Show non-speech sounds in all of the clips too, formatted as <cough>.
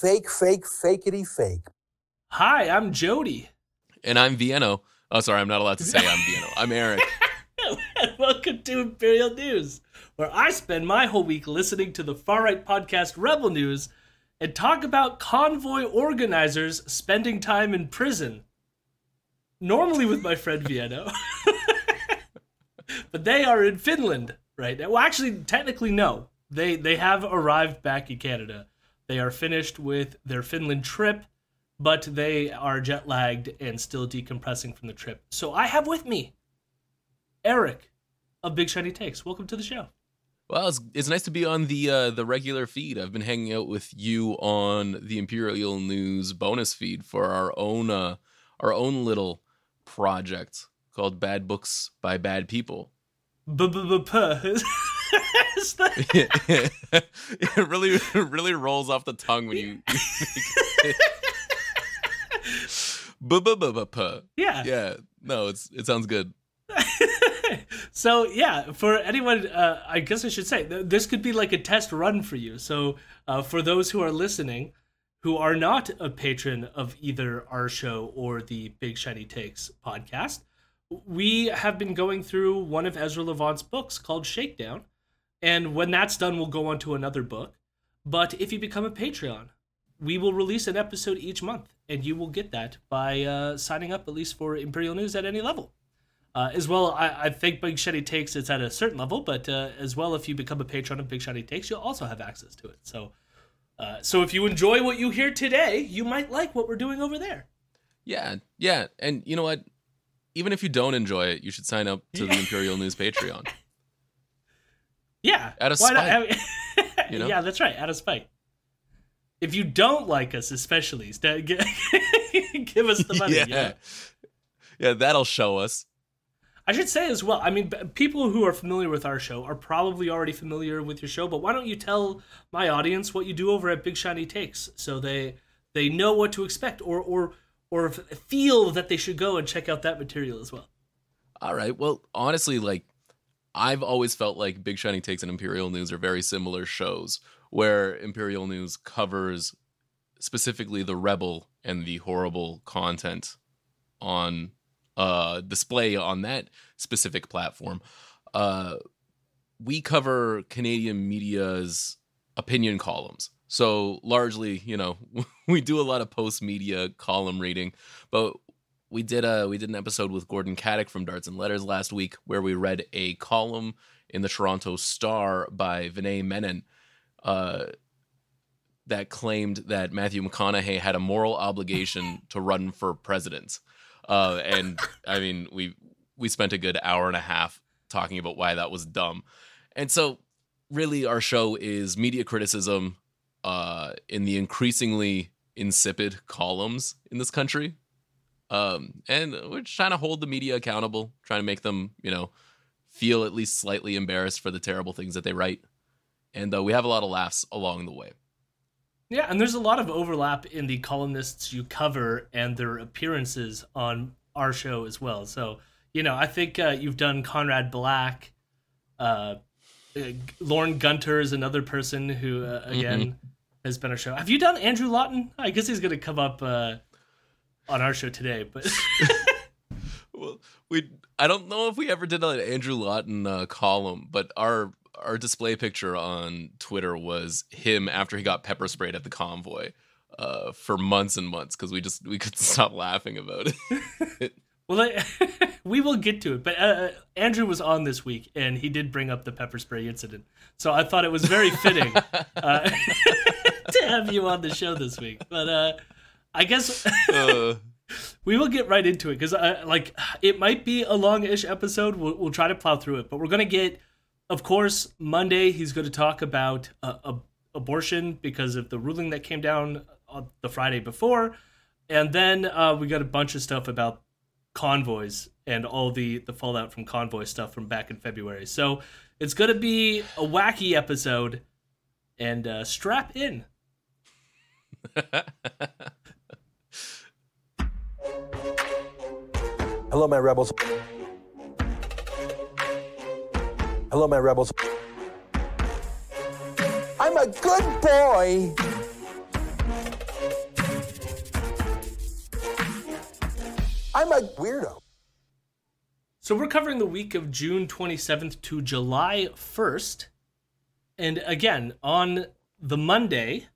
Fake, fake, fakeity fake. Hi, I'm Jody. And I'm Vienno. Oh, sorry, I'm not allowed to say I'm Vienno. I'm Eric. <laughs> Welcome to Imperial News, where I spend my whole week listening to the far right podcast Rebel News and talk about convoy organizers spending time in prison. Normally with my friend Vienno. <laughs> but they are in Finland right now. Well, actually, technically, no. They they have arrived back in Canada. They are finished with their Finland trip, but they are jet lagged and still decompressing from the trip. So I have with me Eric of Big Shiny Takes. Welcome to the show. Well, it's, it's nice to be on the uh, the regular feed. I've been hanging out with you on the Imperial News bonus feed for our own uh, our own little project called Bad Books by Bad People. <laughs> <laughs> <laughs> It really <laughs> really rolls off the tongue when you. Yeah. Yeah. No, it's it sounds good. so yeah, for anyone, uh, I guess I should say th- this could be like a test run for you. So uh, for those who are listening, who are not a patron of either our show or the Big Shiny Takes podcast, we have been going through one of Ezra Levant's books called Shakedown, and when that's done, we'll go on to another book. But if you become a Patreon, we will release an episode each month, and you will get that by uh, signing up at least for Imperial News at any level. Uh, as well, I, I think Big Shiny Takes it's at a certain level, but uh, as well, if you become a patron of Big Shiny Takes, you'll also have access to it. So, uh, so if you enjoy what you hear today, you might like what we're doing over there. Yeah, yeah, and you know what? Even if you don't enjoy it, you should sign up to the <laughs> Imperial News Patreon. Yeah, Out of why not? spite, I <laughs> mean- you know? Yeah, that's right. Out of spite. If you don't like us, especially, <laughs> give, give us the money. yeah, yeah. yeah, that'll show us. I should say as well. I mean, people who are familiar with our show are probably already familiar with your show. But why don't you tell my audience what you do over at Big Shiny Takes, so they they know what to expect, or or or feel that they should go and check out that material as well. All right. Well, honestly, like I've always felt like Big Shiny Takes and Imperial News are very similar shows, where Imperial News covers specifically the rebel and the horrible content on uh display on that specific platform. Uh we cover Canadian media's opinion columns. So largely, you know, <laughs> we do a lot of post media column reading, but we did a we did an episode with Gordon Katic from Darts and Letters last week where we read a column in the Toronto Star by Vinay Menon uh, that claimed that Matthew McConaughey had a moral obligation <laughs> to run for president. Uh, and I mean, we we spent a good hour and a half talking about why that was dumb. And so, really, our show is media criticism uh, in the increasingly insipid columns in this country um, and we're just trying to hold the media accountable, trying to make them, you know, feel at least slightly embarrassed for the terrible things that they write. And uh, we have a lot of laughs along the way. Yeah, and there's a lot of overlap in the columnists you cover and their appearances on our show as well. So, you know, I think uh, you've done Conrad Black. Uh, uh, Lorne Gunter is another person who, uh, again, has been a show. Have you done Andrew Lawton? I guess he's going to come up uh, on our show today, but <laughs> Well, we I don't know if we ever did an Andrew Lawton uh, column, but our our display picture on Twitter was him after he got pepper sprayed at the convoy uh, for months and months because we just we couldn't <laughs> stop laughing about it. well, I, <laughs> we will get to it. But uh, Andrew was on this week, and he did bring up the pepper spray incident. So I thought it was very fitting uh, to have you on the show this week. But uh, I guess uh, <laughs> we will get right into it because uh, like it might be a long-ish episode. We'll, we'll try to plow through it, but we're gonna get, of course, Monday. He's going to talk about uh, ab- abortion because of the ruling that came down on the Friday before, and then uh, we got a bunch of stuff about convoys and all the the fallout from convoy stuff from back in February. So it's gonna be a wacky episode, and uh, strap in. <laughs> Hello, my rebels. Hello, my rebels. I'm a good boy. I'm a weirdo. So we're covering the week of June 27th to July 1st. And again, on the Monday,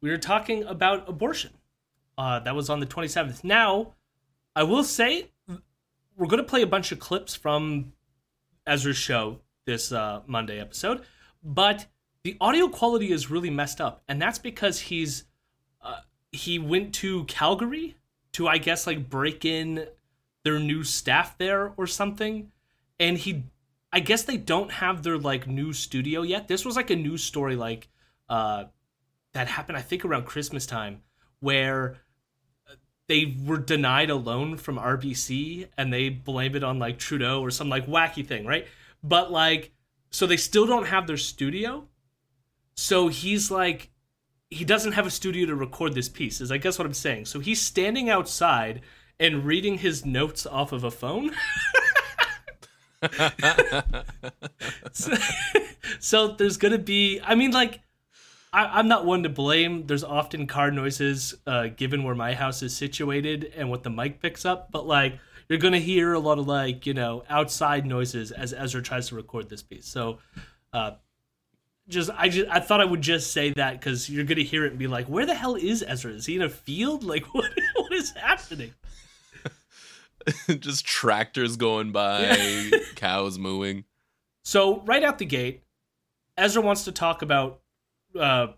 we are talking about abortion. Uh, that was on the 27th. Now, I will say, we're going to play a bunch of clips from Ezra's show this uh, Monday episode, but the audio quality is really messed up, and that's because he's uh, he went to Calgary to, I guess, like break in their new staff there or something, and he, I guess they don't have their like new studio yet. This was like a news story, like uh, that happened, I think, around Christmas time, where uh, they were denied a loan from RBC and they blame it on like Trudeau or some like wacky thing, right? But like, so they still don't have their studio. So he's like, he doesn't have a studio to record this piece, is I guess what I'm saying. So he's standing outside and reading his notes off of a phone. <laughs> <laughs> so, <laughs> so there's gonna be, I mean, like, I, am not one to blame. There's often car noises, uh, given where my house is situated and what the mic picks up. But like, you're gonna hear a lot of like, you know, outside noises as Ezra tries to record this piece. So, uh, just I just I thought I would just say that because you're gonna hear it and be like, where the hell is Ezra? Is he in a field? <laughs> Like, what what is happening? <laughs> just tractors going by, yeah. cows mooing. <laughs> So right out the gate, Ezra wants to talk about uh,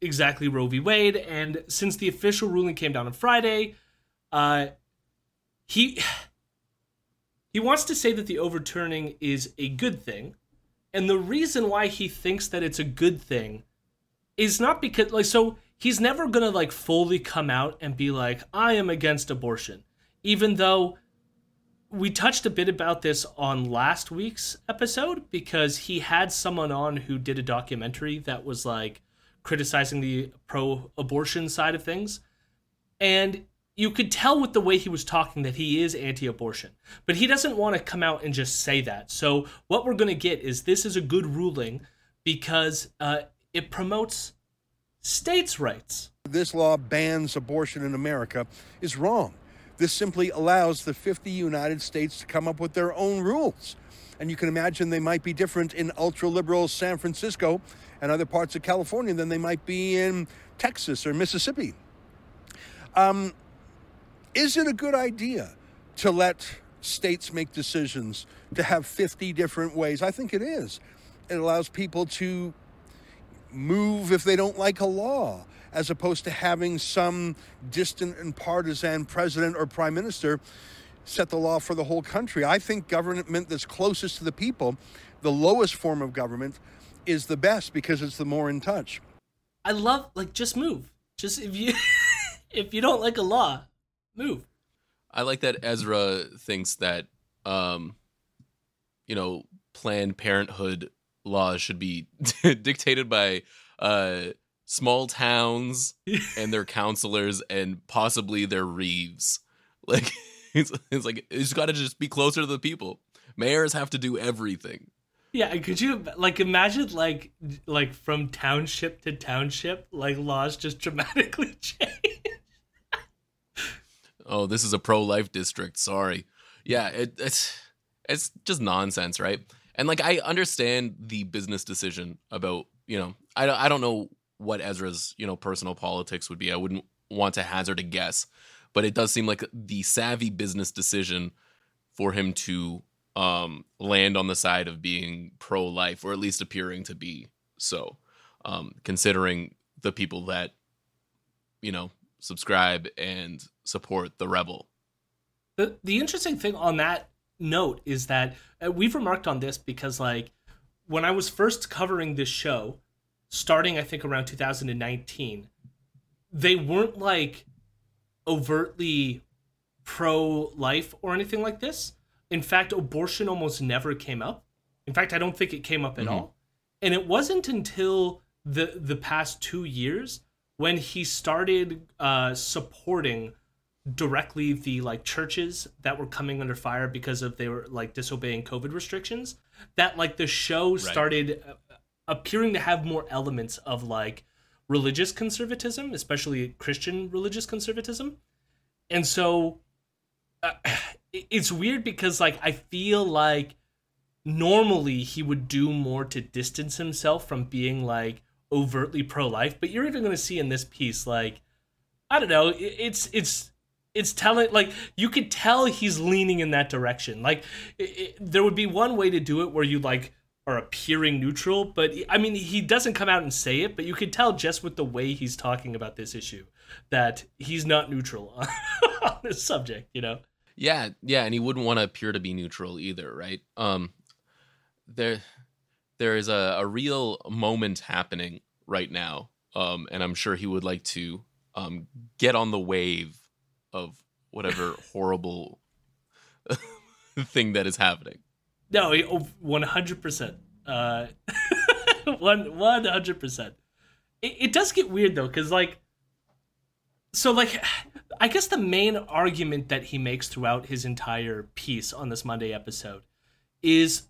exactly Roe v. Wade. And since the official ruling came down on Friday, uh, he <sighs> he wants to say that the overturning is a good thing, and the reason why he thinks that it's a good thing is not because like so he's never gonna like fully come out and be like I am against abortion, even though we touched a bit about this on last week's episode because he had someone on who did a documentary that was like criticizing the pro abortion side of things. And you could tell with the way he was talking that he is anti abortion, but he doesn't want to come out and just say that. So, what we're going to get is this is a good ruling because uh, it promotes states' rights. This law bans abortion in America is wrong. This simply allows the 50 United States to come up with their own rules. And you can imagine they might be different in ultra liberal San Francisco and other parts of California than they might be in Texas or Mississippi. Um, is it a good idea to let states make decisions to have 50 different ways? I think it is. It allows people to move if they don't like a law, as opposed to having some distant and partisan president or prime minister set the law for the whole country. I think government that's closest to the people, the lowest form of government, is the best because it's the more in touch. I love like just move. Just if you <laughs> if you don't like a law, move. I like that Ezra thinks that um you know, planned parenthood laws should be <laughs> dictated by uh small towns <laughs> and their counselors and possibly their reeves. Like it's, it's like it's got to just be closer to the people. Mayors have to do everything. Yeah, could you like imagine like like from township to township, like laws just dramatically <laughs> change? oh, this is a pro-life district. Sorry. Yeah, it, it's it's just nonsense, right? And like I understand the business decision about you know I I don't know what Ezra's you know personal politics would be. I wouldn't want to hazard a guess, but it does seem like the savvy business decision for him to um, land on the side of being pro life, or at least appearing to be so, um, considering the people that, you know, subscribe and support the rebel. The, the interesting thing on that note is that uh, we've remarked on this because, like, when I was first covering this show, starting I think around 2019, they weren't like overtly pro life or anything like this in fact, abortion almost never came up. In fact, I don't think it came up at mm-hmm. all. And it wasn't until the the past two years when he started uh, supporting directly the like churches that were coming under fire because of they were like disobeying COVID restrictions that like the show right. started uh, appearing to have more elements of like religious conservatism, especially Christian religious conservatism. And so uh, it's weird because like I feel like normally he would do more to distance himself from being like overtly pro-life, but you're even going to see in this piece like I don't know, it's it's it's telling like you could tell he's leaning in that direction. Like it, it, there would be one way to do it where you like are appearing neutral, but I mean he doesn't come out and say it, but you could tell just with the way he's talking about this issue that he's not neutral on, <laughs> on this subject, you know. Yeah, yeah, and he wouldn't want to appear to be neutral either, right? Um there there is a, a real moment happening right now. Um and I'm sure he would like to um get on the wave of whatever <laughs> horrible <laughs> thing that is happening. No, oh, one hundred percent. Uh, <laughs> one one hundred percent. It does get weird though, because like, so like, I guess the main argument that he makes throughout his entire piece on this Monday episode is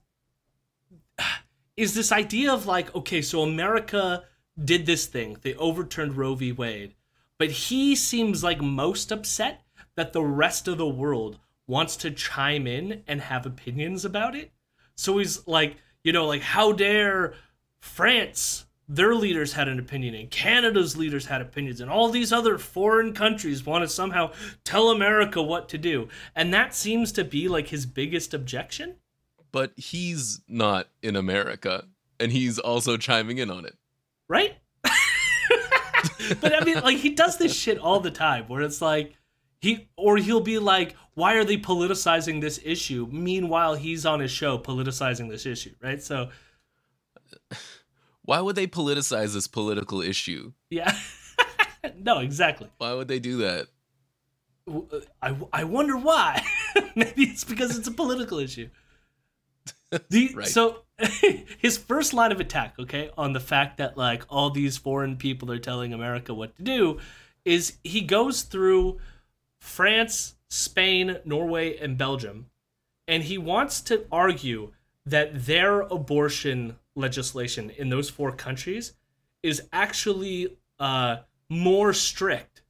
is this idea of like, okay, so America did this thing, they overturned Roe v. Wade, but he seems like most upset that the rest of the world wants to chime in and have opinions about it. So he's like, you know, like how dare France, their leaders had an opinion, and Canada's leaders had opinions, and all these other foreign countries want to somehow tell America what to do. And that seems to be like his biggest objection. But he's not in America, and he's also chiming in on it. Right? <laughs> but I mean, like, he does this shit all the time where it's like, he or he'll be like, "Why are they politicizing this issue?" Meanwhile, he's on his show politicizing this issue, right? So, why would they politicize this political issue? Yeah, <laughs> no, exactly. Why would they do that? Uh, I I wonder why. <laughs> Maybe it's because it's a political issue. <laughs> The, right. So his first line of attack, okay, on the fact that like all these foreign people are telling America what to do, is he goes through France, Spain, Norway, and Belgium. And he wants to argue that their abortion legislation in those four countries is actually uh, more strict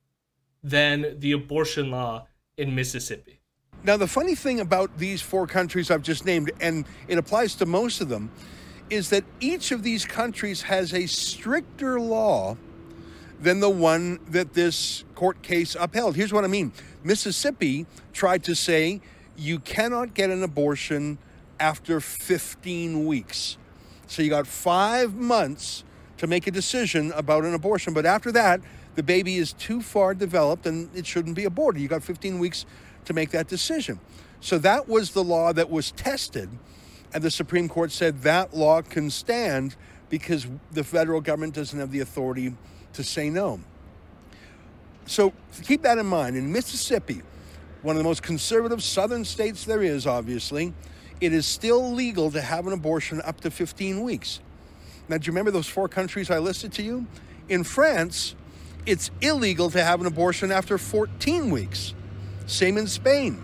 than the abortion law in Mississippi. Now, the funny thing about these four countries I've just named, and it applies to most of them, is that each of these countries has a stricter law than the one that this court case upheld. Here's what I mean Mississippi tried to say you cannot get an abortion after 15 weeks. So you got five months to make a decision about an abortion. But after that, the baby is too far developed and it shouldn't be aborted. You got 15 weeks to make that decision. So that was the law that was tested. And the Supreme Court said that law can stand because the federal government doesn't have the authority to say no. So keep that in mind. In Mississippi, one of the most conservative southern states there is, obviously, it is still legal to have an abortion up to 15 weeks. Now, do you remember those four countries I listed to you? In France, it's illegal to have an abortion after 14 weeks. Same in Spain.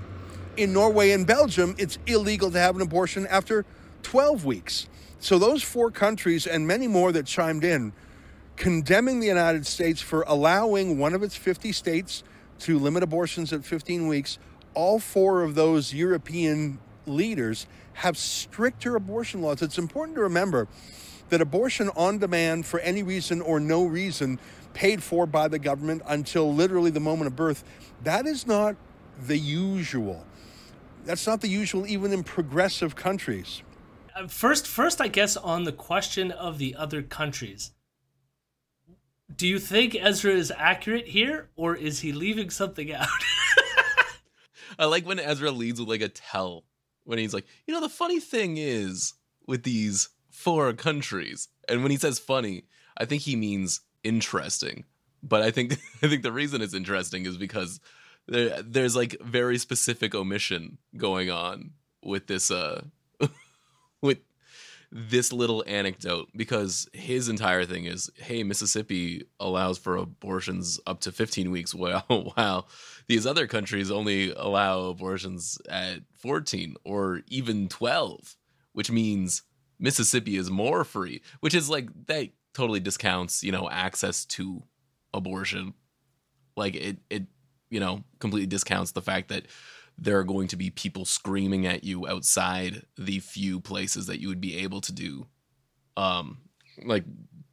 In Norway and Belgium, it's illegal to have an abortion after 12 weeks. So, those four countries and many more that chimed in condemning the United States for allowing one of its 50 states to limit abortions at 15 weeks. All four of those European leaders have stricter abortion laws. It's important to remember that abortion on demand for any reason or no reason, paid for by the government until literally the moment of birth, that is not the usual. That's not the usual even in progressive countries. Uh, first, first, I guess on the question of the other countries, do you think Ezra is accurate here, or is he leaving something out? <laughs> I like when Ezra leads with like a tell when he's like, you know, the funny thing is with these four countries, and when he says funny, I think he means interesting. But I think <laughs> I think the reason it's interesting is because there, there's like very specific omission going on with this uh this little anecdote because his entire thing is hey mississippi allows for abortions up to 15 weeks <laughs> while these other countries only allow abortions at 14 or even 12 which means mississippi is more free which is like that totally discounts you know access to abortion. Like it it you know completely discounts the fact that there are going to be people screaming at you outside the few places that you would be able to do um like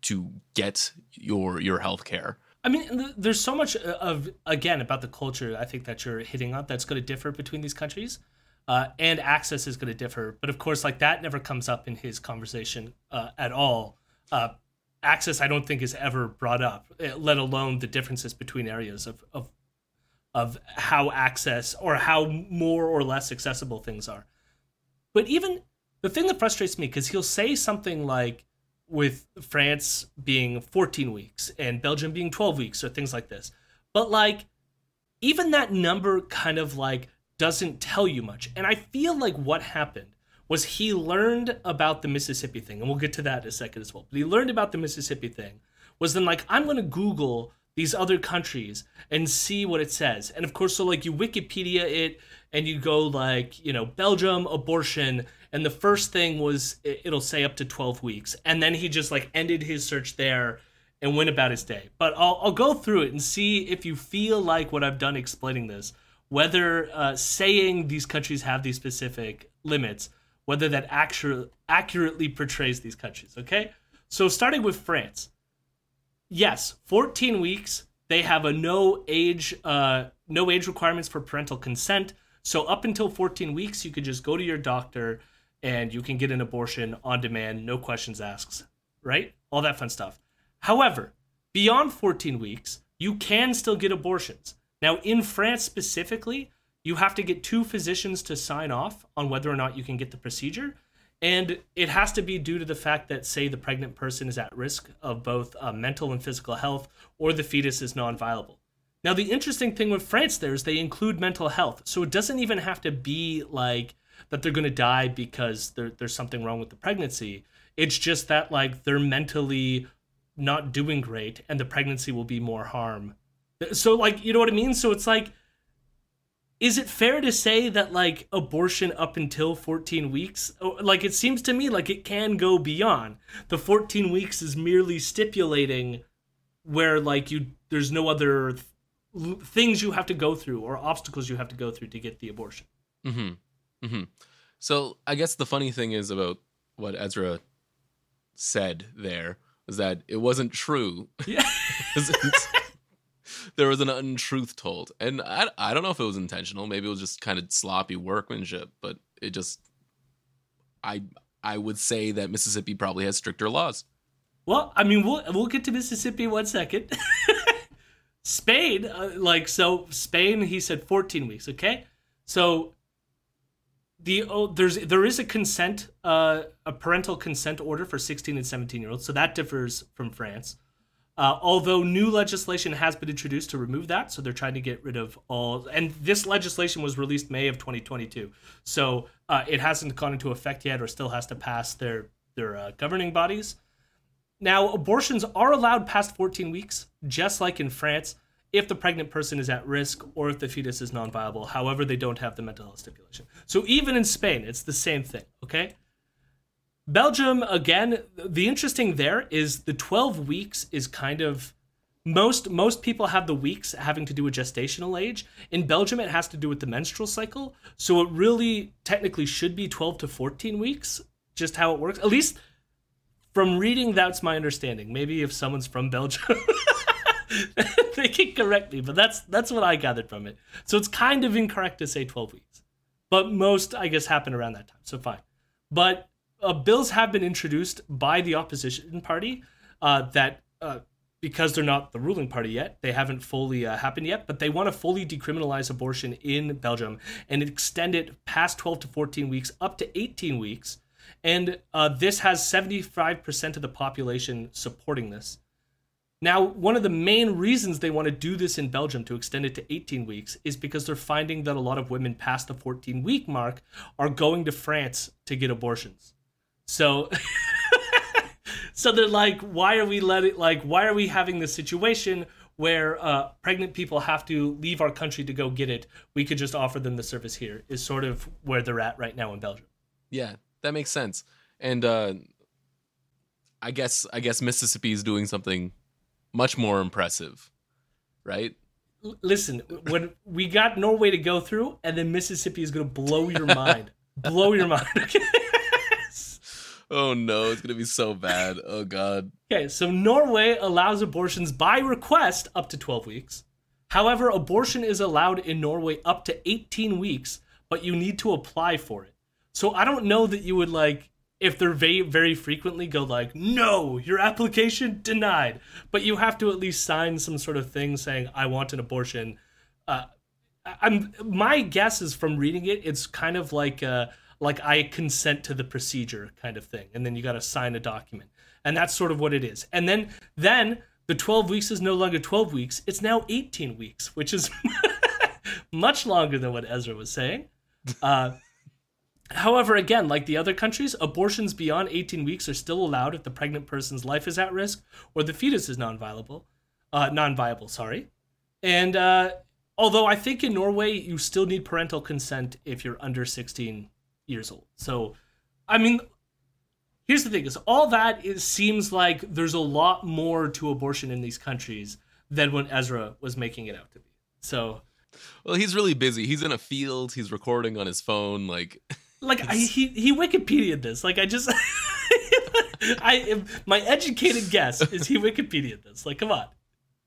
to get your your health care I mean, there's so much uh, of again about the culture. I think that you're hitting on that's going to differ between these countries, uh, and access is going to differ. But of course, like that never comes up in his conversation uh, at all. Uh, access, I don't think, is ever brought up, eh, let alone the differences between areas of of of how access or how more or less accessible things are. But even the thing that frustrates me because he'll say something like with France being 14 weeks and Belgium being 12 weeks or things like this. But like even that number kind of like doesn't tell you much. And I feel like what happened was he learned about the Mississippi thing, and we'll get to that in a second as well. But he learned about the Mississippi thing, was then like, I'm gonna Google these other countries and see what it says. And of course, so like you Wikipedia it and you go like, you know, Belgium abortion, and the first thing was it'll say up to 12 weeks. And then he just like ended his search there and went about his day. But i'll, I'll go through it and see if you feel like what i've done explaining this whether uh, saying these countries have these specific limits whether that actu- accurately portrays these countries okay? So starting with france yes 14 weeks they have a no age uh, no age requirements for parental consent so up until 14 weeks you could just go to your doctor and you can get an abortion on demand, no questions asked, right? All that fun stuff. However, beyond 14 weeks, you can still get abortions. Now, in France specifically, you have to get two physicians to sign off on whether or not you can get the procedure. And it has to be due to the fact that, say, the pregnant person is at risk of both uh, mental and physical health, or the fetus is non viable. Now, the interesting thing with France there is they include mental health. So it doesn't even have to be like that they're going to die because there's something wrong with the pregnancy. It's just that like they're mentally not doing great and the pregnancy will be more harm. So like you know what I mean? So it's like is it fair to say that like abortion up until 14 weeks oh, like it seems to me like it can go beyond the 14 weeks is merely stipulating where like you there's no other th- things you have to go through or obstacles you have to go through to get the abortion mm-hmm. Mm-hmm. So I guess the funny thing is about what Ezra said there was that it wasn't true. Yeah. <laughs> there was an untruth told, and I I don't know if it was intentional. Maybe it was just kind of sloppy workmanship, but it just I I would say that Mississippi probably has stricter laws. Well, I mean, we'll we'll get to Mississippi one second. <laughs> Spain, uh, like so, Spain. He said 14 weeks. Okay, so the oh, there's there is a consent uh, a parental consent order for 16 and 17 year olds so that differs from france uh, although new legislation has been introduced to remove that so they're trying to get rid of all and this legislation was released may of 2022 so uh, it hasn't gone into effect yet or still has to pass their their uh, governing bodies now abortions are allowed past 14 weeks just like in france if the pregnant person is at risk or if the fetus is non viable. However, they don't have the mental health stipulation. So even in Spain, it's the same thing, okay? Belgium, again, the interesting there is the 12 weeks is kind of most most people have the weeks having to do with gestational age. In Belgium, it has to do with the menstrual cycle. So it really technically should be 12 to 14 weeks, just how it works. At least from reading, that's my understanding. Maybe if someone's from Belgium. <laughs> they can correct me, but that's that's what I gathered from it. So it's kind of incorrect to say 12 weeks, but most I guess happen around that time. So fine, but uh, bills have been introduced by the opposition party uh, that uh, because they're not the ruling party yet, they haven't fully uh, happened yet, but they want to fully decriminalize abortion in Belgium and extend it past 12 to 14 weeks up to 18 weeks. And uh, this has 75% of the population supporting this. Now, one of the main reasons they want to do this in Belgium to extend it to 18 weeks is because they're finding that a lot of women past the 14 week mark are going to France to get abortions. So <laughs> so they're like why are we letting like why are we having this situation where uh, pregnant people have to leave our country to go get it? We could just offer them the service here. Is sort of where they're at right now in Belgium. Yeah, that makes sense. And uh I guess I guess Mississippi is doing something much more impressive, right? listen, when we got Norway to go through, and then Mississippi is going to blow your <laughs> mind, blow your mind. Oh no, it's gonna be so bad. Oh god. okay, so Norway allows abortions by request up to 12 weeks. However, abortion is allowed in Norway up to 18 weeks, but you need to apply for it. So I don't know that you would like if they're very very frequently go like no your application denied but you have to at least sign some sort of thing saying i want an abortion uh, i'm my guess is from reading it it's kind of like uh like i consent to the procedure kind of thing and then you got to sign a document. And that's sort of what it is. And then then the 12 weeks is no longer 12 weeks it's now 18 weeks which is <laughs> much longer than what ezra was saying. Uh However, again, like the other countries, abortions beyond 18 weeks are still allowed if the pregnant person's life is at risk or the fetus is non-viable, uh, non-viable. Sorry, and uh, although I think in Norway you still need parental consent if you're under 16 years old. So, I mean, here's the thing: is all that is seems like there's a lot more to abortion in these countries than when Ezra was making it out to be. So, Well, he's really busy. He's in a field. He's recording on his phone. Like, <laughs> like I, he he Wikipedia this. Like I just <laughs> I my educated guess is he Wikipedia this. Like come on.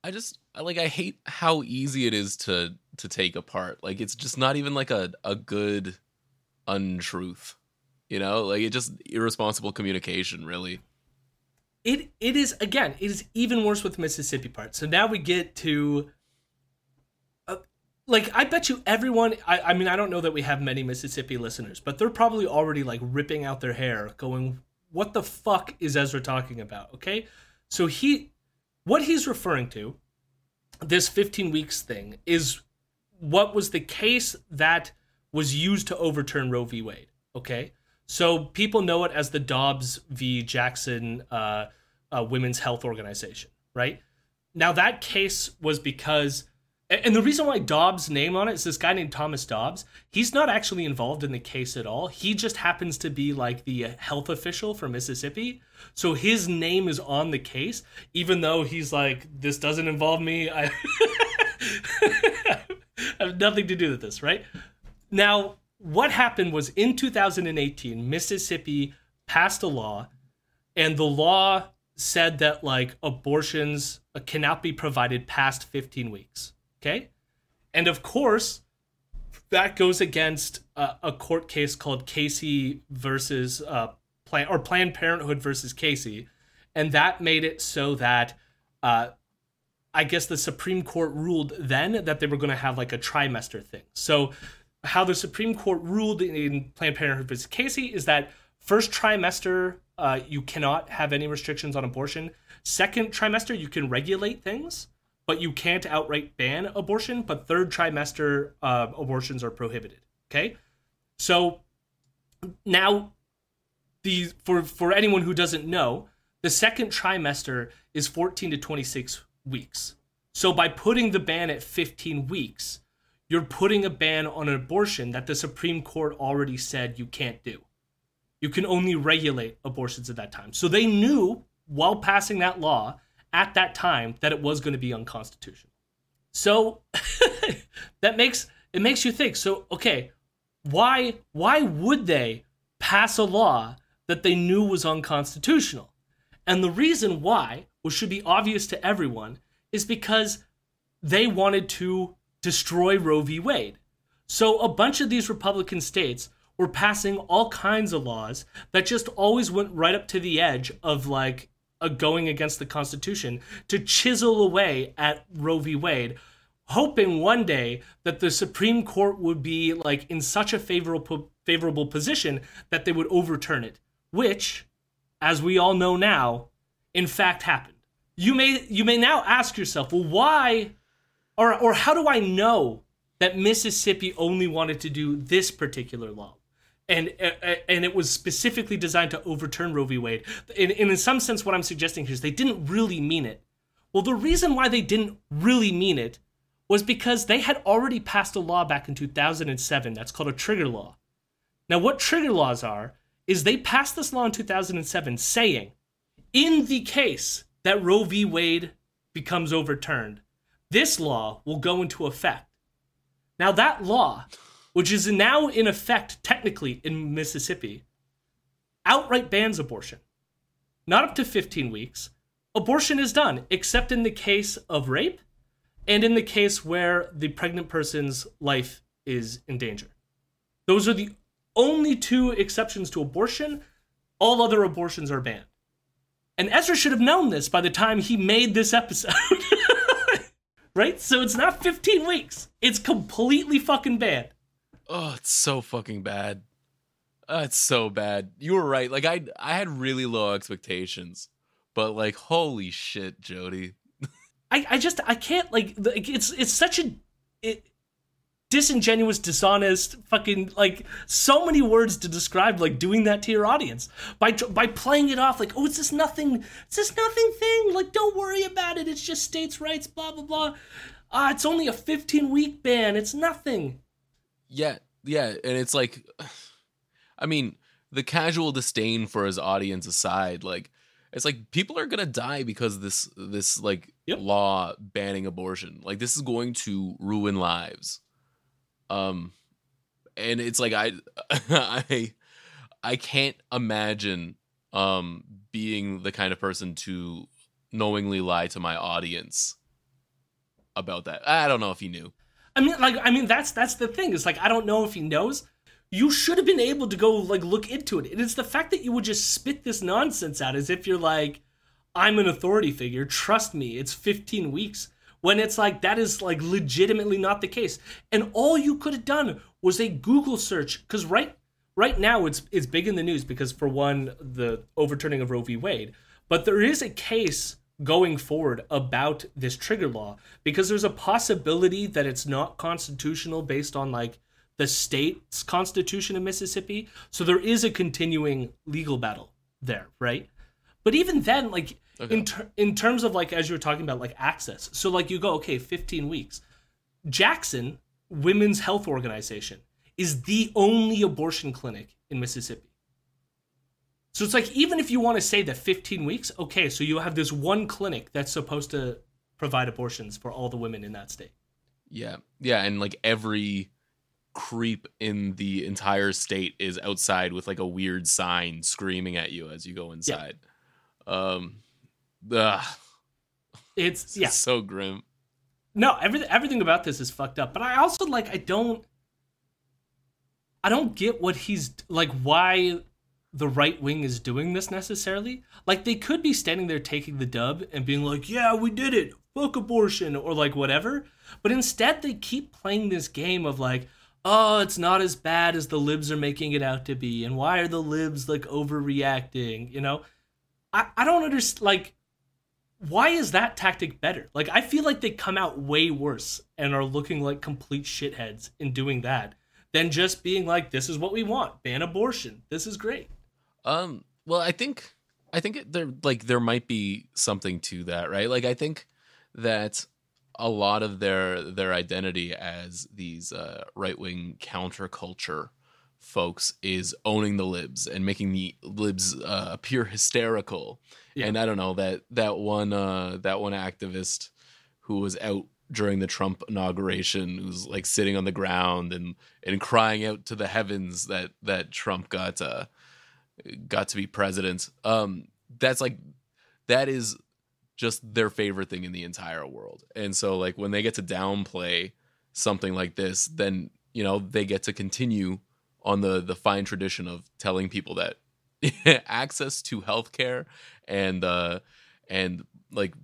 I just like I hate how easy it is to to take apart. Like, it's just not even like a a good untruth. You know, like it just irresponsible communication. Really. It it is again. It is even worse with Mississippi part. So now we get to. uh, Like I bet you everyone I, I mean I don't know that we have many Mississippi listeners, but they're probably already like ripping out their hair going what the fuck is Ezra talking about? Okay? So he what he's referring to this 15 weeks thing is what was the case that was used to overturn Roe v. Wade. Okay, so people know it as the Dobbs v. Jackson uh, uh, Women's Health Organization, right? Now that case was because, and the reason why Dobbs' name on it is this guy named Thomas Dobbs. He's not actually involved in the case at all. He just happens to be like the uh, health official for Mississippi. So his name is on the case, even though he's like, this doesn't involve me. I, <laughs> I have nothing to do with this, right? Now, what happened was in 2018, Mississippi passed a law, and the law said that like abortions cannot be provided past 15 weeks. Okay. And of course, that goes against uh, a court case called Casey versus uh, Plan or Planned Parenthood versus Casey, and that made it so that uh, I guess the Supreme Court ruled then that they were going to have like a trimester thing. So, how the Supreme Court ruled in Planned Parenthood versus Casey is that first trimester uh, you cannot have any restrictions on abortion. Second trimester you can regulate things, but you can't outright ban abortion. But third trimester uh, abortions are prohibited. Okay, so now the for for anyone who doesn't know, the second trimester is 14 to 26 weeks. So by putting the ban at 15 weeks, you're putting a ban on an abortion that the Supreme Court already said you can't do. You can only regulate abortions at that time. So they knew while passing that law at that time that it was going to be unconstitutional. So <laughs> that makes it makes you think. So okay, why why would they pass a law that they knew was unconstitutional? And the reason why, which should be obvious to everyone, is because they wanted to destroy Roe v. Wade. So a bunch of these Republican states were passing all kinds of laws that just always went right up to the edge of like a going against the Constitution to chisel away at Roe v. Wade, hoping one day that the Supreme Court would be like in such a favorable favorable position that they would overturn it, which, as we all know now, in fact happened. You may you may now ask yourself, well, why or or how do I know that Mississippi only wanted to do this particular law? And, uh, and it was specifically designed to overturn Roe v. Wade. And, and in some sense, what I'm suggesting here is they didn't really mean it. Well, the reason why they didn't really mean it was because they had already passed a law back in 2007 that's called a trigger law. Now, what trigger laws are is they passed this law in 2007 saying, in the case that Roe v. Wade becomes overturned, this law will go into effect. Now, that law, which is now in effect technically in Mississippi, outright bans abortion. Not up to 15 weeks. Abortion is done, except in the case of rape and in the case where the pregnant person's life is in danger. Those are the only two exceptions to abortion. All other abortions are banned. And Ezra should have known this by the time he made this episode. <laughs> right? So it's not 15 weeks. It's completely fucking bad. Oh, it's so fucking bad. Uh, it's so bad. You were right. Like I I had really low expectations. But like holy shit, Jody. I, I just I can't like it's it's such a it, disingenuous, dishonest, fucking like so many words to describe like doing that to your audience. By by playing it off like oh it's this nothing it's this nothing thing like don't worry about it it's just states' rights blah blah blah. Ah uh, it's only a 15 week ban it's nothing. Yeah yeah and it's like <sighs> I mean the casual disdain for his audience aside like it's like people are gonna die because this this like Yep. law banning abortion. Like this is going to ruin lives um and it's like i <laughs> i i can't imagine um being the kind of person to knowingly lie to my audience about that i don't know if he knew I mean, like, I mean, that's that's the thing. It's like I don't know if he knows. You should have been able to go like look into it. It's the fact that you would just spit this nonsense out as if you're like, I'm an authority figure. Trust me, it's 15 weeks. When it's like that is like legitimately not the case. And all you could have done was a Google search. Because right right now it's it's big in the news because for one, the overturning of Roe v. Wade. But there is a case going forward about this trigger law because there's a possibility that it's not constitutional based on like the state's constitution of Mississippi. So there is a continuing legal battle there, right? But even then, like Okay. in ter- in terms of like as you were talking about like access, so like you go okay, 15 weeks. Jackson Women's Health Organization is the only abortion clinic in Mississippi. So it's like even if you want to say that 15 weeks, okay, so you have this one clinic that's supposed to provide abortions for all the women in that state. Yeah. Yeah. And like every creep in the entire state is outside with like a weird sign screaming at you as you go inside. Um, ugh, It's yeah. so grim. No, everything everything about this is fucked up. But I also like I don't I don't get what he's like why the right wing is doing this necessarily. Like they could be standing there taking the dub and being like, "Yeah, we did it. Fuck abortion" or like whatever. But instead they keep playing this game of like, "Oh, it's not as bad as the libs are making it out to be." And why are the libs like overreacting, you know? I I don't understand like why is that tactic better? Like I feel like they come out way worse and are looking like complete shitheads in doing that than just being like, "This is what we want: ban abortion. This is great." Um, well, I think I think there like there might be something to that, right? Like I think that a lot of their their identity as these uh, right wing counterculture folks is owning the libs and making the libs uh, appear hysterical. Yeah. And I don't know that that one uh, that one activist who was out during the Trump inauguration who's like sitting on the ground and and crying out to the heavens that that Trump got uh got to be president. Um that's like that is just their favorite thing in the entire world. And so like when they get to downplay something like this, then you know, they get to continue on the the fine tradition of telling people that <laughs> access to healthcare and uh and like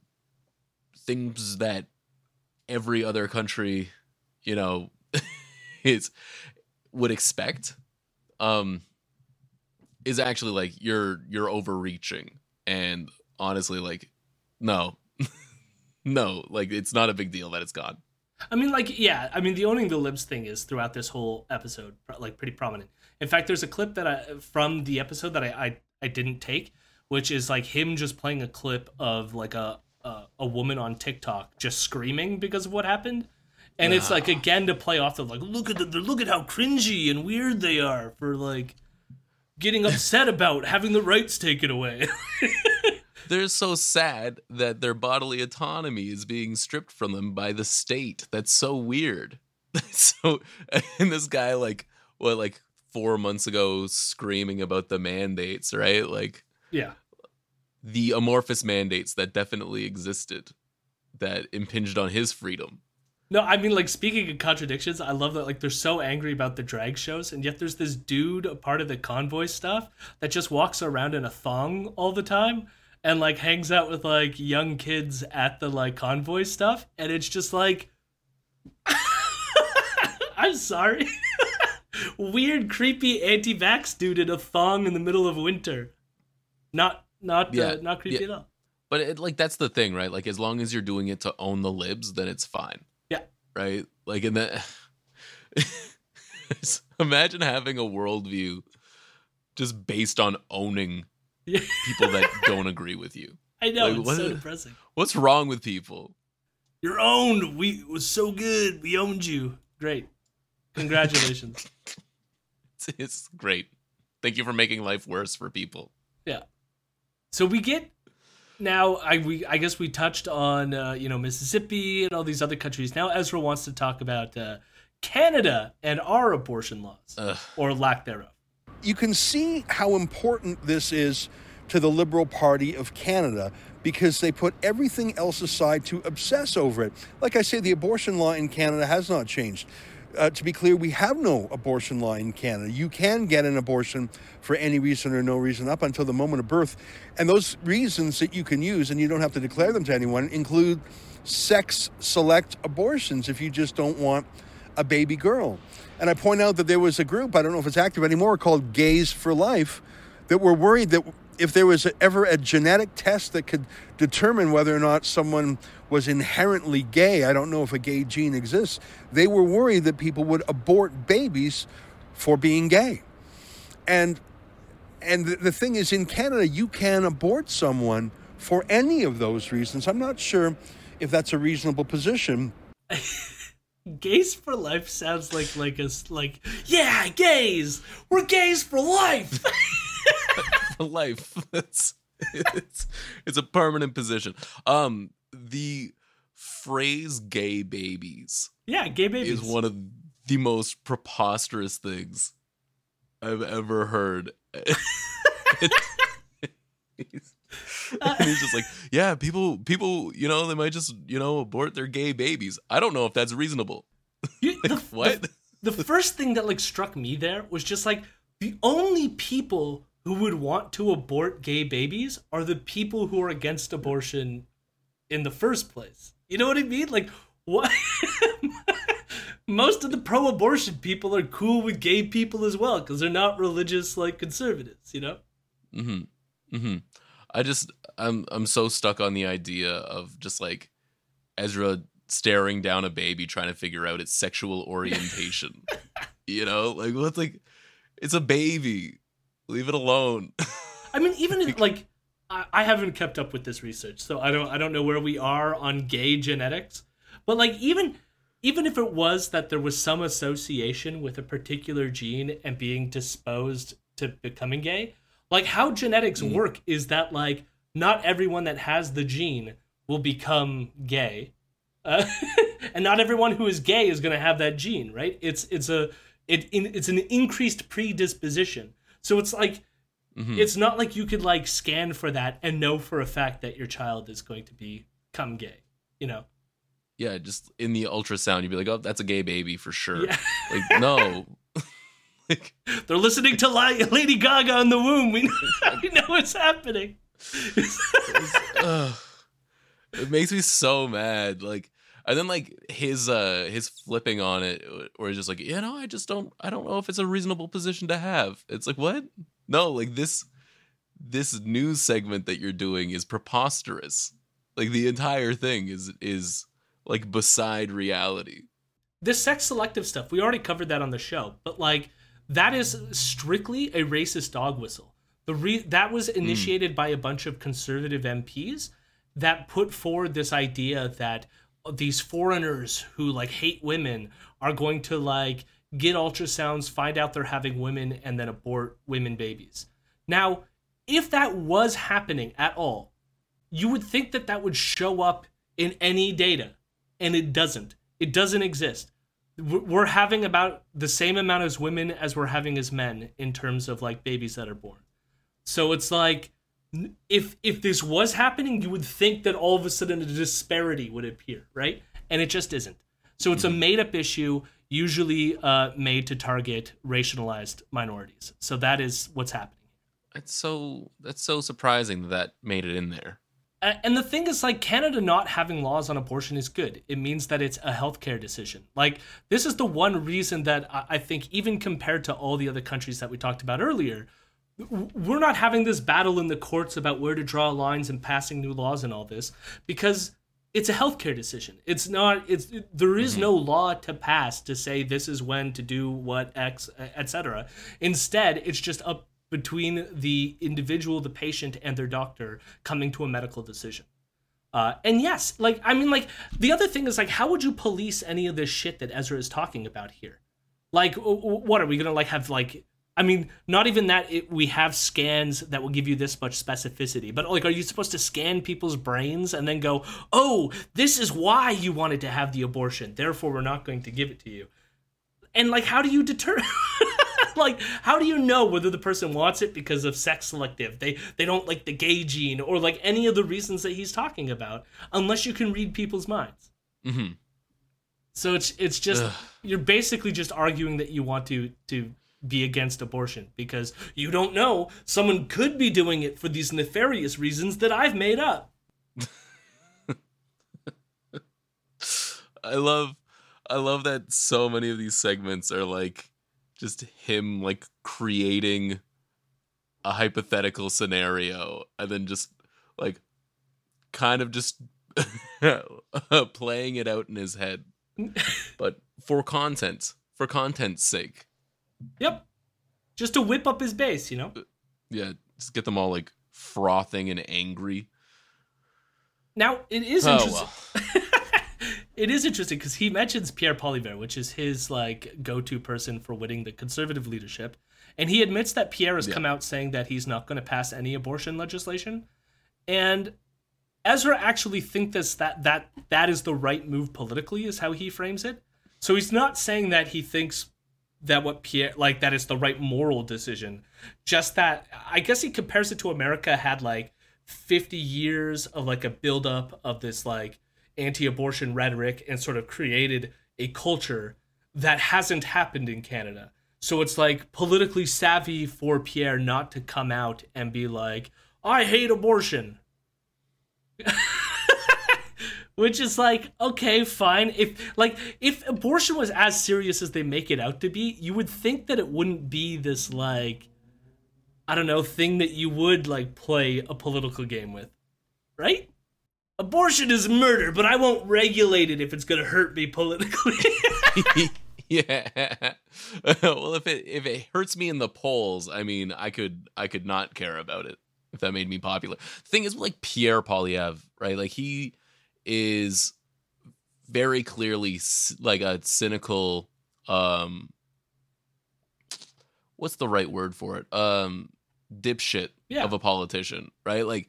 things that every other country, you know, <laughs> is would expect um is actually like you're you're overreaching and honestly like no <laughs> no like it's not a big deal that it's gone I mean, like, yeah. I mean, the owning the libs thing is throughout this whole episode, like, pretty prominent. In fact, there's a clip that I from the episode that I I, I didn't take, which is like him just playing a clip of like a a, a woman on TikTok just screaming because of what happened. And it's like again to play off the like look at the look at how cringy and weird they are for like getting upset about having the rights taken away. <laughs> they're so sad that their bodily autonomy is being stripped from them by the state. That's so weird. <laughs> so, <laughs> and this guy, like, what, like four months ago, screaming about the mandates, right? Like, Yeah. the amorphous mandates that definitely existed that impinged on his freedom. No, I mean like speaking of contradictions, I love that like they're so angry about the drag shows, and yet there's this dude, a part of the convoy stuff, that just walks around in a thong all the time and like hangs out with like young kids at the like convoy stuff, and it's just like <laughs> I'm sorry. <laughs> Weird, creepy anti-vax dude in a thong in the middle of winter. Not not Yeah, uh, not creepy yeah. at all. But it, like that's the thing, right? Like as long as you're doing it to own the libs, then it's fine. Yeah. Right? Like in that <laughs> imagine having a worldview just based on owning Yeah. people that <laughs> don't agree with you. I know, Like, it's what so depressing. What's wrong with people? You're owned. We it was so good. We owned you. Great. Congratulations. <laughs> It's, it's great. Thank you for making life worse for people. yeah. So we get now. I we I guess we touched on uh, you know Mississippi and all these other countries. Now Ezra wants to talk about uh, Canada and our abortion laws Ugh. or lack thereof. you can see how important this is to the Liberal Party of Canada because they put everything else aside to obsess over it. Like I say, the abortion law in Canada has not changed. Uh, to be clear, we have no abortion law in Canada. You can get an abortion for any reason or no reason up until the moment of birth. And those reasons that you can use, and you don't have to declare them to anyone, include sex select abortions if you just don't want a baby girl. And I point out that there was a group, I don't know if it's active anymore, called Gays for Life, that were worried that if there was ever a genetic test that could determine whether or not someone was inherently gay, I don't know if a gay gene exists, they were worried that people would abort babies for being gay. And and the, the thing is in Canada you can abort someone for any of those reasons. I'm not sure if that's a reasonable position. <laughs> Gays for life sounds like like a s- like yeah gays we're gays for life. <laughs> <laughs> For life. It's, it's it's a permanent position. Um, the phrase "gay babies" yeah, gay babies. is one of the most preposterous things I've ever heard. <laughs> he's, he's just like, yeah, people, people, you know, they might just, you know, abort their gay babies. I don't know if that's reasonable. <laughs> You- <laughs> the, What? The, the first thing that like struck me there was just like the only people who would want to abort gay babies are the people who are against abortion in the first place. You know what I mean? Like what? <laughs> Most of the pro-abortion people are cool with gay people as well because they're not religious like conservatives. You know? Mm-hmm. Mm-hmm. I just I'm I'm so stuck on the idea of just like Ezra staring down a baby trying to figure out its sexual orientation. <laughs> you know, like what's like it's a baby. Leave it alone. I mean, even <laughs> in, like I, I haven't kept up with this research, so I don't I don't know where we are on gay genetics. But like even even if it was that there was some association with a particular gene and being disposed to becoming gay, like how genetics work is that like not everyone that has the gene will become gay. Uh, <laughs> and not everyone who is gay is going to have that gene, right? It's it's a it in, it's an increased predisposition. So it's like Mhm. it's not like you could like scan for that and know for a fact that your child is going to become gay. You know? yeah, just in the ultrasound, you'd be like, oh, that's a gay baby for sure. Yeah. Like no. <laughs> like They're listening to Lady Gaga in the womb. We know, <laughs> we know what's happening. Ugh. it makes me so mad like and then like his uh his flipping on it or just like you know i just don't i don't know if it's a reasonable position to have. It's like what? No like this this news segment that you're doing is preposterous. Like the entire thing is is like beside reality. This sex selective stuff, we already covered that on the show, but like that is strictly a racist dog whistle. The re- that was initiated by a bunch of conservative MPs that put forward this idea that these foreigners who like hate women are going to like get ultrasounds, find out they're having women and then abort women babies. Now, if that was happening at all, you would think that that would show up in any data, and it doesn't. It doesn't exist. We're having about the same amount as women as we're having as men in terms of like babies that are born. So it's like if if this was happening, you would think that all of a sudden a disparity would appear, right? And it just isn't. So it's a made up issue, usually uh, made to target racialized minorities. So that is what's happening. It's so that's so surprising that that made it in there. And the thing is, like, Canada not having laws on abortion is good. It means that it's a healthcare decision. Like, this is the one reason that I think, even compared to all the other countries that we talked about earlier, we're not having this battle in the courts about where to draw lines and passing new laws and all this because it's a healthcare decision. It's not. It's there is no law to pass to say this is when to do what X, etc. Instead, it's just up between the individual, the patient, and their doctor coming to a medical decision. Uh, and yes, like I mean, like the other thing is like, how would you police any of this shit that Ezra is talking about here? Like, what are we gonna like have like? I mean, not even that. It, we have scans that will give you this much specificity, but like, are you supposed to scan people's brains and then go, "Oh, this is why you wanted to have the abortion. Therefore, we're not going to give it to you." And like, how do you deter? <laughs> like, how do you know whether the person wants it because of sex selective? They they don't like the gay gene or like any of the reasons that he's talking about, unless you can read people's minds. hmm So it's it's just Ugh. you're basically just arguing that you want to to be against abortion because you don't know someone could be doing it for these nefarious reasons that I've made up. <laughs> I love I love that so many of these segments are like just him like creating a hypothetical scenario and then just like kind of just <laughs> playing it out in his head. <laughs> but for content, for content's sake. Yep. Just to whip up his base, you know? Yeah, just get them all like frothing and angry. Now, it is Oh, interesting. well. <laughs> it is interesting because he mentions Pierre Poilievre, which is his like go-to person for winning the conservative leadership, and he admits that Pierre has Yeah. come out saying that he's not going to pass any abortion legislation, and Ezra actually thinks this, that that that is the right move politically, is how he frames it. So he's not saying that he thinks that what Pierre like that is the right moral decision. Just that I guess he compares it to America had like 50 years of like a buildup of this like anti-abortion rhetoric and sort of created a culture that hasn't happened in Canada. So it's like politically savvy for Pierre not to come out and be like, I hate abortion. <laughs> Which is like, okay, fine. If like if abortion was as serious as they make it out to be, you would think that it wouldn't be this like I don't know, thing that you would like play a political game with. Right? Abortion is murder, but I won't regulate it if it's gonna hurt me politically. <laughs> <laughs> yeah. <laughs> well, if it if it hurts me in the polls, I mean, I could I could not care about it if that made me popular. Thing is, like Pierre Poilievre, right? Like he is very clearly like a cynical. um What's the right word for it? Um dipshit Yeah. of a politician, right? Like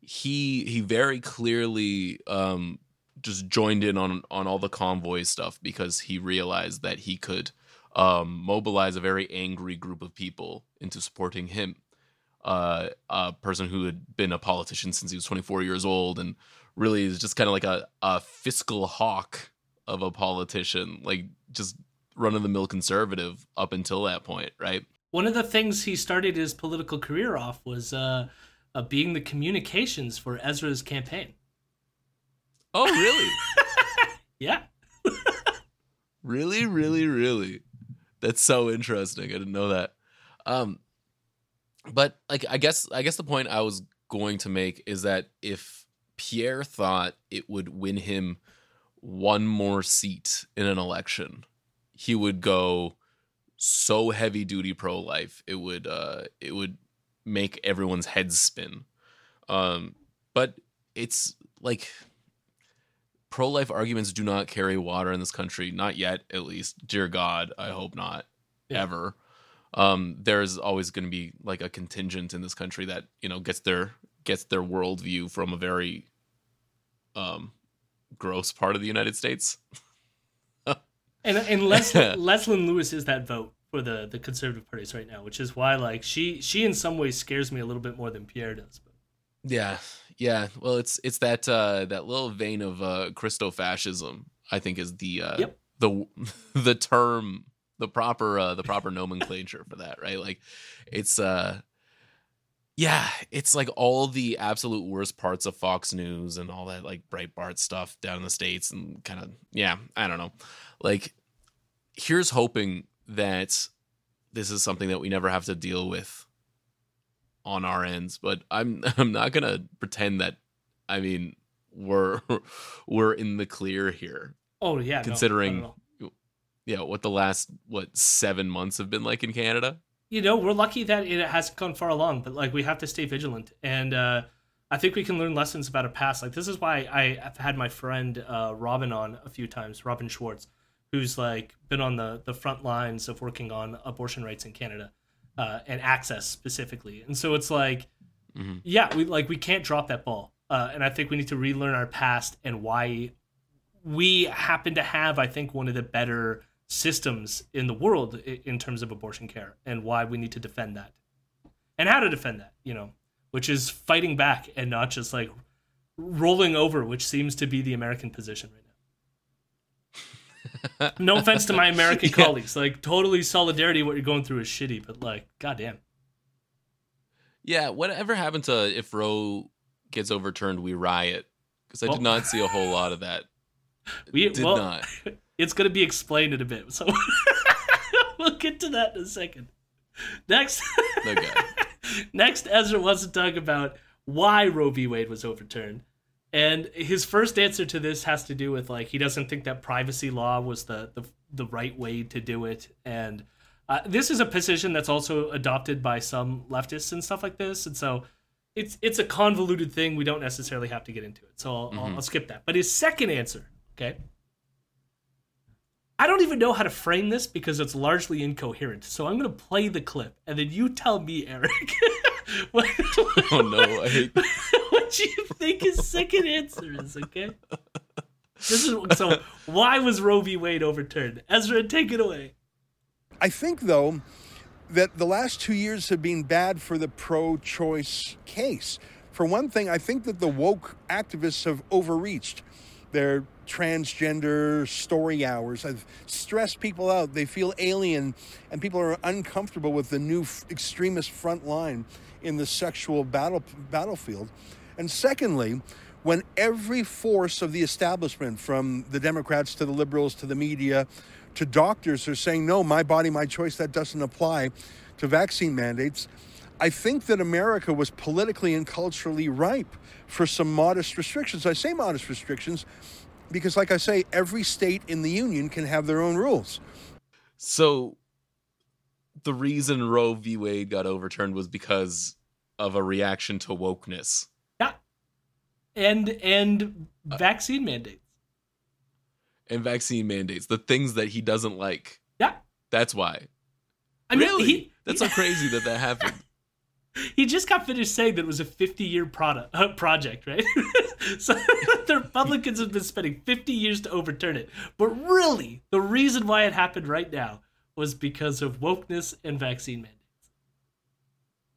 he he very clearly um just joined in on on all the convoy stuff because he realized that he could um, mobilize a very angry group of people into supporting him. Uh, a person who had been a politician since he was 24 years old and really is just kind of like a, a fiscal hawk of a politician, like just run of the mill conservative up until that point, right? One of the things he started his political career off was uh, uh, being the communications for Ezra's campaign. Oh, really? <laughs> Yeah. Really, really, really. That's so interesting. I didn't know that. Um but like I guess I guess the point I was going to make is that if Pierre thought it would win him one more seat in an election, he would go so heavy duty pro life it would uh it would make everyone's heads spin. Um but it's like pro life arguments do not carry water in this country, not yet, at least. Dear God, I hope not Yeah. ever. Um, there's always going to be like a contingent in this country that you know gets their gets their worldview from a very um gross part of the United States. <laughs> And and Les, <laughs> Leslyn Lewis is that vote for the the conservative parties right now, which is why like she she in some ways scares me a little bit more than Pierre does. But Yeah, yeah. Well, it's it's that uh, that little vein of uh, Christo fascism. I think is the uh, Yep. the <laughs> the term the proper uh, the proper nomenclature for that, right? Like, it's uh, yeah, it's like all the absolute worst parts of Fox News and all that like Breitbart stuff down in the states and kind of yeah, I don't know. Like, here's hoping that this is something that we never have to deal with on our ends but i'm <laughs> i'm not gonna pretend that i mean we're <laughs> we're in the clear here oh yeah, Considering- all. yeah what the last what seven months have been like in canada you know we're lucky that it hasn't gone far along, but like we have to stay vigilant and. uh I think we can learn lessons about our past. Like this is why I have had my friend uh, Robin on a few times, Robin Schwartz, who's like been on the the front lines of working on abortion rights in Canada uh, and access specifically. And so it's like, Mhm. yeah, we like we can't drop that ball. Uh, and I think we need to relearn our past and why we happen to have, I think, one of the better systems in the world in terms of abortion care, and why we need to defend that, and how to defend that. You know, which is fighting back and not just like rolling over, which seems to be the American position right now. no offense to my American <laughs> Yeah. colleagues, like totally solidarity. What you're going through is shitty, but like, goddamn. yeah whatever happened to if roe gets overturned we riot because i Well- did not see a whole lot of that <laughs> We did well, not <laughs> it's going to be explained in a bit, so <laughs> we'll get to that in a second. Next, okay <laughs> next, Ezra wants to talk about why Roe v. Wade was overturned, and his first answer to this has to do with like he doesn't think that privacy law was the the, the right way to do it, and uh, this is a position that's also adopted by some leftists and stuff like this, and so. It's, it's a convoluted thing. We don't necessarily have to get into it. So I'll, I'll, I'll skip that. But his second answer, okay, I don't even know how to frame this because it's largely incoherent. So I'm going to play the clip and then you tell me, Eric, <laughs> what, <laughs> oh no i hate <laughs> what you think his second answer is, okay? This is so why was Roe v. Wade overturned? Ezra, take it away. I think, though, that the last two years have been bad for the pro choice case. For one thing, I think that the woke activists have overreached. Their transgender story hours have stressed people out. They feel alien, and people are uncomfortable with the new f- extremist front line in the sexual battle, battlefield. And secondly, when every force of the establishment, from the Democrats to the liberals to the media to doctors, are saying, no, my body, my choice, that doesn't apply to vaccine mandates, I think that America was politically and culturally ripe for some modest restrictions. I say modest restrictions because, like I say, every state in the union can have their own rules. So the reason Roe v. Wade got overturned was because of a reaction to wokeness. Yeah. And and vaccine mandates. and vaccine mandates, the things that he doesn't like. Yeah. That's why. I mean, really? he, That's so crazy that that <laughs> happened. He just got finished saying that it was a 50 year product uh, project, right? <laughs> so <laughs> the Republicans have been spending 50 years to overturn it. But really, the reason why it happened right now was because of wokeness and vaccine mandates.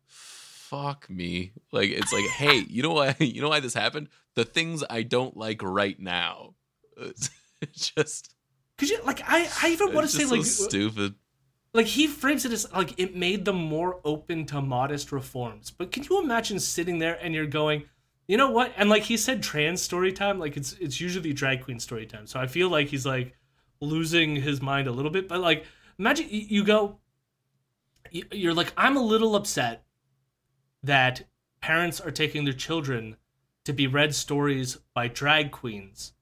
Fuck me. Like it's like, hey, <laughs> you know why? You know why this happened? The things I don't like right now. It's just, Cause you like I, I even want to say so like stupid. Like he frames it as like it made them more open to modest reforms. But can you imagine sitting there and you're going, you know what? And like he said, trans story time. Like it's it's usually drag queen story time. So I feel like he's like losing his mind a little bit. But like imagine you, go, you're like I'm a little upset that parents are taking their children to be read stories by drag queens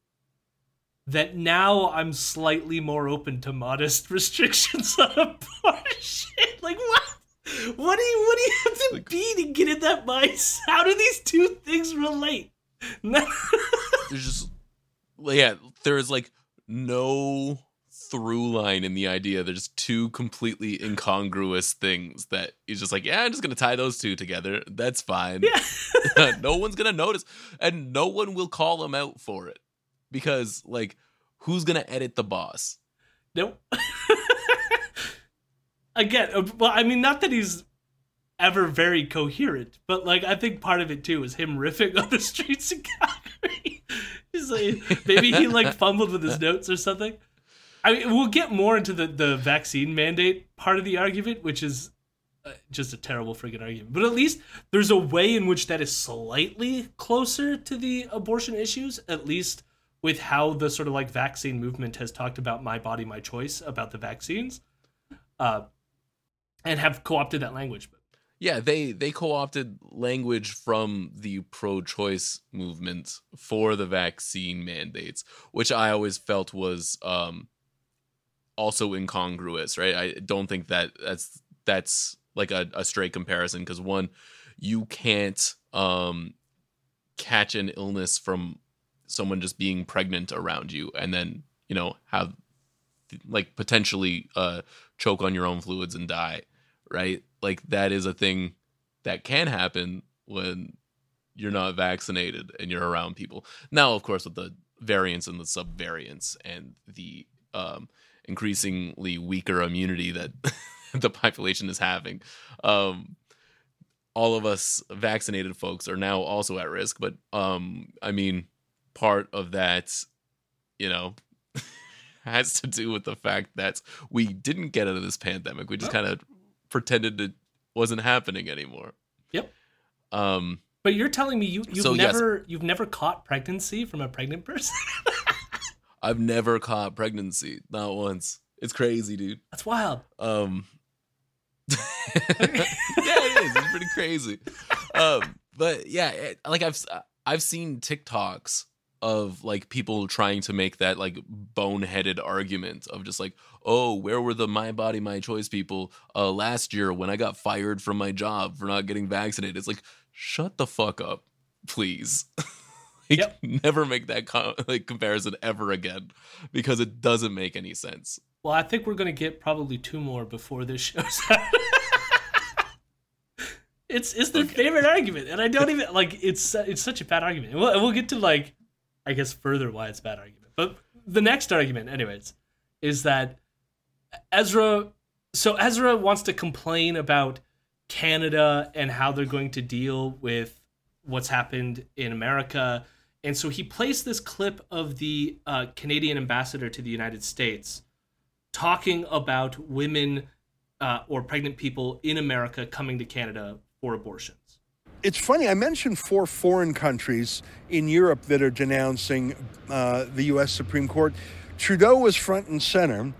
that now I'm slightly more open to modest <laughs> restrictions on abortion. <laughs> Like what? What do you what do you have to be to get in that mindset? How do these two things relate? <laughs> There's just, yeah, there's like no through line in the idea. There's two completely incongruous things that he's just like, yeah, I'm just gonna tie those two together. That's fine. Yeah. no one's gonna notice, and no one will call him out for it because, like, who's gonna edit the boss? Nope. <laughs> Again, uh, well, I mean, not that he's ever very coherent, but like I think part of it too is him riffing on the streets of Calgary. <laughs> He's like, maybe he like fumbled with his <laughs> notes or something. I mean, we'll get more into the the vaccine mandate part of the argument, which is uh, just a terrible freaking argument. But at least there's a way in which that is slightly closer to the abortion issues, at least with how the sort of like vaccine movement has talked about my body, my choice about the vaccines, uh, and have co-opted that language. Yeah, they they co-opted language from the pro-choice movement for the vaccine mandates, which I always felt was um also incongruous, right? I don't think that that's that's like a, a straight comparison because one, you can't um catch an illness from someone just being pregnant around you and then, you know, have like potentially uh choke on your own fluids and die, right? Like that is a thing that can happen when you're not vaccinated and you're around people. Now, of course, with the variants and the subvariants and the um, increasingly weaker immunity that <laughs> the population is having, um, all of us vaccinated folks are now also at risk. But um, I mean, part of that, you know, <laughs> has to do with the fact that we didn't get out of this pandemic. We just Oh. kind of pretended it wasn't happening anymore. Yep. Um, but you're telling me you you've So, yes. never you've never caught pregnancy from a pregnant person? <laughs> I've never caught pregnancy, not once. It's crazy, dude. That's wild. Um, <laughs> yeah, it is. It's pretty crazy. Um, but yeah, it, like I've I've seen TikToks of like people trying to make that like boneheaded argument of just like, oh, where were the my body my choice people uh last year when I got fired from my job for not getting vaccinated? It's like, shut the fuck up, please. <laughs> like, Yep. never make that com- like comparison ever again because it doesn't make any sense. Well, I think we're gonna get probably two more before this <laughs> show's out. it's it's their favorite argument, and I don't even like it's it's such a bad argument. And we'll, and we'll get to like, I guess further why it's bad argument. But the next argument, anyways, is that Ezra. So Ezra wants to complain about Canada and how they're going to deal with what's happened in America. And so he placed this clip of the uh, Canadian ambassador to the United States talking about women uh, or pregnant people in America coming to Canada for abortions. It's funny, I mentioned four foreign countries in Europe that are denouncing uh, the U.S. Supreme Court. Trudeau was front and center,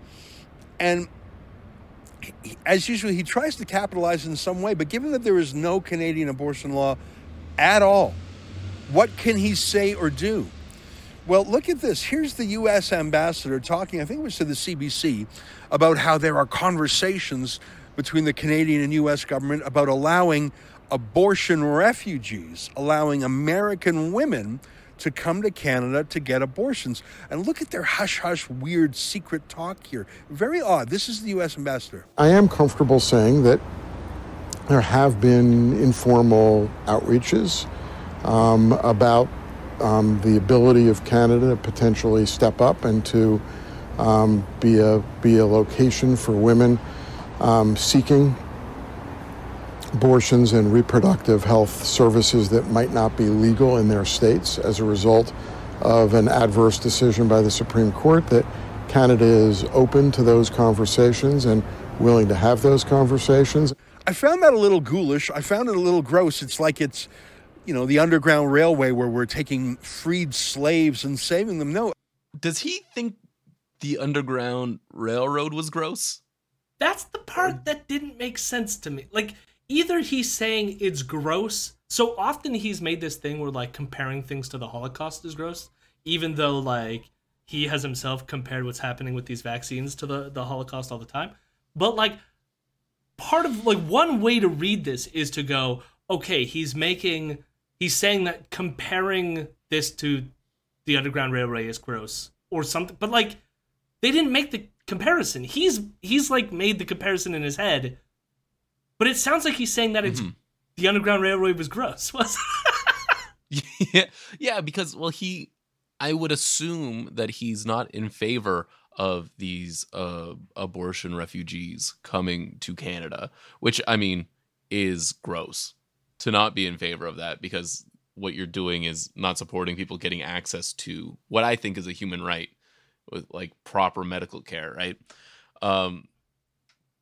and he- as usual, he tries to capitalize in some way. But given that there is no Canadian abortion law at all, what can he say or do? Well, look at this. Here's the U.S. ambassador talking, I think it was to the CBC, about how there are conversations between the Canadian and U.S. government about allowing abortion refugees, allowing American women to come to Canada to get abortions. And look at their hush hush, weird secret talk here. Very odd. This is the U.S. ambassador. I am comfortable saying that there have been informal outreaches um, about um, the ability of Canada to potentially step up and to um, be a be a location for women um, seeking abortions and reproductive health services that might not be legal in their states as a result of an adverse decision by the Supreme Court that Canada is open to those conversations and willing to have those conversations. I found that a little ghoulish. I found it a little gross. It's like it's, you know, the Underground Railway where we're taking freed slaves and saving them. No, Does he think the Underground Railroad was gross? That's the part mm. that didn't make sense to me. Like, either he's saying it's gross. So often he's made this thing where, like, comparing things to the Holocaust is gross, even though, like, he has himself compared what's happening with these vaccines to the, the Holocaust all the time. But, like, part of, like, one way to read this is to go, okay, he's making, he's saying that comparing this to the Underground Railway is gross or something. But, like, they didn't make the comparison. He's he's like made the comparison in his head, but it sounds like he's saying that it's Mhm. the Underground Railroad was gross. <laughs> Was <laughs> yeah, yeah, because well, he, I would assume that he's not in favor of these uh, abortion refugees coming to Canada, which I mean is gross to not be in favor of that because what you're doing is not supporting people getting access to what I think is a human right with like proper medical care, right? Um,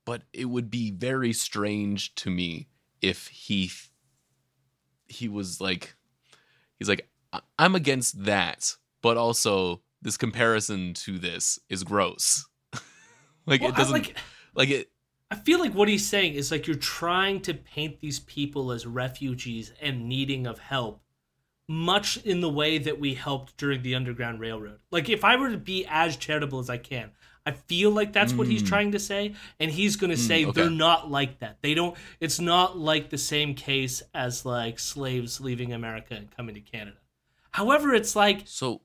but it would be very strange to me if he he was like he's like "I- i'm against that but also this comparison to this is gross <laughs> like Well, it doesn't like like it I feel like what he's saying is like you're trying to paint these people as refugees and needing of help, much in the way that we helped during the Underground Railroad. Like if I were to be as charitable as I can, I feel like that's what he's Mm. trying to say, and he's going to say okay. they're not like that. They don't. It's not like the same case as like slaves leaving America and coming to Canada. However, it's like so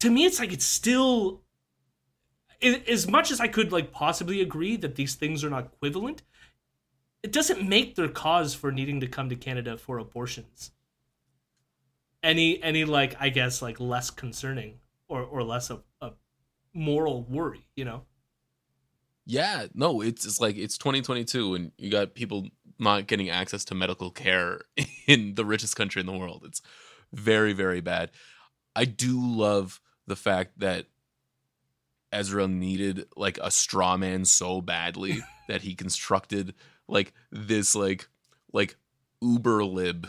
to me it's like it's still i- as much as i could like possibly agree that these things are not equivalent it doesn't make their cause for needing to come to canada for abortions any any like i guess like less concerning or or less of a moral worry you know? Yeah no it's it's like it's 2022 and you got people not getting access to medical care <laughs> in the richest country in the world. It's very very bad. I do love the fact that Ezra needed like a straw man so badly <laughs> that he constructed like this like like uber lib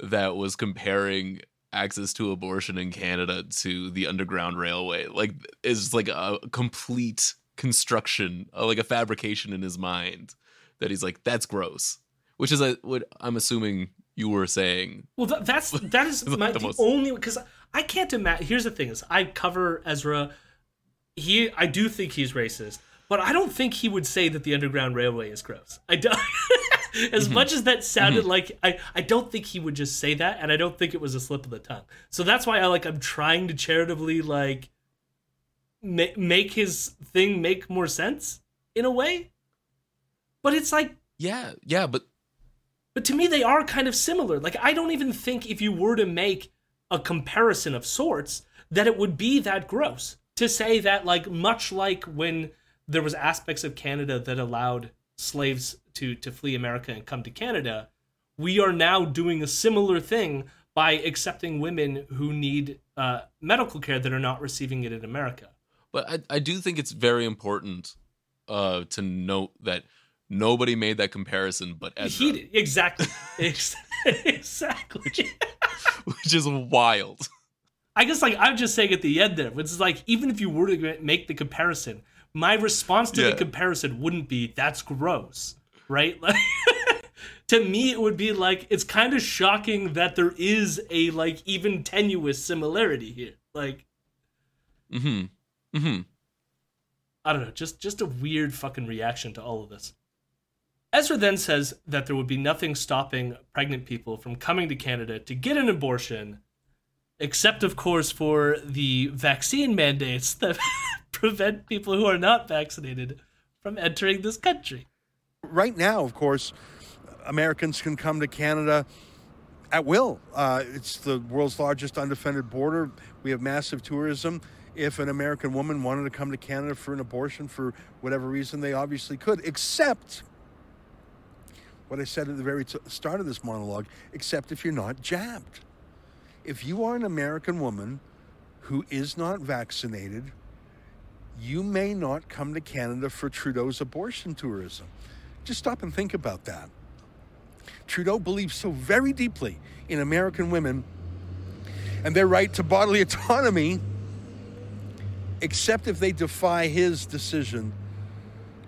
that was comparing access to abortion in Canada to the underground railway like is like a complete construction uh, like a fabrication in his mind that he's like that's gross which is uh, what I'm assuming you were saying Well, th- that's <laughs> that is my, the the most- only because I can't imagine. Here's the thing: is I cover Ezra. He, I do think he's racist, but I don't think he would say that the Underground Railway is gross. I don't. <laughs> as Mm-hmm. much as that sounded like, I, I don't think he would just say that, and I don't think it was a slip of the tongue. So that's why I like. I'm trying to charitably like ma- make his thing make more sense in a way. But it's like yeah yeah but but to me, they are kind of similar. Like, I don't even think if you were to make a comparison of sorts, that it would be that gross to say that, like, much like when there was aspects of Canada that allowed slaves to to flee America and come to Canada, we are now doing a similar thing by accepting women who need uh, medical care that are not receiving it in America. But I, I do think it's very important uh, to note that nobody made that comparison but Ezra, He did exactly, <laughs> Ex- <laughs> exactly. which is wild. I guess like I'm just saying at the end there, which is like even if you were to make the comparison, my response to Yeah. the comparison wouldn't be that's gross, right? <laughs> Like to me it would be like it's kind of shocking that there is a like even tenuous similarity here. Like Mm-hmm. Mm-hmm. I don't know, just just a weird fucking reaction to all of this. Ezra then says that there would be nothing stopping pregnant people from coming to Canada to get an abortion, except of course for the vaccine mandates that <laughs> prevent people who are not vaccinated from entering this country. Right now, of course, Americans can come to Canada at will. Uh, it's the world's largest undefended border. We have massive tourism. If an American woman wanted to come to Canada for an abortion for whatever reason, they obviously could, except what I said at the very t- start of this monologue, except if you're not jabbed. If you are an American woman who is not vaccinated, you may not come to Canada for Trudeau's abortion tourism. Just stop and think about that. Trudeau believes so very deeply in American women and their right to bodily <laughs> autonomy, except if they defy his decision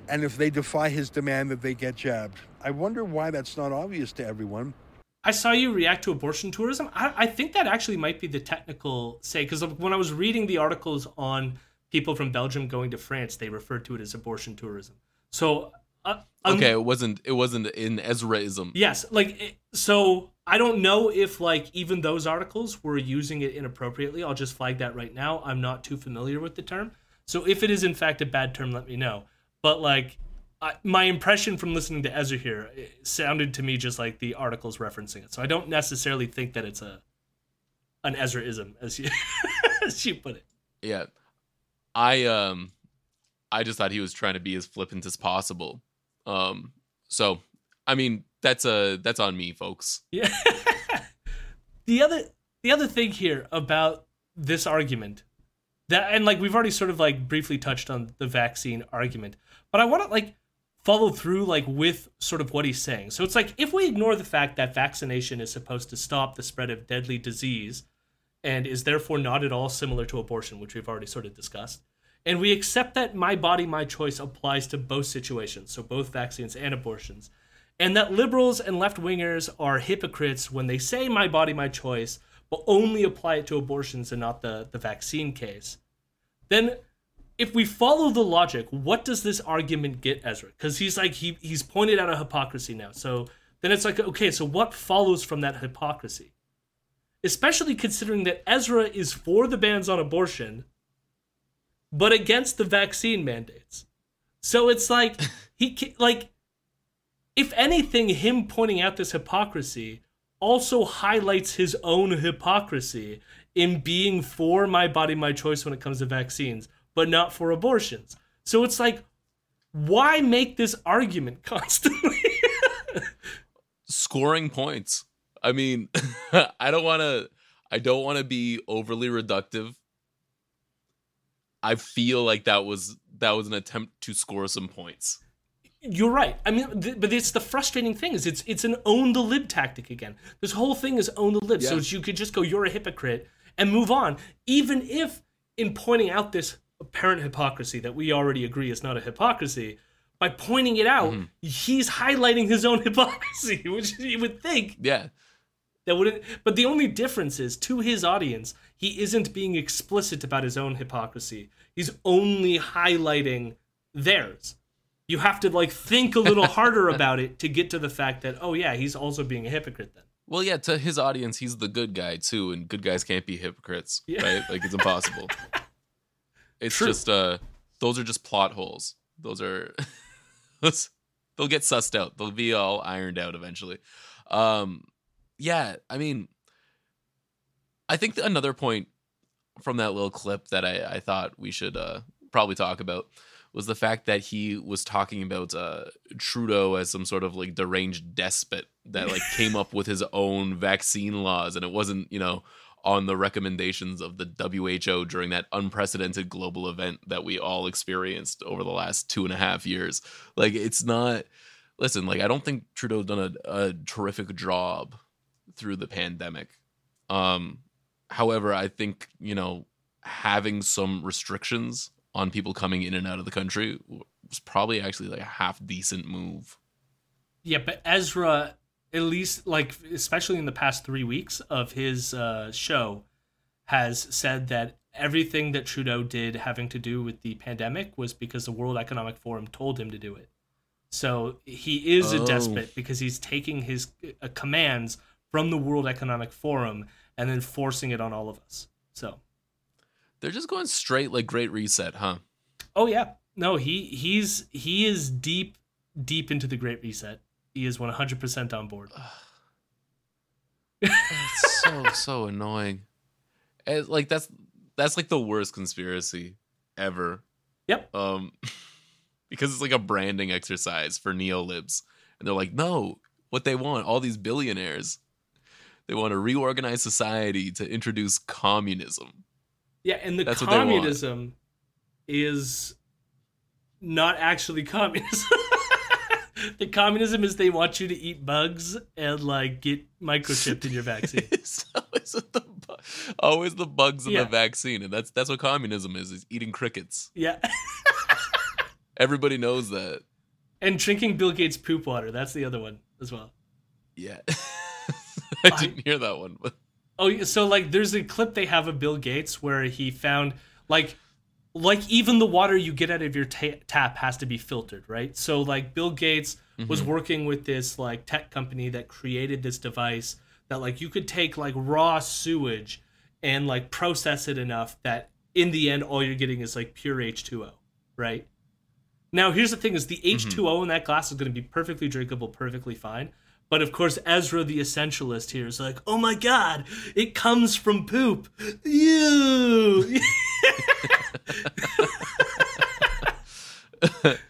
and if they defy his demand that they get jabbed. I wonder why that's not obvious to everyone. I saw you react to abortion tourism. I, I think that actually might be the technical say, because when I was reading the articles on people from Belgium going to France, they referred to it as abortion tourism. So, uh, un- Okay, it wasn't it wasn't in Ezraism. yes, like it- so. I don't know if like even those articles were using it inappropriately. I'll just flag that right now. I'm not too familiar with the term, So if it is in fact a bad term, let me know. But like I, my impression from listening to Ezra here it sounded to me just like the article's referencing it. So I don't necessarily think that it's a an Ezraism as you <laughs> as you put it. Yeah. I um I just thought he was trying to be as flippant as possible. Um so I mean that's a that's on me, folks. Yeah. <laughs> the other the other thing here about this argument that and like we've already sort of like briefly touched on the vaccine argument, but I want to like follow through like with sort of what he's saying. So it's like if we ignore the fact that vaccination is supposed to stop the spread of deadly disease and is therefore not at all similar to abortion, which we've already sort of discussed, and we accept that my body my choice applies to both situations, so both vaccines and abortions, and that liberals and left-wingers are hypocrites when they say my body my choice but only apply it to abortions and not the the vaccine case. Then if we follow the logic, what does this argument get Ezra? Because he's like he he's pointed out a hypocrisy now. So then it's like okay, so what follows from that hypocrisy? Especially considering that Ezra is for the bans on abortion, but against the vaccine mandates. So it's like <laughs> he like if anything, him pointing out this hypocrisy also highlights his own hypocrisy in being for my body, my choice when it comes to vaccines but not for abortions. So it's like, why make this argument <laughs> constantly? Scoring points. I mean, <laughs> I don't want to I don't want to be overly reductive. I feel like that was that was an attempt to score some points. You're right. I mean, th- but it's the frustrating thing is it's it's an own the lib tactic again. This whole thing is own the lib. So Yeah. you could just go, you're a hypocrite, and move on. Even if in pointing out this apparent hypocrisy that we already agree is not a hypocrisy, by pointing it out, mm-hmm. he's highlighting his own <laughs> hypocrisy, which you would think Yeah. that wouldn't. But the only difference is to his audience, he isn't being explicit about his own hypocrisy. He's only highlighting theirs. You have to like think a little harder <laughs> about it to get to the fact that oh yeah, he's also being a hypocrite then. Well, yeah, to his audience, he's the good guy too, and good guys can't be hypocrites, Yeah. right? Like it's impossible. <laughs> it's True. just uh those are just plot holes. Those are <laughs> they'll get sussed out. They'll be all ironed out eventually. Um yeah, I mean I think another point from that little clip that I, I thought we should uh probably talk about was the fact that he was talking about uh, Trudeau as some sort of like deranged despot that like <laughs> came up with his own vaccine laws, and it wasn't you know on the recommendations of the WHO during that unprecedented global event that we all experienced over the last two and a half years. Like it's not. Listen, like I don't think Trudeau done a, a terrific job through the pandemic. Um, however, I think you know having some restrictions on people coming in and out of the country was probably actually like a half decent move. Yeah, but Ezra, at least like especially in the past three weeks of his uh, show, has said that everything that Trudeau did having to do with the pandemic was because the World Economic Forum told him to do it. So he is a Oh. despot because he's taking his uh, commands from the World Economic Forum and then forcing it on all of us. So, They're just going straight like Great Reset, huh? oh yeah, no, he he's he is deep deep into the Great Reset. He is one hundred percent on board. It's so <laughs> so annoying. And, like that's that's like the worst conspiracy ever. Yep. Um, <laughs> because it's like a branding exercise for neolibs, and they're like, no, what they want, all these billionaires, they want to reorganize society to introduce communism. Yeah, and the That's what they want. communism is not actually communism. <laughs> the communism is they want you to eat bugs and like get microchipped in your vaccine. <laughs> it's always the bu- always the bugs in Yeah. the vaccine, and that's that's what communism is: is eating crickets. Yeah. <laughs> Everybody knows that. And drinking Bill Gates poop water. That's the other one as well. Yeah, <laughs> I didn't hear that one, but Oh, so like there's a clip they have of Bill Gates where he found like like even the water you get out of your ta- tap has to be filtered, right? So like Bill Gates was mm-hmm. working with this like tech company that created this device that like you could take like raw sewage and like process it enough that in the end all you're getting is like pure H2O, right? Now here's the thing is the mm-hmm. H2O in that glass is going to be perfectly drinkable, perfectly fine. But of course, Ezra the essentialist here is like, "Oh my god, it comes from poop." You. <laughs>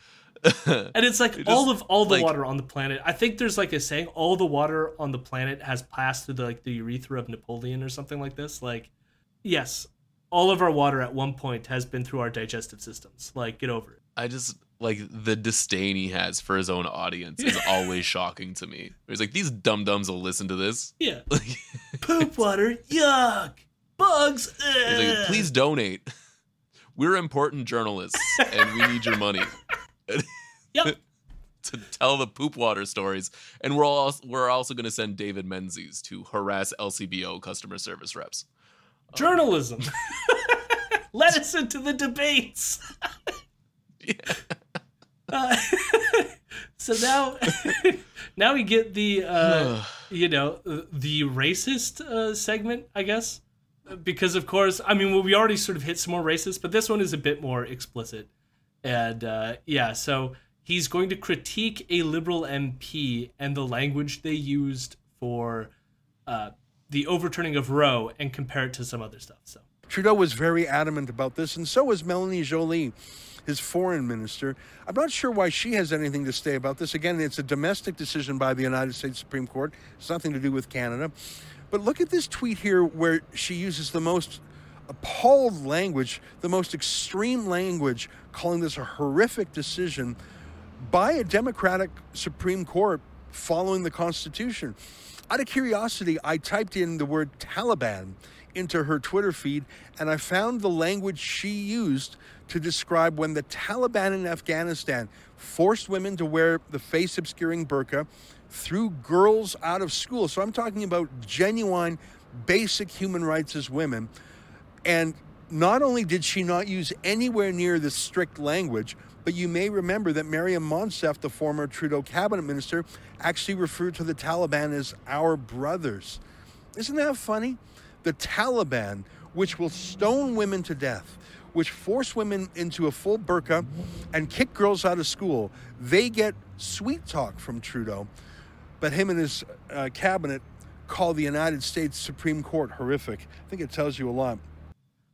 and it's like all of all the like- water on the planet. I think there's like a saying, all the water on the planet has passed through the like the urethra of Napoleon or something like this. Like, yes, all of our water at one point has been through our digestive systems. Like, get over it. I just like the disdain he has for his own audience is <laughs> always shocking to me. He's like, these dum dums will listen to this. Yeah, <laughs> Like, <laughs> poop water, yuck, bugs. like, please donate. We're important journalists and we need your money Yep. to tell the poop water stories. And we're also we're also going to send David Menzies to harass LCBO customer service reps. Journalism. Let us into the debates. Uh, <laughs> so now, <laughs> now we get the uh, <sighs> you know the racist uh, segment, I guess, because of course, I mean, well, we already sort of hit some more racist, but this one is a bit more explicit, and uh, yeah, so he's going to critique a liberal MP and the language they used for uh, the overturning of Roe and compare it to some other stuff. So. Trudeau was very adamant about this, and so was Melanie Joly, his foreign minister. I'm not sure why she has anything to say about this. Again, it's a domestic decision by the United States Supreme Court. It's nothing to do with Canada. But look at this tweet here where she uses the most appalled language, the most extreme language, calling this a horrific decision by a Democratic Supreme Court following the Constitution. Out of curiosity, I typed in the word Taliban into her Twitter feed and I found the language she used to describe when the Taliban in Afghanistan forced women to wear the face obscuring burqa, threw girls out of school. So I'm talking about genuine, basic human rights as women. And not only did she not use anywhere near the strict language, but you may remember that Mariam Monsef, the former Trudeau cabinet minister, actually referred to the Taliban as our brothers. Isn't that funny? The Taliban, which will stone women to death, which force women into a full burqa and kick girls out of school, they get sweet talk from Trudeau. But him and his uh, cabinet call the United States Supreme Court horrific. I think it tells you a lot.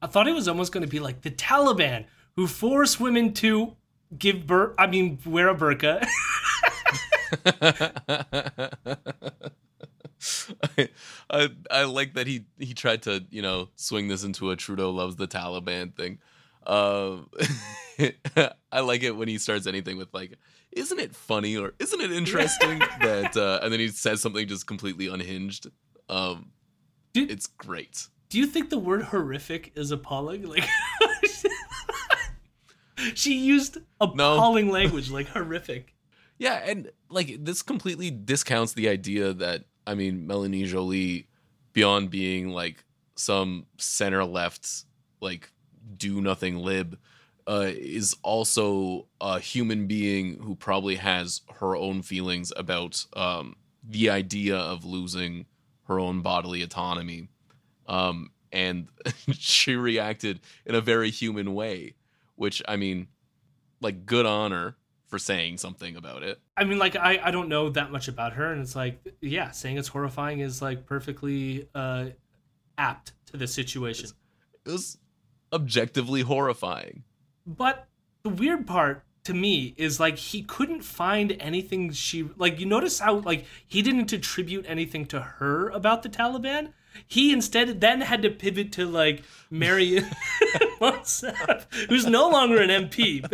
I thought it was almost going to be like the Taliban who force women to give birth. I mean, wear a burqa. <laughs> <laughs> <laughs> I, I I like that he he tried to you know swing this into a Trudeau loves the Taliban thing. Um, <laughs> I like it when he starts anything with like, isn't it funny or isn't it interesting <laughs> that, uh, and then he says something just completely unhinged. Um, Dude. it's great. Do you think the word horrific is appalling? Like, she used appalling language like horrific. Yeah, and like this completely discounts the idea that I mean Melanie Joly, beyond being like some center left like do nothing lib, uh, is also a human being who probably has her own feelings about um, the idea of losing her own bodily autonomy, um, and <laughs> she reacted in a very human way, which I mean, like good on her for saying something about it. I mean, like, I, I don't know that much about her, and it's like, yeah, saying it's horrifying is like perfectly uh, apt to the situation. It was objectively horrifying. But the weird part to me is like he couldn't find anything she like you notice how like he didn't attribute anything to her about the Taliban. He instead then had to pivot to like Mary <laughs> Monsef, who's no longer an MP,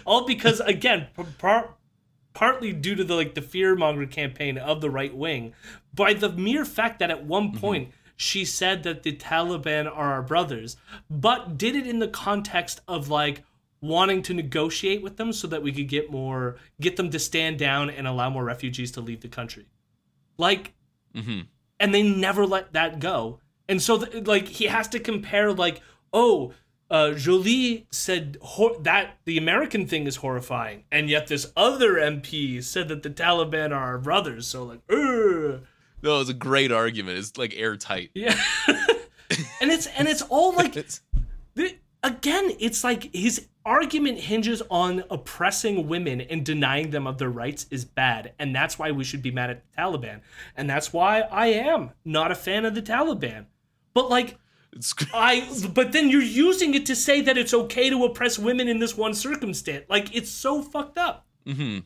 <laughs> all because again, par- partly due to the like the fear monger campaign of the right wing, by the mere fact that at one point she said that the Taliban are our brothers, but did it in the context of like wanting to negotiate with them so that we could get more get them to stand down and allow more refugees to leave the country. Like hmm and they never let that go. And so, th- like, he has to compare, like, oh, uh, Joly said hor- that the American thing is horrifying, and yet this other MP said that the Taliban are our brothers. So, like, Ugh. No, it was a great argument. It's like airtight. yeah. <laughs> and it's and it's all like <laughs> It's, The, again, it's like his argument hinges on oppressing women and denying them of their rights is bad, and that's why we should be mad at the Taliban, and that's why I am not a fan of the Taliban. But like, It's I but then you're using it to say that it's okay to oppress women in this one circumstance. Like it's so fucked up. hmm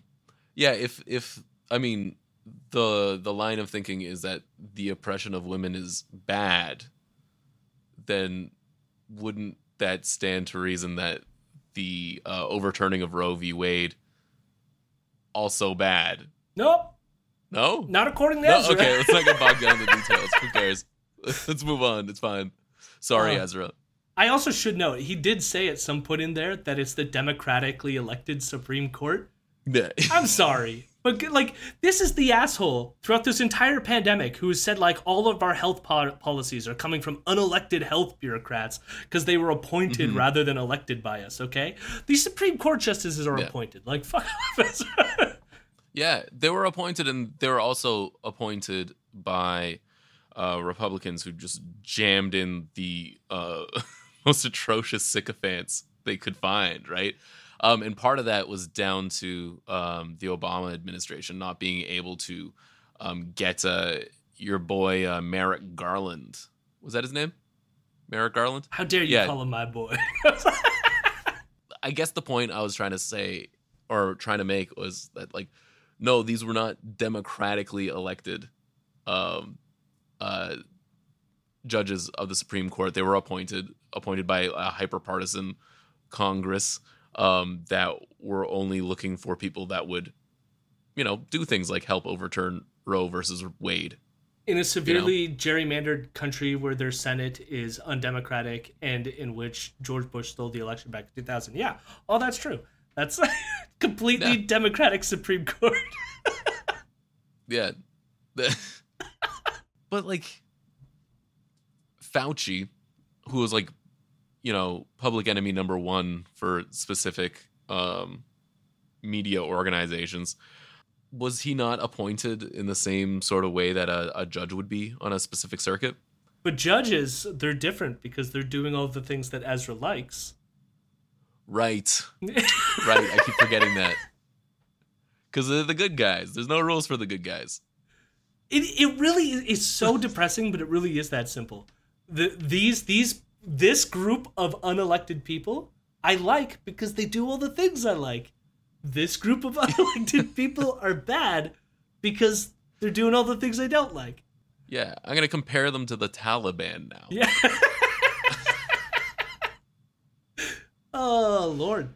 Yeah, if if I mean the the line of thinking is that the oppression of women is bad, then wouldn't that stand to reason that the uh, overturning of Roe v. Wade also bad? Nope, No. not according to No, Ezra. okay, let's not get bogged down in the <laughs> details. Who cares? Let's move on. It's fine. Sorry, Uh, Ezra. I also should note he did say at some point in there that it's the democratically elected Supreme Court. Yeah. I'm sorry. But like this is the asshole throughout this entire pandemic who has said like all of our health po- policies are coming from unelected health bureaucrats because they were appointed Mm-hmm. rather than elected by us. Okay, these Supreme Court justices are Yeah. appointed. Like <laughs> fuck off. Yeah, they were appointed, and they were also appointed by uh, Republicans who just jammed in the uh, <laughs> most atrocious sycophants they could find, right? Um, and part of that was down to um, the Obama administration not being able to um, get uh, your boy uh, Merrick Garland. Was that his name? Merrick Garland? How dare you Yeah. call him my boy? <laughs> I guess the point I was trying to say or trying to make was that like no, these were not democratically elected um uh judges of the Supreme Court. They were appointed appointed by a hyper partisan Congress um that were only looking for people that would you know do things like help overturn Roe versus Wade. in a severely gerrymandered country where their Senate is undemocratic and in which George Bush stole the election back in 2000. Yeah, all that's true. That's <laughs> completely Yeah. democratic Supreme Court. <laughs> Yeah. <laughs> but like Fauci, who was like, you know, public enemy number one for specific um media organizations, was he not appointed in the same sort of way that a, a judge would be on a specific circuit? But judges, they're different because they're doing all the things that Ezra likes. Right. <laughs> Right. I keep forgetting that. Because they're the good guys. There's no rules for the good guys. It it really is so depressing, but it really is that simple. The these these this group of unelected people I like because they do all the things I like. This group of <laughs> unelected people are bad because they're doing all the things I don't like. Yeah. I'm going to compare them to the Taliban now. Yeah. <laughs> oh Lord.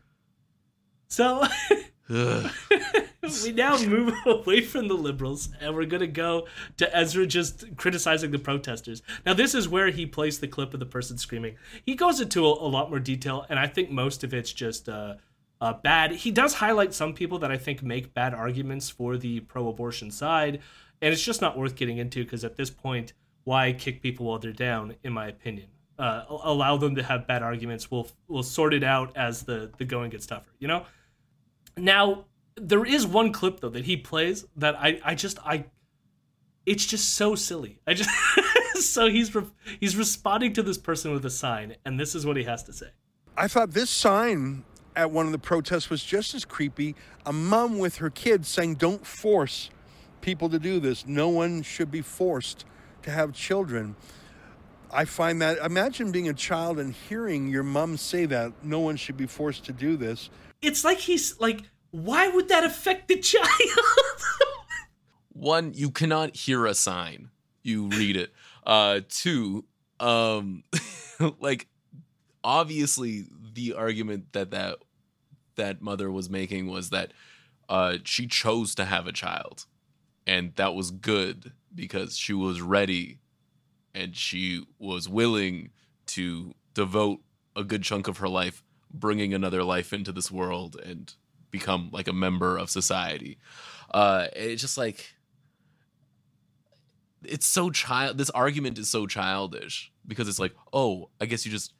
So. <laughs> <laughs> we now move <laughs> away from the liberals and we're going to go to Ezra just criticizing the protesters. Now, this is where he plays the clip of the person screaming. He goes into a, a lot more detail, and I think most of it's just uh, uh, bad. He does highlight some people that I think make bad arguments for the pro abortion side, and it's just not worth getting into because at this point, why kick people while they're down, in my opinion? Uh, allow them to have bad arguments. We'll we'll sort it out as the the going gets tougher. You know. Now, there is one clip though that he plays that I I just I it's just so silly. I just <laughs> so he's re- he's responding to this person with a sign and this is what he has to say. I thought this sign at one of the protests was just as creepy. A mom with her kids saying, Don't force people to do this. No one should be forced to have children. I find that, imagine being a child and hearing your mom say that, no one should be forced to do this. It's like he's like why would that affect the <laughs> child? one you cannot hear a sign you read it uh two um <laughs> like obviously the argument that that that mother was making was that uh she chose to have a child and that was good because she was ready and she was willing to devote a good chunk of her life bringing another life into this world and become like a member of society uh it's just like it's so child this argument is so childish because it's like oh i guess you just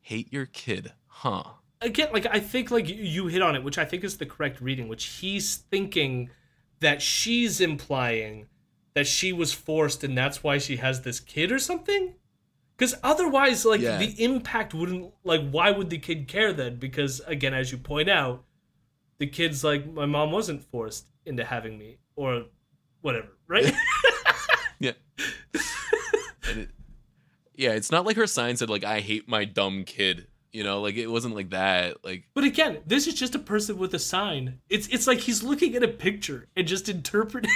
hate your kid huh Again, like I think like you- you hit on it, which I think is the correct reading, which he's thinking that she's implying that she was forced and that's why she has this kid or something. Because otherwise, like Yeah. the impact wouldn't like. Why would the kid care then? Because again, as you point out, the kid's like, my mom wasn't forced into having me, or whatever, right? <laughs> Yeah. And it- yeah, it's not like her sign said like I hate my dumb kid. You know, like it wasn't like that. Like but again, this is just a person with a sign. It's it's like he's looking at a picture and just interpreting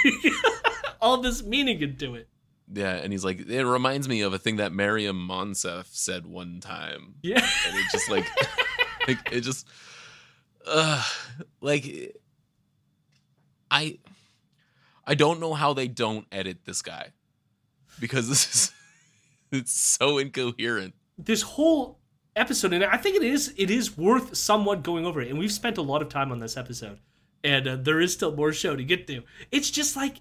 <laughs> all this meaning into it. Yeah, and he's like, it reminds me of a thing that Mariam Monsef said one time. Yeah. And it just like, <laughs> like it just uh like I I don't know how they don't edit this guy. Because this is <laughs> it's so incoherent. this whole episode and i think it is it is worth somewhat going over it and we've spent a lot of time on this episode and uh, there is still more show to get to it's just like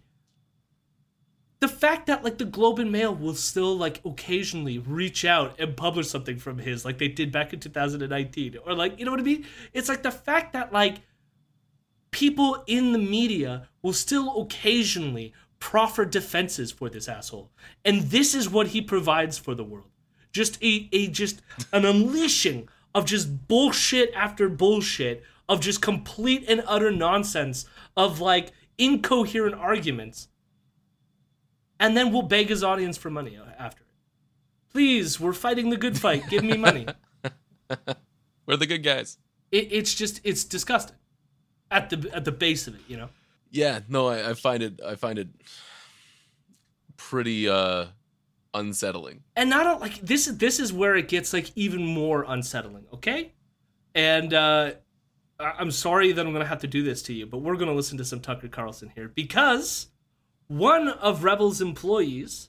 the fact that like the globe and mail will still like occasionally reach out and publish something from his like they did back in 2019 or like you know what i mean? It's like the fact that like people in the media will still occasionally proffer defenses for this asshole. And this is what he provides for the world. Just a, a just an unleashing of just bullshit after bullshit of just complete and utter nonsense of like incoherent arguments and then we'll beg his audience for money after it. Please we're fighting the good fight. Give me money. <laughs> We're the good guys. it, it's just it's disgusting. At the at the base of it you know? Yeah, no, I, I find it I find it pretty uh unsettling. and not like this this is where it gets like even more unsettling okay? And uh i'm sorry that i'm gonna have to do this to you but we're gonna listen to some tucker carlson here because one of rebel's employees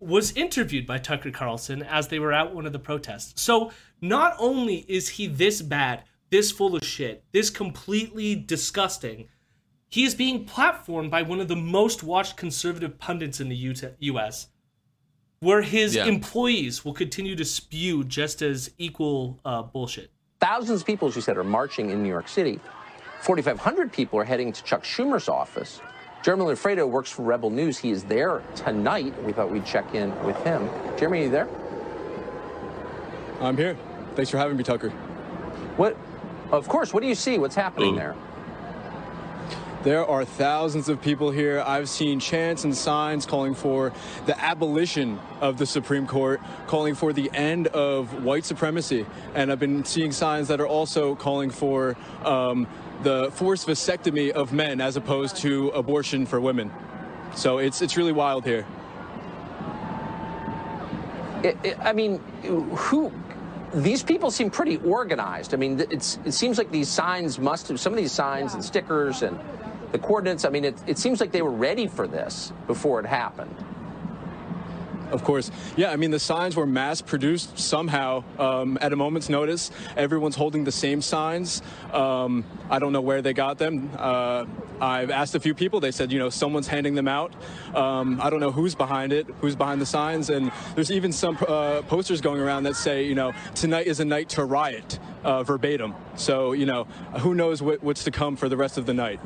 was interviewed by tucker carlson as they were at one of the protests so not only is he this bad this full of shit this completely disgusting he is being platformed by one of the most watched conservative pundits in the U- us where his Yeah. employees will continue to spew just as equal uh, bullshit. Thousands of people, as you said, are marching in New York City. 4,500 people are heading to Chuck Schumer's office. Jeremy Loffredo works for Rebel News. He is there tonight. We thought we'd check in with him. Jeremy, are you there? I'm here. Thanks for having me, Tucker. What? Of course. What do you see? What's happening there? There are thousands of people here. I've seen chants and signs calling for the abolition of the Supreme Court, calling for the end of white supremacy. And I've been seeing signs that are also calling for um, the forced vasectomy of men as opposed to abortion for women. So it's, it's really wild here. I mean, who? These people seem pretty organized. I mean, it's, it seems like these signs must have, some of these signs and stickers and the coordinates, I mean, it, it seems like they were ready for this before it happened. Of course. Yeah, I mean, the signs were mass produced somehow um, at a moment's notice. Everyone's holding the same signs. Um, I don't know where they got them. Uh, I've asked a few people. They said, you know, someone's handing them out. Um, I don't know who's behind it, who's behind the signs. And there's even some uh, posters going around that say, you know, tonight is a night to riot, uh, verbatim. So, you know, who knows what, what's to come for the rest of the night.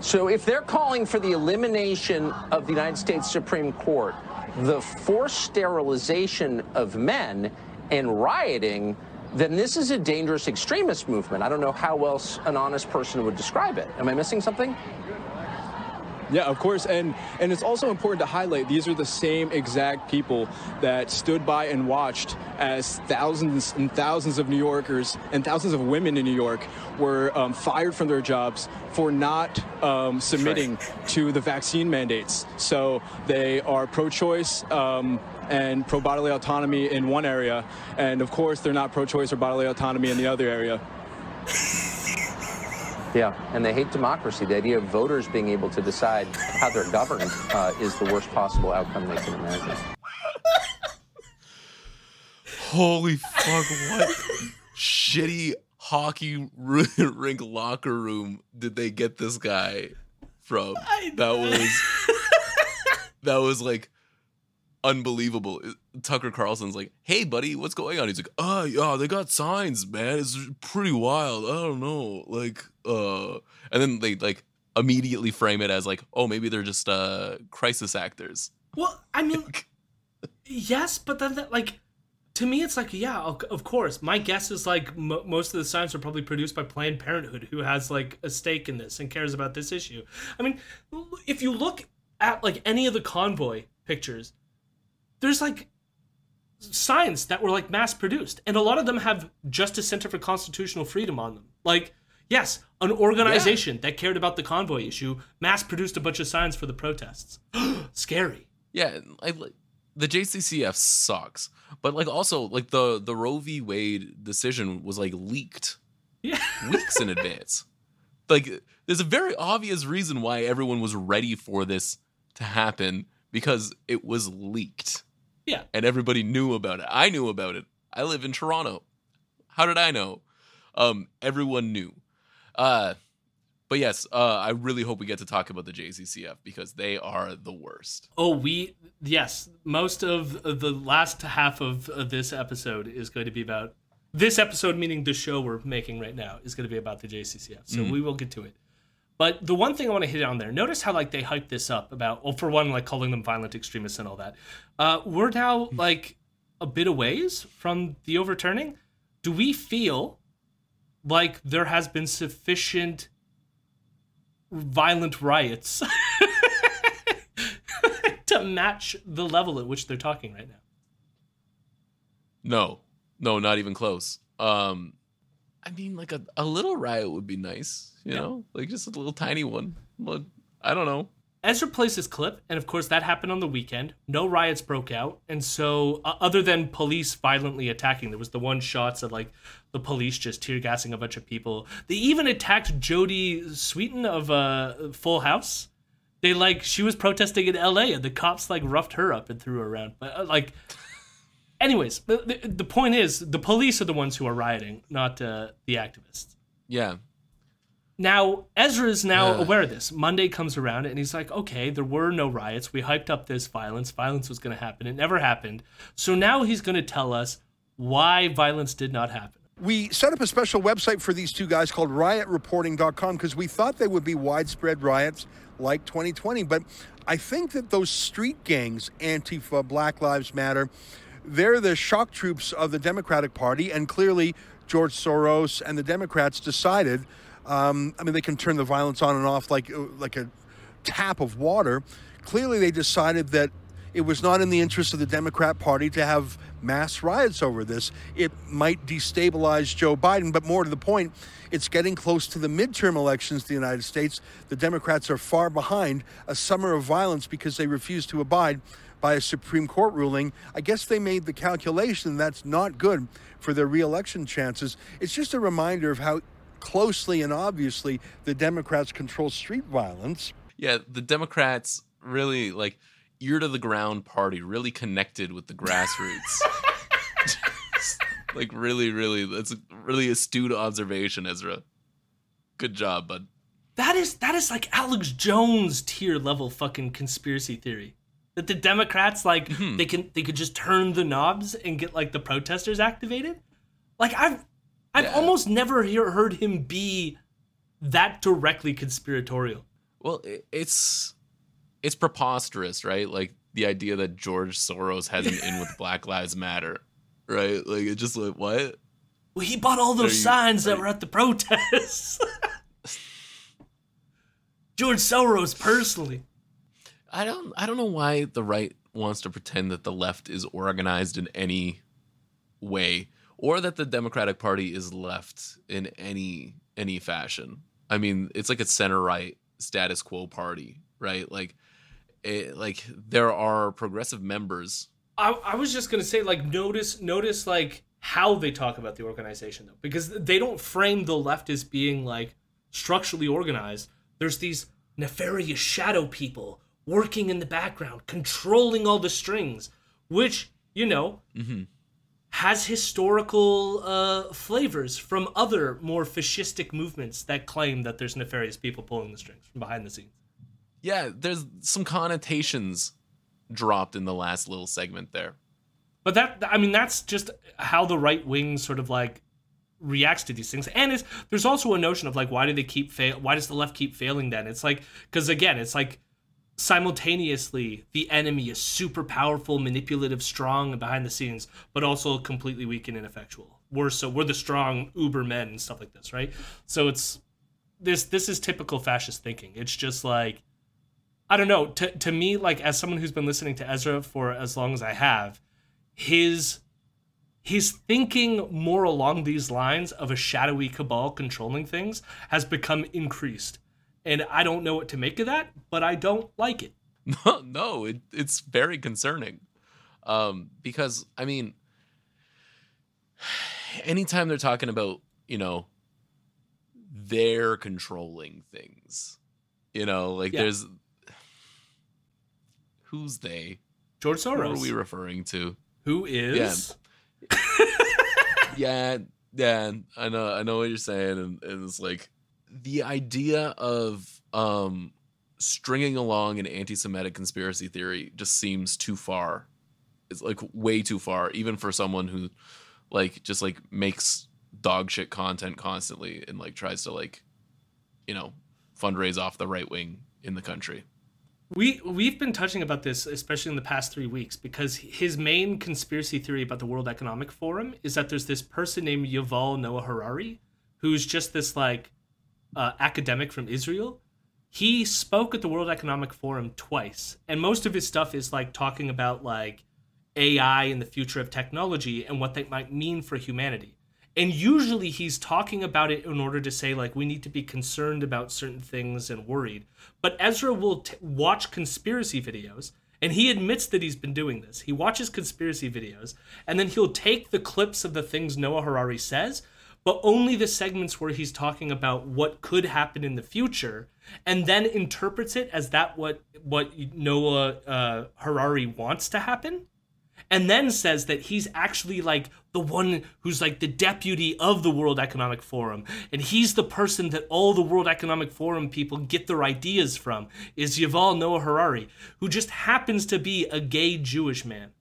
So if they're calling for the elimination of the United States Supreme Court, the forced sterilization of men, and rioting, then this is a dangerous extremist movement. I don't know how else an honest person would describe it. Am I missing something? Yeah, of course, and and it's also important to highlight these are the same exact people that stood by and watched as thousands and thousands of New Yorkers and thousands of women in New York were um, fired from their jobs for not um, submitting to the vaccine mandates. So they are pro-choice. Um, and pro bodily autonomy in one area, and of course, they're not pro choice or bodily autonomy in the other area. Yeah, and they hate democracy. The idea of voters being able to decide how they're governed uh, is the worst possible outcome they can imagine. Holy fuck! What shitty hockey r- <laughs> rink locker room did they get this guy from? That was that was like unbelievable. Tucker Carlson's like, "Hey, buddy, what's going on?" He's like, "Oh, yeah, they got signs, man. It's pretty wild. I don't know, like, uh," and then they like immediately frame it as like, "Oh, maybe they're just uh crisis actors." Well, I mean, <laughs> Yes, but then that, like to me it's like yeah of course. My guess is like mo most of the signs are probably produced by planned parenthood who has like a stake in this and cares about this issue. I mean if you look at like any of the convoy pictures there's like signs that were like mass produced and a lot of them have justice center for constitutional freedom on them. Like yes an organization that cared about the convoy issue mass produced a bunch of signs for the protests <gasps> scary Yeah, I the JCCF sucks, but like also like the the Roe v. Wade decision was like leaked yeah <laughs> weeks in advance. Like there's a very obvious reason why everyone was ready for this to happen because it was leaked yeah and everybody knew about it. I knew about it. I live in Toronto. How did I know? Um, everyone knew. Uh, but yes, uh, I really hope we get to talk about the JCCF because they are the worst. Oh, we yes. Most of the last half of, of this episode is going to be about this episode, meaning the show we're making right now, is going to be about the JCCF. So we will get to it. But the one thing I want to hit on there, notice how like they hype this up about, well, for one, like calling them violent extremists and all that. Uh, we're now like a bit a ways from the overturning. Do we feel like there has been sufficient violent riots <laughs> to match the level at which they're talking right now. No, no, not even close. Um, I mean, like a, a little riot would be nice, you Yeah. know, like just a little tiny one. Well, I don't know. Ezra plays this clip, and of course that happened on the weekend. No riots broke out, and so uh, other than police violently attacking, there was the one shots of like the police just tear gassing a bunch of people. They even attacked Jodie Sweetin of uh, Full House. They like she was protesting in L.A. and the cops like roughed her up and threw her around. But uh, like, anyways, the, the the point is the police are the ones who are rioting, not uh, the activists. Yeah, Now, Ezra is now Ugh. aware of this. Monday comes around and he's like, okay, there were no riots. We hyped up this violence. Violence was going to happen. It never happened. So now he's going to tell us why violence did not happen. We set up a special website for these two guys called riotreporting.com because we thought they would be widespread riots like 2020. But I think that those street gangs, Antifa, Black Lives Matter, they're the shock troops of the Democratic Party. And clearly, George Soros and the Democrats decided. Um, I mean, they can turn the violence on and off like like a tap of water. Clearly, they decided that it was not in the interest of the Democrat Party to have mass riots over this. It might destabilize Joe Biden, but more to the point, it's getting close to the midterm elections in the United States. The Democrats are far behind a summer of violence because they refuse to abide by a Supreme Court ruling. I guess they made the calculation that's not good for their reelection chances. It's just a reminder of how closely and obviously the Democrats control street violence. yeah. The Democrats really like ear to the ground party, really connected with the grassroots. <laughs> like really, really, that's a really astute observation, Ezra. Good job, bud. That is that is like Alex Jones tier level fucking conspiracy theory. That the Democrats like hmm. they can they could just turn the knobs and get like the protesters activated. Like I've I've Yeah. almost never hear, heard him be that directly conspiratorial. Well, it's it's preposterous, right? Like the idea that George Soros has an in with Black Lives Matter, right? Like it's just like what? Well, he bought all those you- signs that were at the protests. <laughs> George Soros personally. I don't I don't know why the right wants to pretend that the left is organized in any way or that the Democratic Party is left in any any fashion. I mean, it's like a center right status quo party, right? Like it, like there are progressive members I, I was just gonna say like notice notice like how they talk about the organization though because they don't frame the left as being like structurally organized there's these nefarious shadow people working in the background controlling all the strings which you know mm-hmm. Has historical uh, flavors from other more fascistic movements that claim that there's nefarious people pulling the strings from behind the scenes yeah, there's some connotations dropped in the last little segment there. But that I mean that's just how the right wing sort of like reacts to these things. And is there's also a notion of like why do they keep fail why does the left keep failing then? It's like cuz again, it's like simultaneously the enemy is super powerful, manipulative, strong, behind the scenes, but also completely weak and ineffectual. We're so we're the strong uber men and stuff like this, right? So it's this this is typical fascist thinking. It's just like I don't know. To to me, like as someone who's been listening to Ezra for as long as I have, his his thinking more along these lines of a shadowy cabal controlling things has become increased. And I don't know what to make of that, but I don't like it. <laughs> No, no, it, it's very concerning. Um, because I mean, anytime they're talking about, you know, they're controlling things, you know, like Yeah. there's who's they? George Who Soros, are we referring to? who is yeah, <laughs> yeah, I know, I know what you're saying, and, and it's like the idea of um stringing along an anti-Semitic conspiracy theory just seems too far. It's like way too far, even for someone who like just like makes dog shit content constantly and like tries to like you know fundraise off the right wing in the country. We we've been touching about this especially in the past 3 weeks because his main conspiracy theory about the World Economic Forum is that there's this person named Yuval Noah Harari who's just this like uh, academic from Israel. He spoke at the World Economic Forum twice and most of his stuff is like talking about like AI and the future of technology and what that might mean for humanity. And usually he's talking about it in order to say, like, we need to be concerned about certain things and worried. But Ezra will t- watch conspiracy videos, and he admits that he's been doing this. He watches conspiracy videos, and then he'll take the clips of the things Noah Harari says, but only the segments where he's talking about what could happen in the future, and then interprets it as that what what Noah uh, Harari wants to happen and then says that he's actually like the one who's like the deputy of the World Economic Forum and he's the person that all the World Economic Forum people get their ideas from is Yuval Noah Harari who just happens to be a gay Jewish man.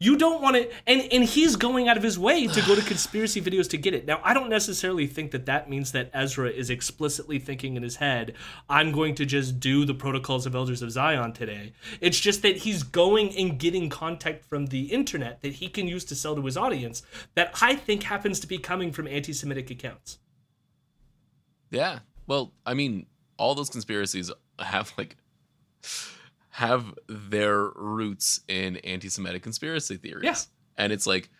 You don't want to and and he's going out of his way to go to conspiracy videos to get it. Now, I don't necessarily think that that means that Ezra is explicitly thinking in his head, I'm going to just do the protocols of elders of Zion today. It's just that he's going and getting contact from the internet that he can use to sell to his audience that I think happens to be coming from anti-Semitic accounts. Yeah. Well, I mean, all those conspiracies have like have their roots in anti-Semitic conspiracy theories. Yeah. And it's like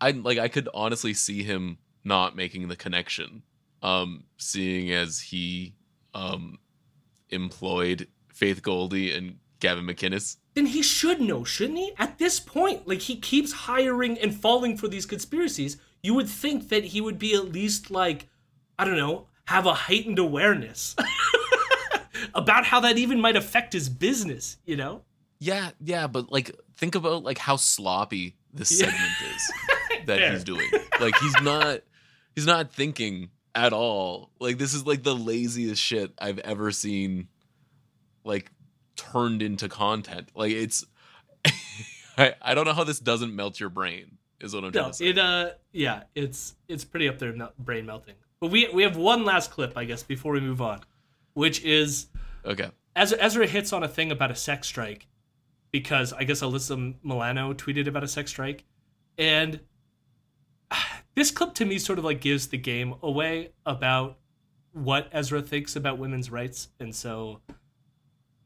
I like I could honestly see him not making the connection. Um seeing as he um employed Faith Goldy and Gavin McInnes. then he should know, shouldn't he? At this point, like he keeps hiring and falling for these conspiracies, you would think that he would be at least like, I don't know, have a heightened awareness <laughs> about how that even might affect his business, you know? Yeah, yeah, but like think about like how sloppy this Yeah. segment is <laughs> that Fair. he's doing. Like he's not he's not thinking at all. Like this is like the laziest shit I've ever seen like turned into content. Like it's <laughs> I, I don't know how this doesn't melt your brain is what I'm trying No, to say. it uh yeah, it's it's pretty up there brain melting. But we we have one last clip, I guess, before we move on, which is okay. Ezra, Ezra hits on a thing about a sex strike because I guess Alyssa Milano tweeted about a sex strike. And <sighs> this clip to me sort of like gives the game away about what Ezra thinks about women's rights. And so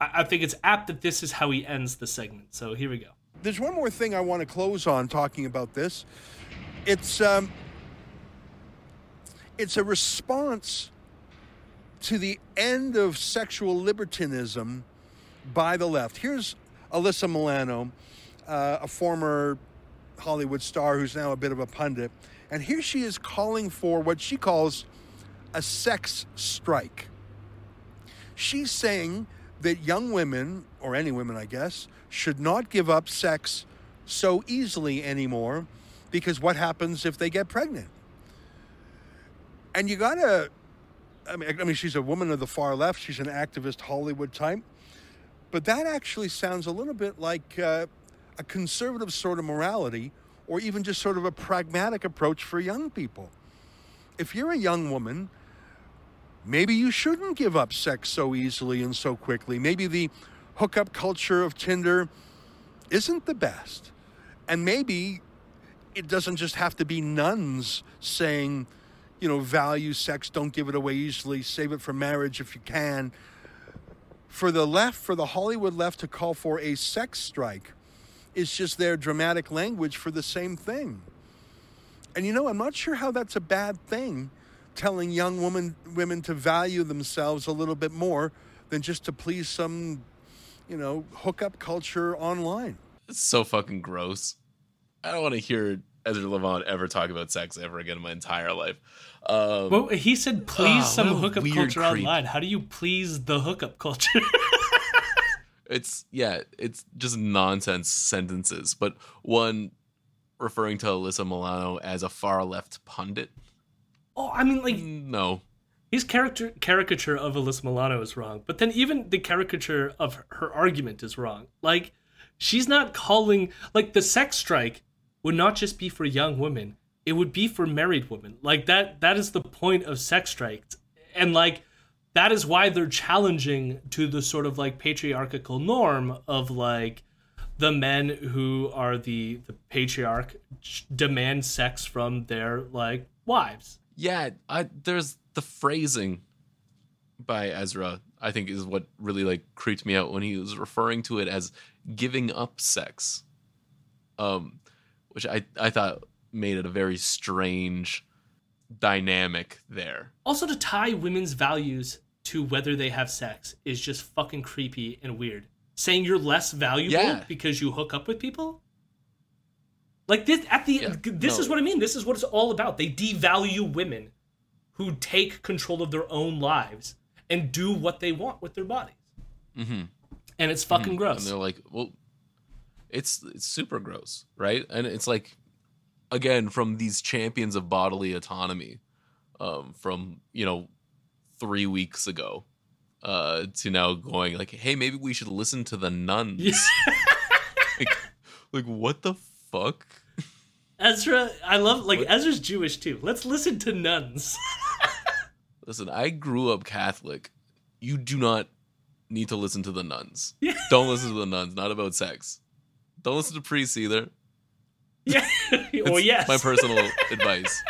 I, I think it's apt that this is how he ends the segment. So here we go. There's one more thing I want to close on talking about this. It's um, it's a response to the end of sexual libertinism by the left. Here's Alyssa Milano, uh, a former Hollywood star who's now a bit of a pundit, and here she is calling for what she calls a sex strike. She's saying that young women, or any women, I guess, should not give up sex so easily anymore because what happens if they get pregnant? And you gotta, I mean, I mean, she's a woman of the far left, she's an activist Hollywood type, but that actually sounds a little bit like uh, a conservative sort of morality or even just sort of a pragmatic approach for young people. If you're a young woman, maybe you shouldn't give up sex so easily and so quickly. Maybe the hookup culture of Tinder isn't the best. And maybe it doesn't just have to be nuns saying, you know, value sex, don't give it away easily, save it for marriage if you can. For the left, for the Hollywood left to call for a sex strike is just their dramatic language for the same thing. And you know, I'm not sure how that's a bad thing, telling young women women to value themselves a little bit more than just to please some, you know, hookup culture online. It's so fucking gross. I don't want to hear Ezra Levant ever talk about sex ever again in my entire life. Um, Well, he said please Ah, some hookup culture creep. online. How do you please the hookup culture? <laughs> it's yeah, it's just nonsense sentences. But one referring to Alyssa Milano as a far left pundit. oh, I mean, like No, his character caricature of Alyssa Milano is wrong, but then even the caricature of her argument is wrong. Like she's not calling like the sex strike would not just be for young women; it would be for married women. Like that that is the point of sex strikes, and like that is why they're challenging to the sort of like patriarchal norm of like the men who are the the patriarch demand sex from their like wives. yeah, I there's the phrasing by Ezra. I think is what really like creeped me out when he was referring to it as giving up sex, um, which I I thought made it a very strange dynamic there. Also, to tie women's values to whether they have sex is just fucking creepy and weird. Saying you're less valuable Yeah. because you hook up with people? Like this at the Yeah, this no. is what I mean. This is what it's all about. They devalue women who take control of their own lives and do what they want with their bodies. Mm-hmm. And it's fucking And gross. they're like, well, it's it's super gross, right? And it's like, again, from these champions of bodily autonomy, um, from you know, three weeks ago, uh, to now going like, hey, maybe we should listen to the nuns. Yeah. <laughs> like, like, what the fuck? Ezra, I love like What? Ezra's Jewish too. Let's listen to nuns. <laughs> Listen, I grew up Catholic. You do not need to listen to the nuns. Yeah. Don't listen to the nuns. Not about sex. Don't listen to priests either. <laughs> yeah. well, It's yes. My personal <laughs> advice.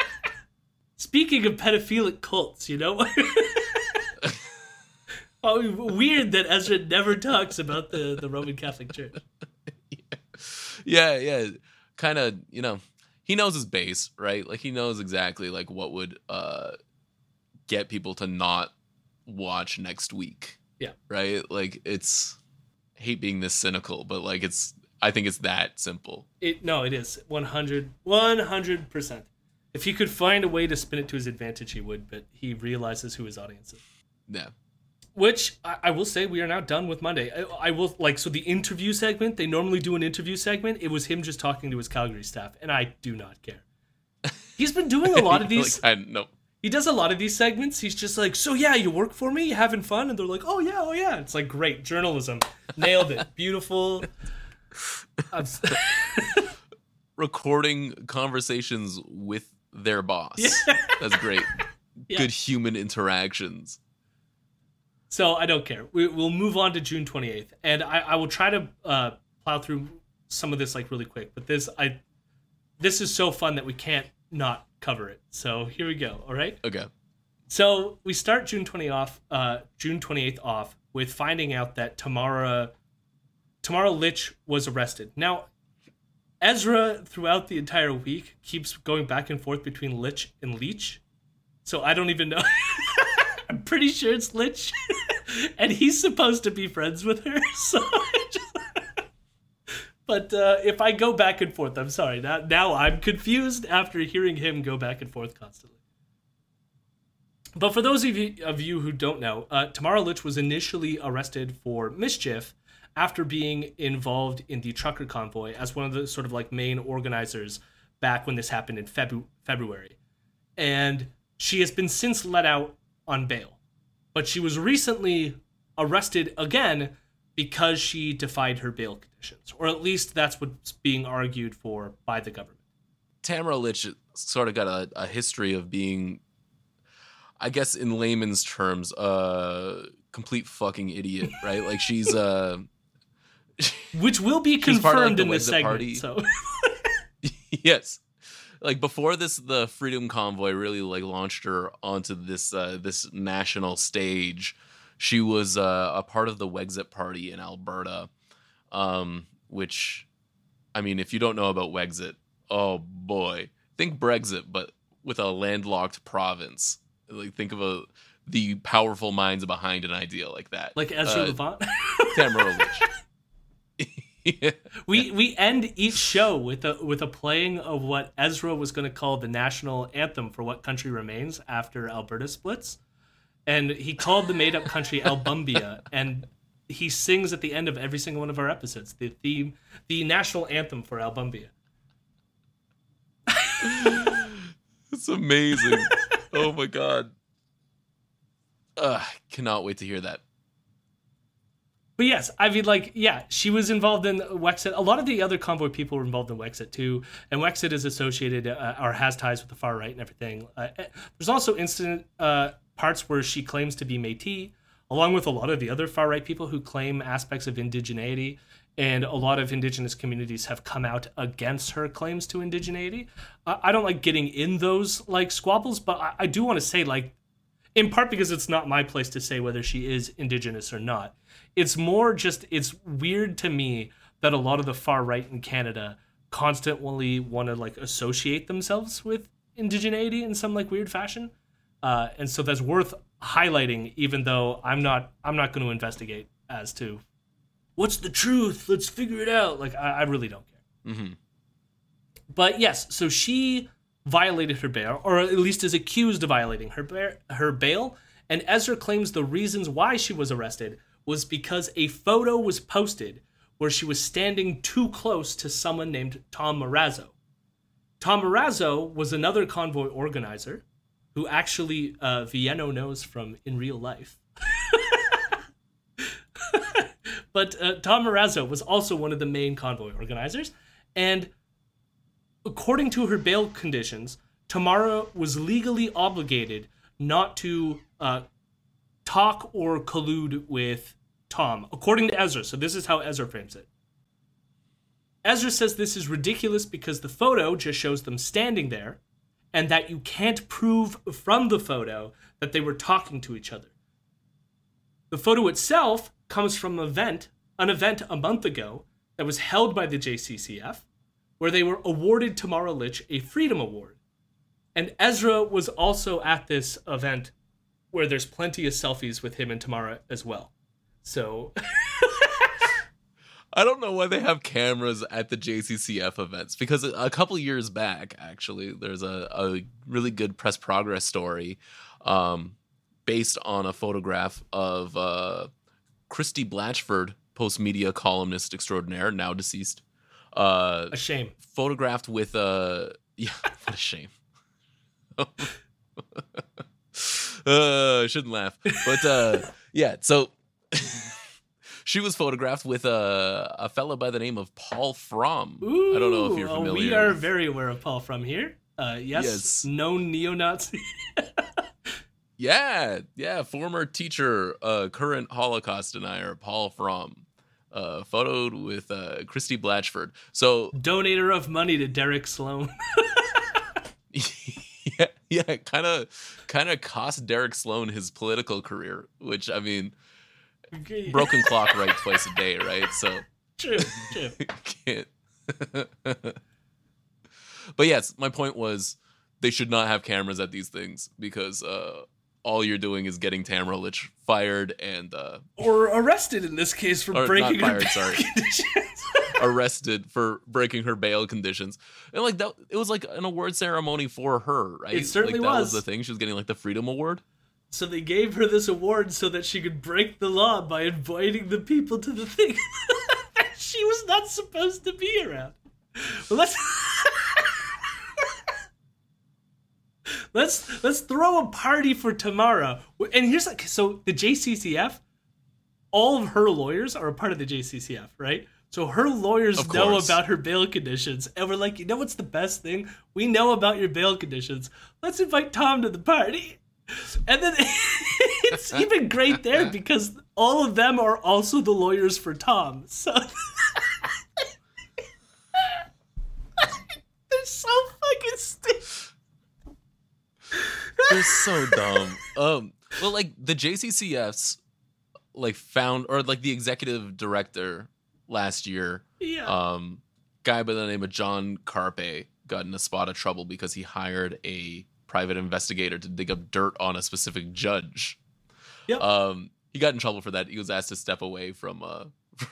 Speaking of pedophilic cults, you know? <laughs> oh, weird that Ezra never talks about the, the Roman Catholic Church. Yeah, yeah. Kind of, you know, he knows his base, right? Like he knows exactly like what would uh get people to not watch next week. Yeah. Right? Like it's hate being this cynical, but like it's I think it's that simple. It No, it is. 100, 100%. If he could find a way to spin it to his advantage, he would, but he realizes who his audience is. Yeah. Which I, I will say, we are now done with Monday. I, I will like so the interview segment. They normally do an interview segment. It was him just talking to his Calgary staff, and I do not care. <laughs> He's been doing a lot of these. like, I no. he does a lot of these segments. He's just like, so yeah, you work for me, you having fun, and they're like, oh yeah, oh yeah. It's like great journalism, nailed it, beautiful. <laughs> Recording conversations with their boss. That's great. <laughs> Yeah. Good human interactions. so I don't care. We, we'll move on to June 28th, and I, I will try to uh, plow through some of this like really quick. But this I this is so fun that we can't not cover it. So here we go. All right. Okay. So we start June 20 off, uh, June 28th off with finding out that Tamara, Tamara Lich was arrested. Now, Ezra throughout the entire week keeps going back and forth between Lich and Leech. So I don't even know. <laughs> I'm pretty sure it's Lich, <laughs> and he's supposed to be friends with her. <laughs> So. But uh, if I go back and forth, I'm sorry. Now, now I'm confused after hearing him go back and forth constantly. But for those of you, of you who don't know, uh, Tamara Lich was initially arrested for mischief after being involved in the trucker convoy as one of the sort of like main organizers back when this happened in Febu- February. And she has been since let out on bail. But she was recently arrested again because she defied her bail conditions, or at least that's what's being argued for by the government. Tamara Lich sort of got a, a history of being, I guess, in layman's terms, a complete fucking idiot, right? like she's uh which will be <laughs> like, confirmed the in this segment. party. So <laughs> yes like before this the freedom convoy really like launched her onto this uh this national stage she was uh, a part of the wexit party in alberta um which i mean if you don't know about wexit oh boy think brexit but with a landlocked province like think of a the powerful minds behind an idea like that like Ezra Uh, Levant. Tamara Lich. <laughs> yeah. <laughs> we we end each show with a with a playing of what Ezra was going to call the national anthem for what country remains after Alberta splits, and he called the made up country Albumbia, and he sings at the end of every single one of our episodes the theme, the national anthem for Albumbia. It's amazing. oh my god. Ugh, cannot wait to hear that. But yes, I mean, like, yeah, she was involved in Wexit. A lot of the other convoy people were involved in Wexit too, and Wexit is associated uh, or has ties with the far right and everything. Uh, eh, there's also incident uh, parts where she claims to be Métis, along with a lot of the other far right people who claim aspects of indigeneity. And a lot of indigenous communities have come out against her claims to indigeneity. I I don't like getting in those like squabbles, but I, I do want to say like in part because it's not my place to say whether she is indigenous or not. It's more just it's weird to me that a lot of the far right in Canada constantly want to like associate themselves with indigeneity in some like weird fashion. Uh, and so that's worth highlighting even though I'm not I'm not going to investigate as to what's the truth. Let's figure it out. Like I, I really don't care. hmm But yes, so she violated her bail, or at least is accused of violating her ba- her bail. And Ezra claims the reasons why she was arrested was because a photo was posted where she was standing too close to someone named Tom Marazzo. Tom Marazzo was another convoy organizer who actually uh, Vienno knows from in real life. <laughs> but uh, Tom Marazzo was also one of the main convoy organizers, and according to her bail conditions, Tamara was legally obligated not to uh, talk or collude with Tom, according to Ezra. So this is how Ezra frames it. Ezra says this is ridiculous because the photo just shows them standing there, and that you can't prove from the photo that they were talking to each other. The photo itself comes from an event, an event a month ago that was held by the JCCF, where they were awarded Tamara Lich a Freedom Award. And Ezra was also at this event where there's plenty of selfies with him and Tamara as well. So <laughs> I don't know why they have cameras at the JCCF events because a couple years back, actually, there's a, a really good press progress story um, based on a photograph of uh, Christie Blatchford, post media columnist extraordinaire, now deceased. Uh, a shame. photographed with a <laughs> yeah what a shame <laughs> uh i shouldn't laugh but uh <laughs> yeah so she was photographed with a a fellow by the name of paul fromm i don't know if you're Ooh, familiar oh, we are with- very aware of Paul Fromm here. Uh, yes, Yes. known neo-Nazi. yeah yeah former teacher uh current holocaust denier paul fromm uh photoed with uh christie blatchford so Donator of money to Derek Sloan. <laughs> <laughs> yeah, yeah, kind of, kind of cost Derek Sloan his political career, which I mean, broken <laughs> clock right twice a day, right? So True, true. can't. but yes, my point was they should not have cameras at these things because uh, all you're doing is getting Tamara Lich fired and uh, Or arrested in this case for breaking her fired, bail sorry. conditions. <laughs> arrested for breaking her bail conditions. And like that, it was like an award ceremony for her, right? It certainly like, that was. was the thing. She was getting like the Freedom Award. So they gave her this award so that she could break the law by inviting the people to the thing <laughs> she was not supposed to be around. Well, let's let's let's throw a party for Tamara. And here's like so the JCCF, all of her lawyers are a part of the JCCF, right? So her lawyers know about her bail conditions, and we're like, you know what's the best thing? We know about your bail conditions. Let's invite Tom to the party. And then <laughs> it's even great there because all of them are also the lawyers for Tom. So <laughs> they're so fucking stupid. They're so dumb. Um, well, like the JCCFs, like found or like the executive director last year, Yeah. um, guy by the name of John Carpay got in a spot of trouble because he hired a private investigator to dig up dirt on a specific judge. Yep. Um, he got in trouble for that. He was asked to step away from uh <laughs> from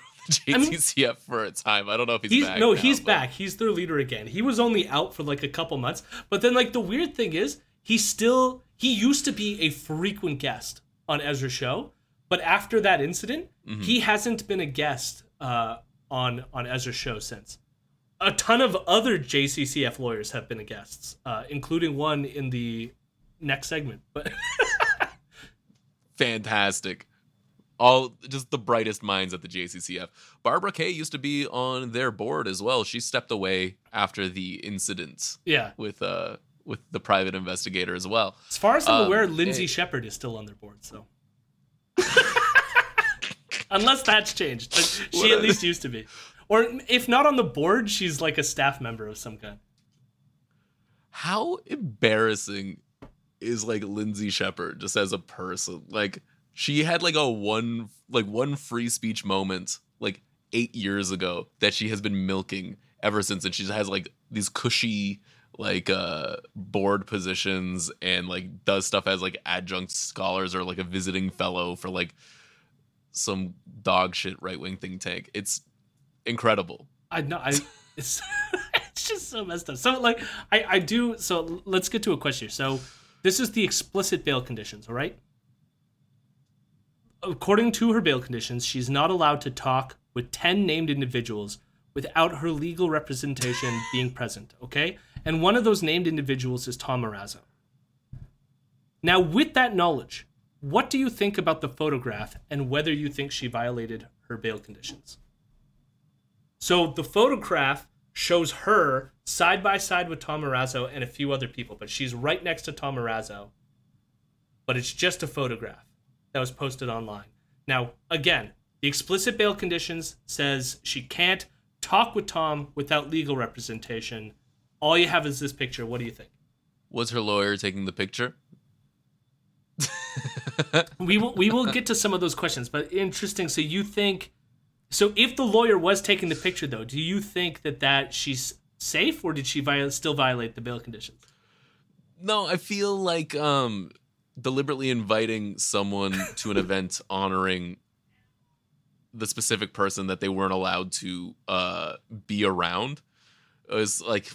the I mean- JCCF for a time. I don't know if he's, he's back. no, now, he's but- back. He's their leader again. He was only out for like a couple months, but then like the weird thing is, he still he used to be a frequent guest on Ezra's show, but after that incident, Mm-hmm. he hasn't been a guest uh, on on Ezra's show since. A ton of other JCCF lawyers have been guests, uh, including one in the next segment. But <laughs> fantastic. All just the brightest minds at the JCCF. Barbara Kay used to be on their board as well. She stepped away after the incident yeah, with uh with the private investigator as well. as far as I'm Um, aware, Lindsay. Shepherd is still on their board. So. <laughs> Unless that's changed. But she at least used to be. Or if not on the board, she's like a staff member of some kind. How embarrassing is like Lindsay Shepherd just as a person? Like she had like a one like one free speech moment like 8 years ago that she has been milking ever since and she has like these cushy like uh board positions and like does stuff as like adjunct scholars or like a visiting fellow for like some dog shit right wing think tank. It's incredible. I know. I <laughs> it's it's just so messed up. So like I I do. So let's get to a question. So this is the explicit bail conditions. All right. According to her bail conditions, she's not allowed to talk with ten named individuals without her legal representation being present. Okay, and one of those named individuals is Tom Marazzo. Now, with that knowledge, what do you think about the photograph and whether you think she violated her bail conditions? So the photograph shows her side by side with Tom Marazzo and a few other people, but she's right next to Tom Marazzo. But it's just a photograph that was posted online. Now, again, the explicit bail conditions says she can't talk with Tom without legal representation. All you have is this picture. What do you think? Was her lawyer taking the picture? <laughs> we will we will get to some of those questions, but interesting. So you think so if the lawyer was taking the picture though, do you think that that she's safe or did she viol- still violate the bail conditions? No, I feel like um deliberately inviting someone to an event <laughs> honoring the specific person that they weren't allowed to uh be around was like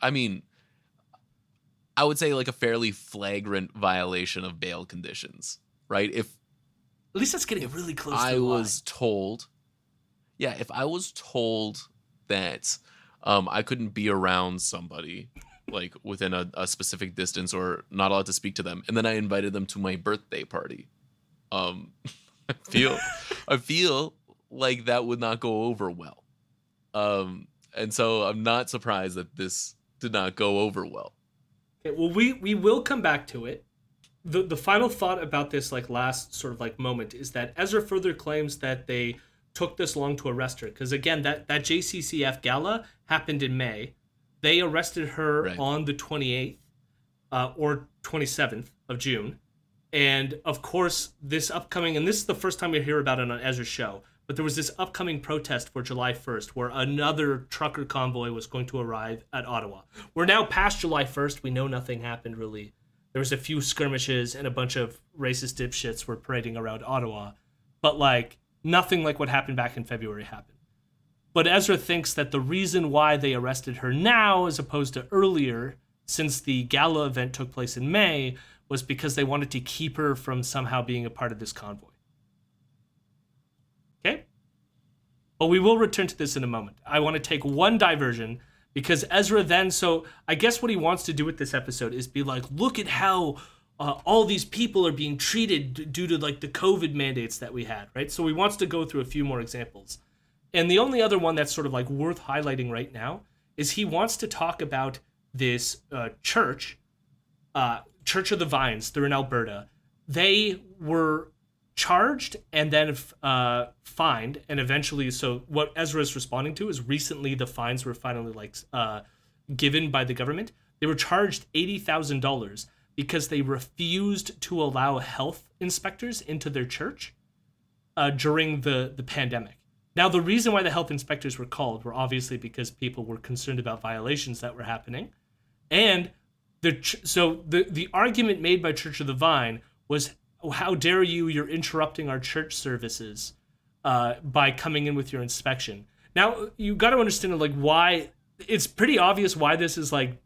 I mean I would say like a fairly flagrant violation of bail conditions, right? If At least that's getting really close I was told, yeah, if I was told that um, I couldn't be around somebody like within a, a specific distance or not allowed to speak to them, and then I invited them to my birthday party, um, <laughs> I feel, I feel like that would not go over well, um, and so I'm not surprised that this did not go over well. Okay, well, we we will come back to it. the The final thought about this, like last sort of like moment, is that Ezra further claims that they took this long to arrest her because again, that that JCCF gala happened in May. They arrested her Right. on the twenty eighth uh, or twenty seventh of June, and of course, this upcoming and this is the first time we hear about it on Ezra's show. But there was this upcoming protest for July 1st where another trucker convoy was going to arrive at Ottawa. We're now past July 1st. We know nothing happened really. There was a few skirmishes and a bunch of racist dipshits were parading around Ottawa. But like nothing like what happened back in February happened. But Ezra thinks that the reason why they arrested her now as opposed to earlier, since the gala event took place in May, was because they wanted to keep her from somehow being a part of this convoy. Okay? But we will return to this in a moment. I want to take one diversion because Ezra then, so I guess what he wants to do with this episode is be like, look at how uh, all these people are being treated due to like the COVID mandates that we had, right? So he wants to go through a few more examples. And the only other one that's sort of like worth highlighting right now is he wants to talk about this uh, church, uh, Church of the Vines. They're in Alberta. they were charged and then uh, fined, and eventually, so what Ezra is responding to is recently the fines were finally like uh, given by the government. They were charged eighty thousand dollars because they refused to allow health inspectors into their church uh, during the the pandemic. Now, the reason why the health inspectors were called were obviously because people were concerned about violations that were happening, and the so the the argument made by Church of the Vine was, "How dare you? You're interrupting our church services uh, by coming in with your inspection." Now, you got to understand like why it's pretty obvious why this is like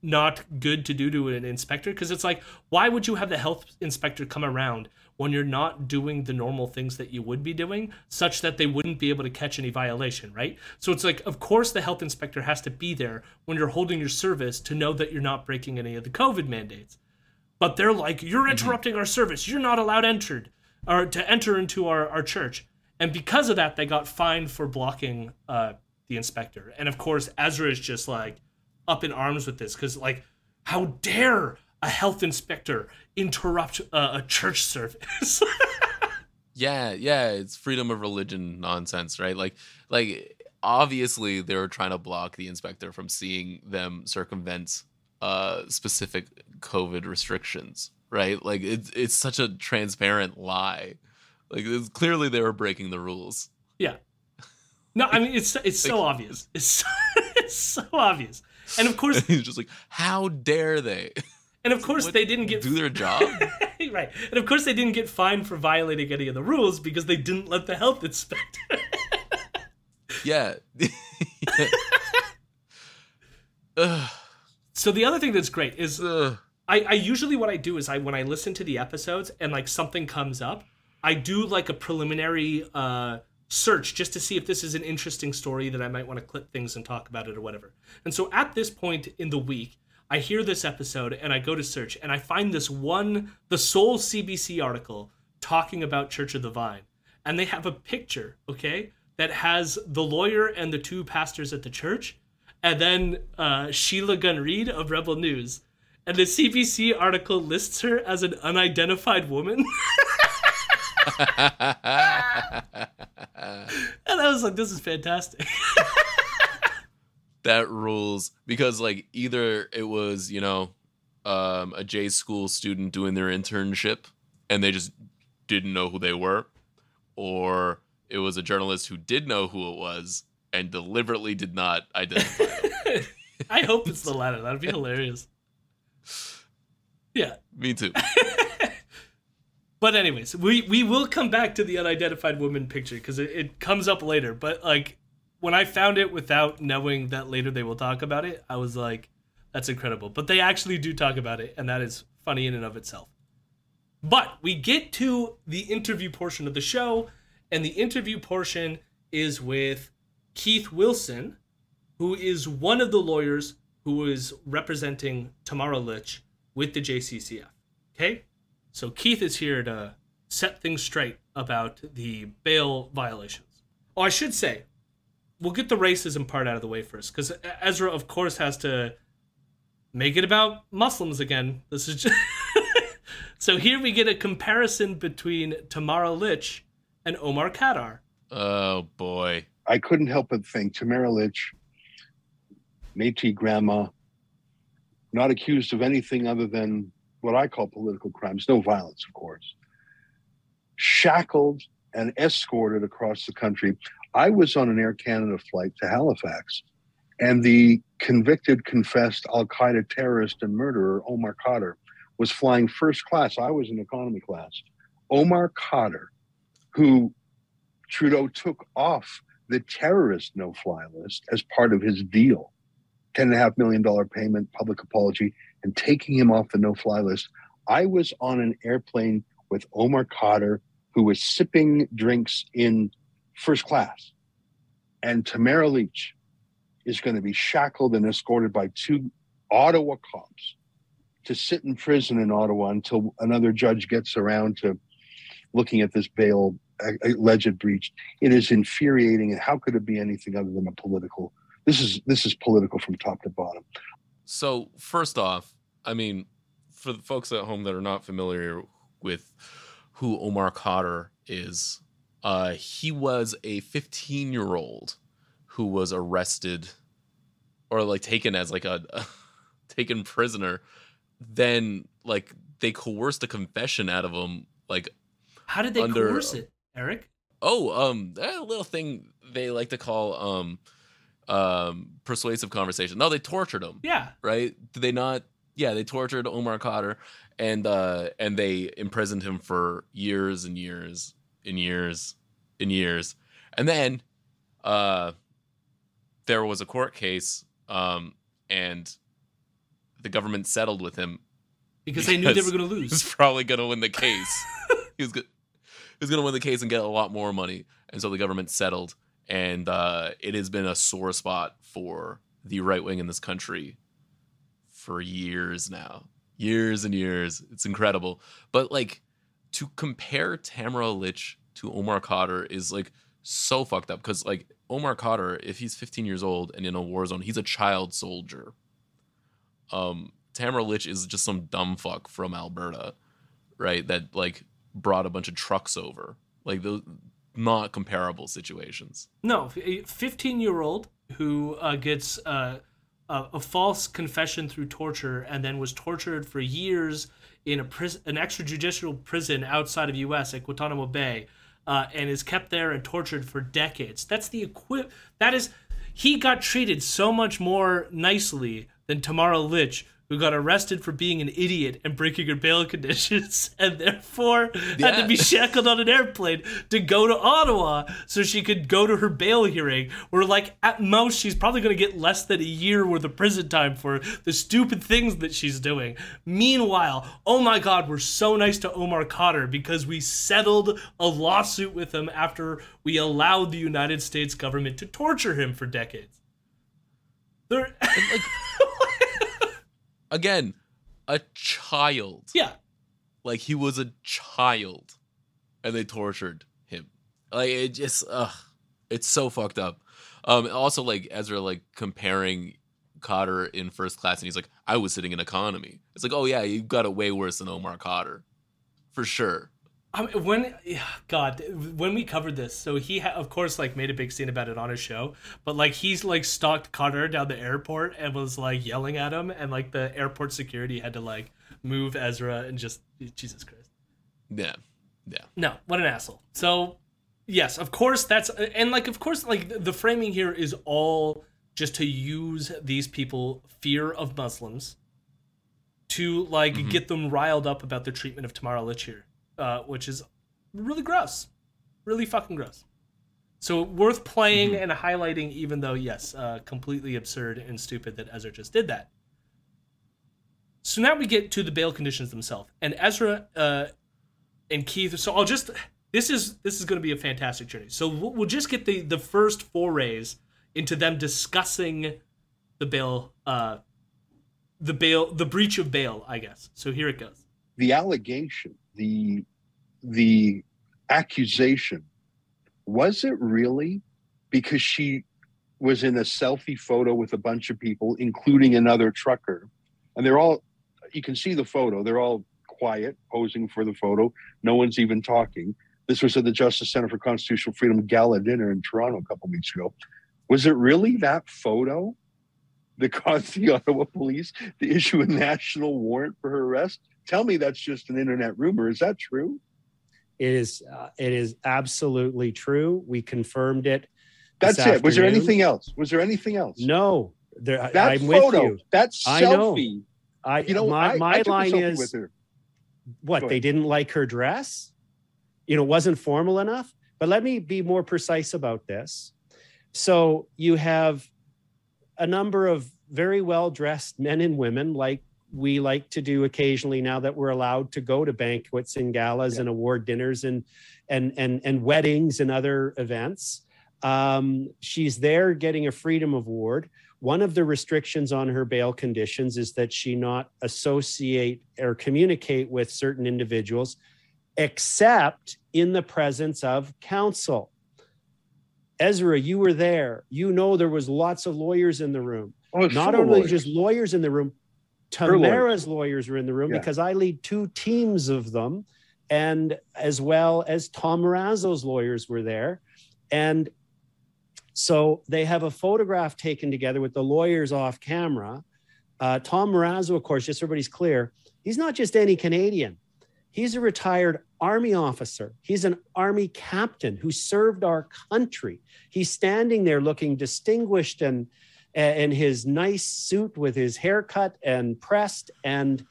not good to do to an inspector because it's like why would you have the health inspector come around when you're not doing the normal things that you would be doing such that they wouldn't be able to catch any violation right so it's like of course the health inspector has to be there when you're holding your service to know that you're not breaking any of the covid mandates but they're like you're mm-hmm. interrupting mm-hmm. our service you're not allowed entered or to enter into our, our church and because of that they got fined for blocking uh, the inspector and of course ezra is just like up in arms with this because like how dare a health inspector interrupt uh, a church service <laughs> yeah yeah it's freedom of religion nonsense right like like obviously they were trying to block the inspector from seeing them circumvent uh specific covid restrictions right like it's it's such a transparent lie like it's clearly they were breaking the rules yeah no i mean it's it's so obvious it's so, <laughs> it's so obvious and of course, <laughs> he's just like, how dare they? <laughs> And of course, they didn't get do their job. right. And of course, they didn't get fined for violating any of the rules because they didn't let the health inspector. yeah. So the other thing that's great is I, I usually what I do is I when I listen to the episodes and like something comes up, I do like a preliminary uh search just to see if this is an interesting story that I might want to clip things and talk about it or whatever. And so at this point in the week, I hear this episode and I go to search and I find this one, the sole CBC article talking about Church of the Vine. And they have a picture, okay, that has the lawyer and the two pastors at the church, and then uh, Sheila Gunn Reid of Rebel News. And the CBC article lists her as an unidentified woman. <laughs> and I was like, this is fantastic. that rules because like either it was you know um, a J school student doing their internship and they just didn't know who they were, or it was a journalist who did know who it was and deliberately did not identify. <laughs> I hope it's the latter. That'd be hilarious. Yeah. Me too. <laughs> But anyways, we we will come back to the unidentified woman picture because it, it comes up later. But like when I found it without knowing that later they will talk about it, I was like, that's incredible. But they actually do talk about it, and that is funny in and of itself. But we get to the interview portion of the show, and the interview portion is with Keith Wilson, who is one of the lawyers who is representing Tamara Lich with the JCCF. Okay? So Keith is here to set things straight about the bail violations. Oh, I should say, we'll get the racism part out of the way first, because Ezra, of course, has to make it about Muslims again. This is just. <laughs> so here we get a comparison between Tamara Lich and Omar Khadr. Oh boy. I couldn't help but think Tamara Lich, Métis grandma, not accused of anything other than what I call political crimes, no violence, of course, shackled and escorted across the country. I was on an Air Canada flight to Halifax, and the convicted, confessed Al Qaeda terrorist and murderer, Omar Khadr, was flying first class. I was in economy class. Omar Khadr, who Trudeau took off the terrorist no fly list as part of his deal $10.5 million payment, public apology, and taking him off the no fly list. I was on an airplane with Omar Khadr, who was sipping drinks in first class. And Tamara Lich is going to be shackled and escorted by two Ottawa cops to sit in prison in Ottawa until another judge gets around to looking at this bail alleged breach. It is infuriating. And how could it be anything other than a political? This is this is political from top to bottom. So first off, I mean, for the folks at home that are not familiar with who Omar Khadr is. Uh, he was a 15 year old who was arrested or like taken as like a <laughs> taken prisoner. Then like they coerced a confession out of him. Like, How did they Under- coerce it, Eric? oh, um, that little thing they like to call um, um, persuasive conversation. No, they tortured him. Yeah. right? Did they not? Yeah, they tortured Omar Khadr and uh and they imprisoned him for years and years and years and years. And then uh there was a court case um and the government settled with him. Because they knew they were going <laughs> to He lose. was probably going to win the case. <laughs> he was go- was going to win the case and get a lot more money. And so the government settled and uh it has been a sore spot for the right wing in this country for years now. Years and years. It's incredible. But like to compare Tamara Lich to Omar Khadr is like so fucked up because like Omar Khadr, if he's 15 years old and in a war zone, he's a child soldier. Um, Tamara Lich is just some dumb fuck from Alberta, right? That like brought a bunch of trucks over. Like those not comparable situations. No, a 15 year old who uh, gets uh, a, a false confession through torture and then was tortured for years in a prison, an extrajudicial prison outside of U.S. at Guantanamo Bay, uh, and is kept there and tortured for decades. That's the equi- That is, he got treated so much more nicely than Tamara Lich. Who got arrested for being an idiot and breaking her bail <laughs> conditions, and therefore had to be shackled on an airplane to go to Ottawa so she could go to her bail hearing. Where, like, at most, she's probably going to get less than a year worth of prison time for the stupid things that she's doing. Meanwhile, oh my God, we're so nice to Omar Khadr because we settled a lawsuit with him after we allowed the United States government to torture him for decades. There, <laughs> Again, a child. yeah, like he was a child and they tortured him. Like it just ugh, it's so fucked up. Um also like ezra like comparing khadr in first class and he's like i was sitting in economy. It's like oh yeah you got it way worse than omar khadr. For sure I mean, when <sighs> God, when we covered this, so he ha- of course like made a big scene about it on his show, but like he's like stalked Khadr down the airport and was like yelling at him, and like the airport security had to like move Ezra and just Jesus Christ. yeah yeah No, what an asshole. So, yes, of course that's and like of course like the framing here is all just to use these people fear of Muslims to like mm-hmm. get them riled up about the treatment of Tamara Lich here, uh, which is really gross, really fucking gross. So worth playing and highlighting, even though yes, uh, completely absurd and stupid that Ezra just did that. So now we get to the bail conditions themselves, and Ezra uh, and Keith. So I'll just this is this is going to be a fantastic journey. So we'll, we'll just get the the first forays into them discussing the bail, uh, the bail, the breach of bail, I guess. So here it goes. the allegation, the the accusation, was it really because she was in a selfie photo with a bunch of people, including another trucker, and they're all you can see the photo, they're all quiet, posing for the photo. No one's even talking. This was at the Justice Center for Constitutional Freedom Gala dinner in Toronto a couple weeks ago. Was it really that photo that <laughs> caused the Ottawa police to issue a national warrant for her arrest? Tell me that's just an internet rumor. Is that true? It is uh, it is absolutely true. We confirmed it. That's it. Was there anything else? Was there anything else? No, there, That I'm photo, that I know. I You know, my I, my I line is what they didn't like her dress. You know, wasn't formal enough. But let me be more precise about this. So you have a number of very well dressed men and women, like we like to do occasionally now that we're allowed to go to banquets and galas Yeah. and award dinners and and and and weddings and other events. Um, she's there getting a freedom award. One of the restrictions on her bail conditions is that she not associate or communicate with certain individuals except in the presence of counsel. Ezra, you were there. You know there was lots of lawyers in the room. Oh, Not of only lawyers. just lawyers in the room. Tamara's lawyers were in the room Yeah. because I lead two teams of them and as well as Tom Marazzo's lawyers were there. And so they have a photograph taken together with the lawyers off camera. Uh, Tom Marazzo, of course, just so everybody's clear, he's not just any Canadian. He's a retired army officer. He's an army captain who served our country. He's standing there looking distinguished and in his nice suit with his haircut and pressed and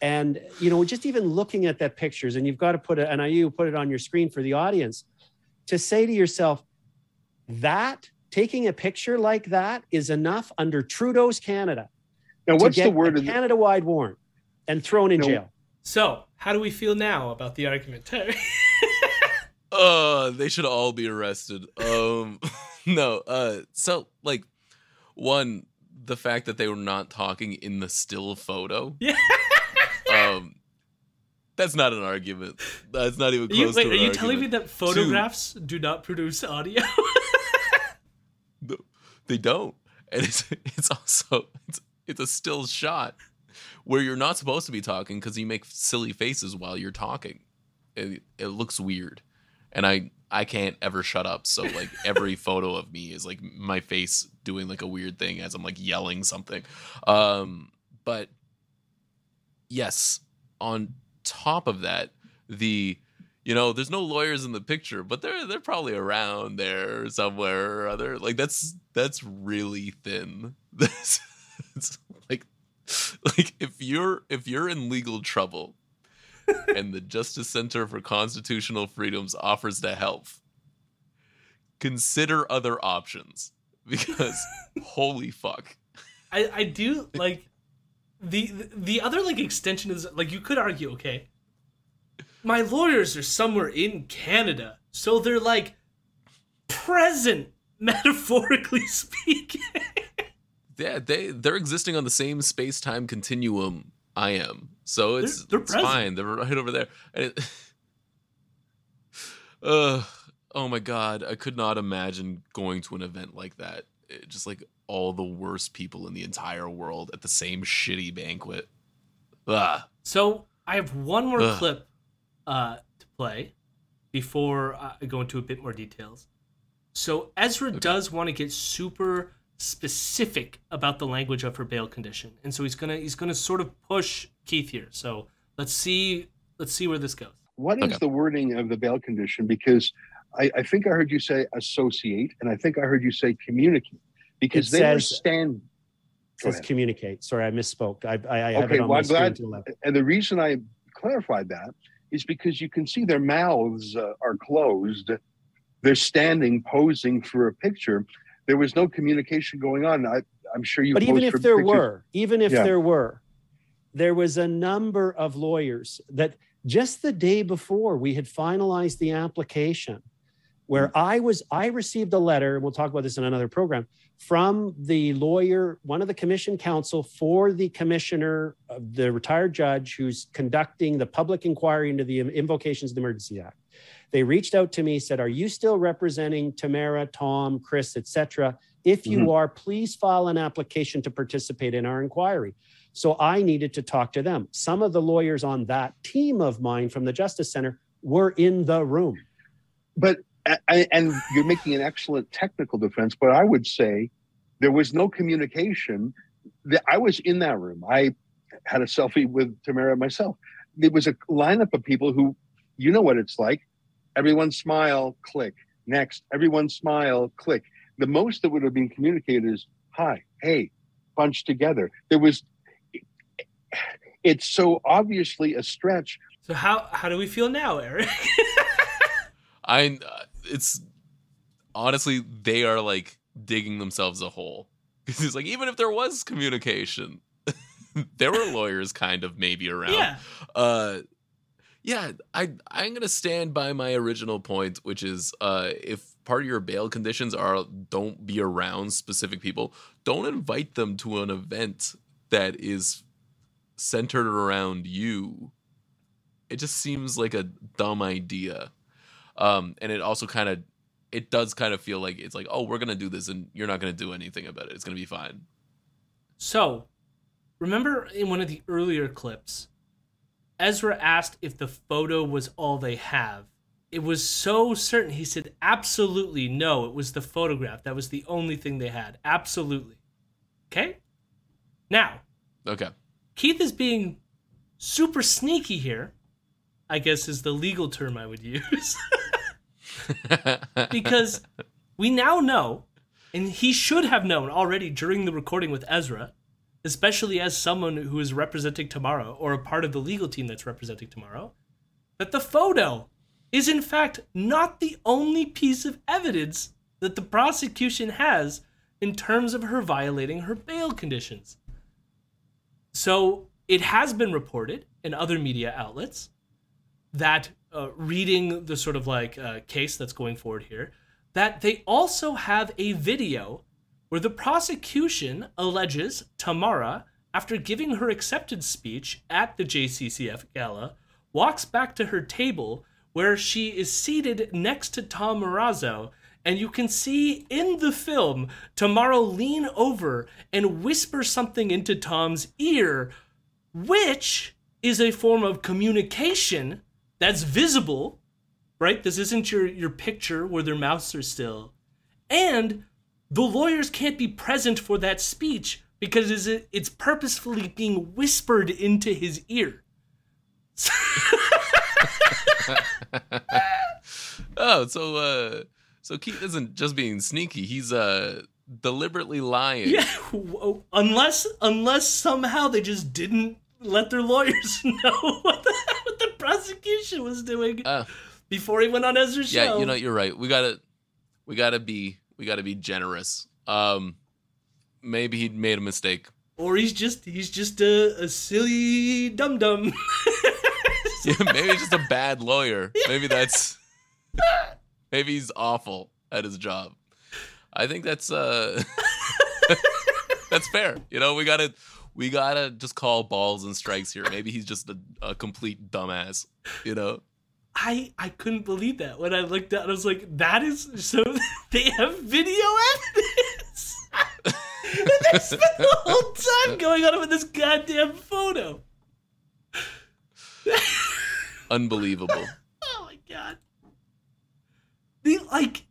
and you know just even looking at that pictures and you've got to put it and I you put it on your screen for the audience to say to yourself that taking a picture like that is enough under Trudeau's Canada. Now, what's the word? A Canada-wide warrant and thrown in No. jail. So, how do we feel now about the argument, Terry? <laughs> Uh, they should all be arrested. Um, <laughs> no. Uh, so like, one, the fact that they were not talking in the still photo. Yeah. <laughs> Um, that's not an argument. That's not even Are you, close wait, to are an you telling me that photographs do not produce audio? <laughs> No, they don't, and it's it's also it's it's a still shot where you're not supposed to be talking because you make silly faces while you're talking. It, it looks weird, and I I can't ever shut up. So like every <laughs> photo of me is like my face doing like a weird thing as I'm like yelling something. Um, but yes, on top of that, the you know, there's no lawyers in the picture, but they're they're probably around there somewhere or other. Like that's that's really thin. <laughs> That's it's like like if you're if you're in legal trouble <laughs> and the Justice Center for Constitutional Freedoms offers to help, consider other options because <laughs> holy fuck. I, I do like the the other like extension is like you could argue okay my lawyers are somewhere in canada so they're like present <laughs> metaphorically speaking Yeah, they they're existing on the same space time continuum I am. So it's they're it's fine. They're right over there. And it, <laughs> uh, oh my god, I could not imagine going to an event like that. It- just like all the worst people in the entire world at the same shitty banquet. Ah, so i have one more Ugh. clip uh to play before i go into a bit more details so ezra does want to get super specific about the language of her bail condition and so he's gonna he's gonna sort of push keith here so let's see let's see where this goes What is Okay. the wording of the bail condition? Because I, I think I heard you say associate, and I think I heard you say communicate. Because It they were says- stand. Go says communicate. Sorry, I misspoke. I, I, I have Okay, it on well, my I'm screen glad- to the left. And the reason I clarified that is because you can see their mouths uh, are closed. They're standing, posing for a picture. There was no communication going on. I, I'm sure you. But even if there pictures. were, even if Yeah. there were, there was a number of lawyers that just the day before we had finalized the application, where Hmm. I was, I received a letter, and we'll talk about this in another program, from the lawyer, one of the commission counsel for the commissioner, of the retired judge who's conducting the public inquiry into the invocations of the Emergency Act. They reached out to me, said, "Are you still representing Tamara, Tom, Chris, etc.? If you Mhm. are, please file an application to participate in our inquiry." So I needed to talk to them. Some of the lawyers on that team of mine from the Justice Center were in the room. But and you're making an excellent technical defense, but I would say there was no communication. I was in that room. I had a selfie with Tamara myself. It was a lineup of people who, you know what it's like. Everyone smile, click. Next, everyone smile, click. The most that would have been communicated is hi, hey, bunch together. There was. It's so obviously a stretch so how how do we feel now eric <laughs> I uh, it's honestly they are like digging themselves a hole. <laughs> Because it's like even if there was communication, <laughs> there were lawyers kind of maybe around. yeah uh yeah i i'm gonna stand by my original point which is uh if part of your bail conditions are don't be around specific people don't invite them to an event that is centered around you it just seems like a dumb idea um and it also kind of it does kind of feel like it's like oh we're gonna do this and you're not gonna do anything about it it's gonna be fine So, remember in one of the earlier clips, Ezra asked if the photo was all they have, it was so certain. He said, absolutely no, it was the photograph. That was the only thing they had. Absolutely. Okay? Now, Okay. Keith is being super sneaky here, I guess is the legal term I would use. <laughs> because we now know, and he should have known already during the recording with Ezra, especially as someone who is representing Tamara or a part of the legal team that's representing Tamara, that the photo is in fact not the only piece of evidence that the prosecution has in terms of her violating her bail conditions. So it has been reported in other media outlets that uh, reading the sort of like uh, case that's going forward here, that they also have a video where the prosecution alleges Tamara, after giving her acceptance speech at the JCCF gala, walks back to her table where she is seated next to Tom Marazzo. And you can see in the film Tamara lean over and whisper something into Tom's ear, which is a form of communication that's visible, right? This isn't your, your picture where their mouths are still. And the lawyers can't be present for that speech because it's, it's purposefully being whispered into his ear. <laughs> oh, so uh so Keith isn't just being sneaky, he's uh deliberately lying. Yeah, unless unless somehow they just didn't let their lawyers <laughs> know what the, what the prosecution was doing Uh, before he went on Ezra's show. yeah, you know, you're right. We gotta we gotta be we gotta be generous. Um maybe he made a mistake. or he's just he's just a, a silly dum dum. <laughs> <laughs> Yeah, maybe he's just a bad lawyer. Maybe that's maybe he's awful at his job. I think that's uh <laughs> that's fair. You know, we gotta we gotta just call balls and strikes here. Maybe he's just a, a complete dumbass. You know, I I couldn't believe that when I looked at. I was like, that is so <laughs> they have video evidence. <laughs> and they spent the whole time going on with this goddamn photo. unbelievable. Oh my god. The like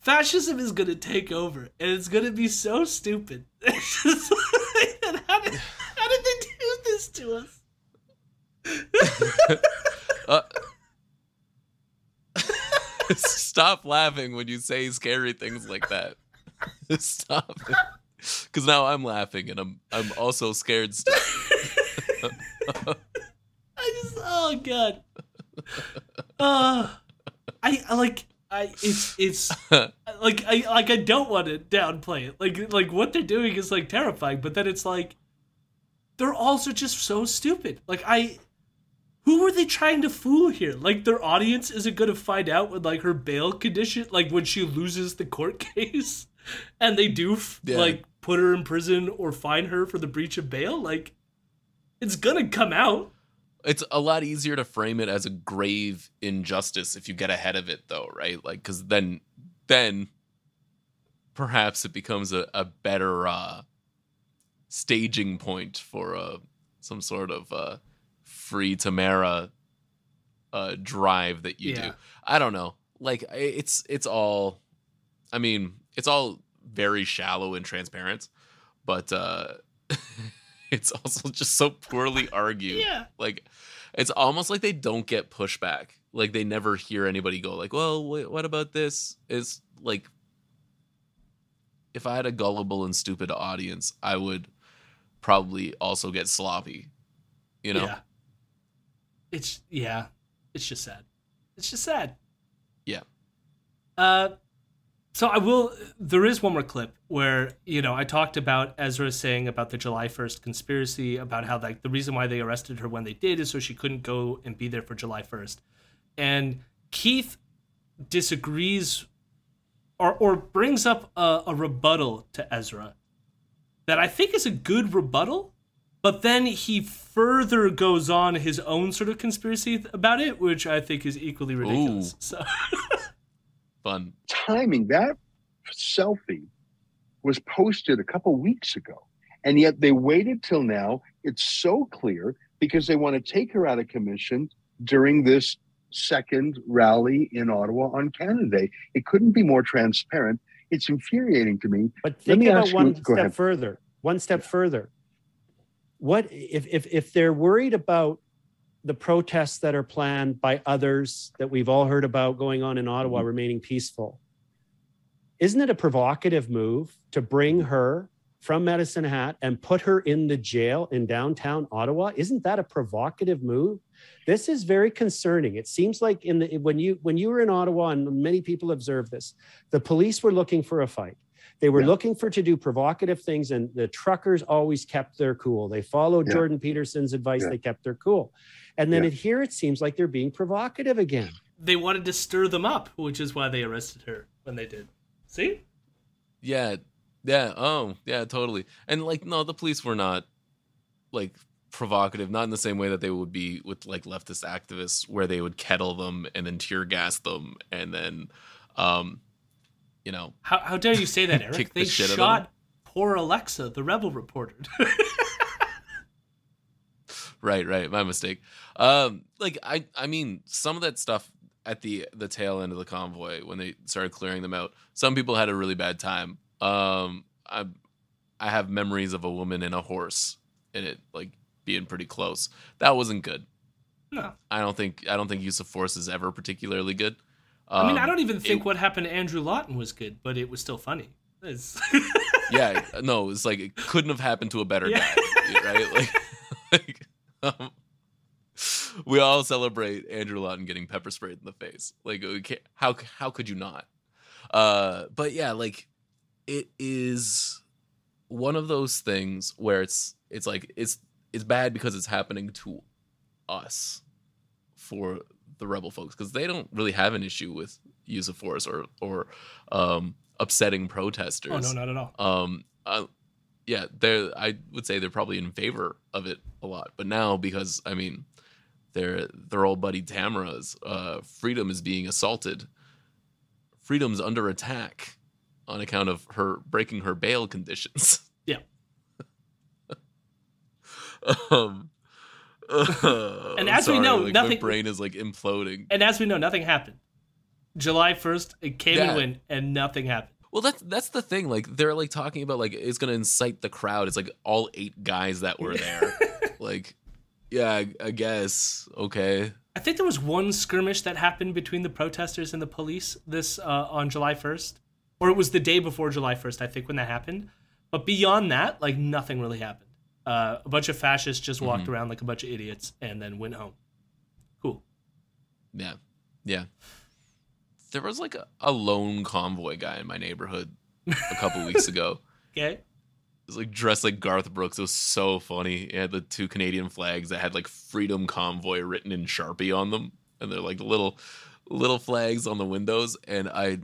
fascism is gonna take over and it's gonna be so stupid. <laughs> It's just like, how, did, how did they do this to us? <laughs> Uh, <laughs> stop laughing when you say scary things like that. Stop. Because now I'm laughing and I'm I'm also scared. Still. I just oh god. Uh I I like I it's it's <laughs> like I like I don't want to downplay it. Like like what they're doing is like terrifying, but then it's like they're also just so stupid. Like I who were they trying to fool here? Like their audience isn't gonna find out when like her bail condition like when she loses the court <laughs> case and they do f- Yeah. like put her in prison or fine her for the breach of bail, like it's gonna come out. It's a lot easier to frame it as a grave injustice if you get ahead of it, though, right? Like, because then, then perhaps it becomes a, a better uh, staging point for uh, some sort of uh, free Tamara uh, drive that you Yeah. do. I don't know. Like, it's it's all. I mean, it's all very shallow and transparent, but uh, <laughs> it's also just so poorly argued Yeah. like it's almost like they don't get pushback like they never hear anybody go like well wh- what about this is like if i had a gullible and stupid audience i would probably also get sloppy you know Yeah. It's yeah. It's just sad. It's just sad. Yeah. Uh so I will there is one more clip where, you know, I talked about Ezra saying about the July 1st conspiracy, about how like the reason why they arrested her when they did is so she couldn't go and be there for July 1st. And Keith disagrees or or brings up a, a rebuttal to Ezra that I think is a good rebuttal, but then he further goes on his own sort of conspiracy about it, which I think is equally ridiculous. Ooh. So <laughs> fun timing that selfie was posted a couple weeks ago and yet they waited till now it's so clear because they want to take her out of commission during this second rally in Ottawa on Canada Day. It couldn't be more transparent. It's infuriating to me. But Let think me about ask you- one go step further. One step further. What if, if if they're worried about the protests that are planned by others that we've all heard about going on in Ottawa Mm-hmm. remaining peaceful? Isn't it a provocative move to bring her from Medicine Hat and put her in the jail in downtown Ottawa? Isn't that a provocative move? This is very concerning. It seems like in the when you when you were in Ottawa and many people observed this, the police were looking for a fight. They were Yeah. looking for to do provocative things, and the truckers always kept their cool. They followed Yeah. Jordan Peterson's advice. Yeah. They kept their cool. And then Yeah. it, here it seems like they're being provocative again. They wanted to stir them up, which is why they arrested her when they did. See? Yeah, yeah, oh, yeah, totally. And like, no, the police were not like provocative, not in the same way that they would be with like leftist activists, where they would kettle them and then tear gas them and then, um, you know, How, how dare you say that, <laughs> Eric? The they shit shot poor Alexa, the rebel reporter. <laughs> right, right, my mistake. Um, like I, I mean, some of that stuff at the the tail end of the convoy when they started clearing them out, some people had a really bad time. Um, I, I have memories of a woman and a horse in it, like being pretty close. That wasn't good. no. I don't think I don't think use of force is ever particularly good. I mean, I Um, don't even think it- what happened to Andrew Lawton was good, but it was still funny. <laughs> Yeah, <laughs> no, it's like it couldn't have happened to a better Yeah. guy, right? Like, <laughs> like um, we all celebrate Andrew Lawton getting pepper sprayed in the face. Like, we how how could you not? Uh, but yeah, like it is one of those things where it's it's like it's it's bad because it's happening to us for the rebel folks because they don't really have an issue with use of force or or um upsetting protesters oh, no, not at all. um uh, yeah they're i would say they're probably in favor of it a lot but now because i mean their their old buddy tamara's uh freedom is being assaulted freedom's under attack on account of her breaking her bail conditions Yeah. <laughs> um <laughs> And as we know, like, my nothing- brain is like imploding And as we know, nothing happened. July 1st, it came Yeah. and went, and nothing happened. Well, that's that's the thing. Like they're like talking about like it's gonna incite the crowd. It's like all eight guys that were there. <laughs> like, yeah, I, I guess okay. I think there was one skirmish that happened between the protesters and the police this uh, on July 1st, or it was the day before July 1st, I think, when that happened. But beyond that, like nothing really happened. Uh, a bunch of fascists just walked Mm-hmm. around like a bunch of idiots and then went home. Cool. Yeah, yeah. There was like a, a lone convoy guy in my neighborhood a couple weeks ago. <laughs> Okay. It was like dressed like Garth Brooks. It was so funny. He had the two Canadian flags that had like Freedom Convoy written in Sharpie on them, and they're like little little flags on the windows. And I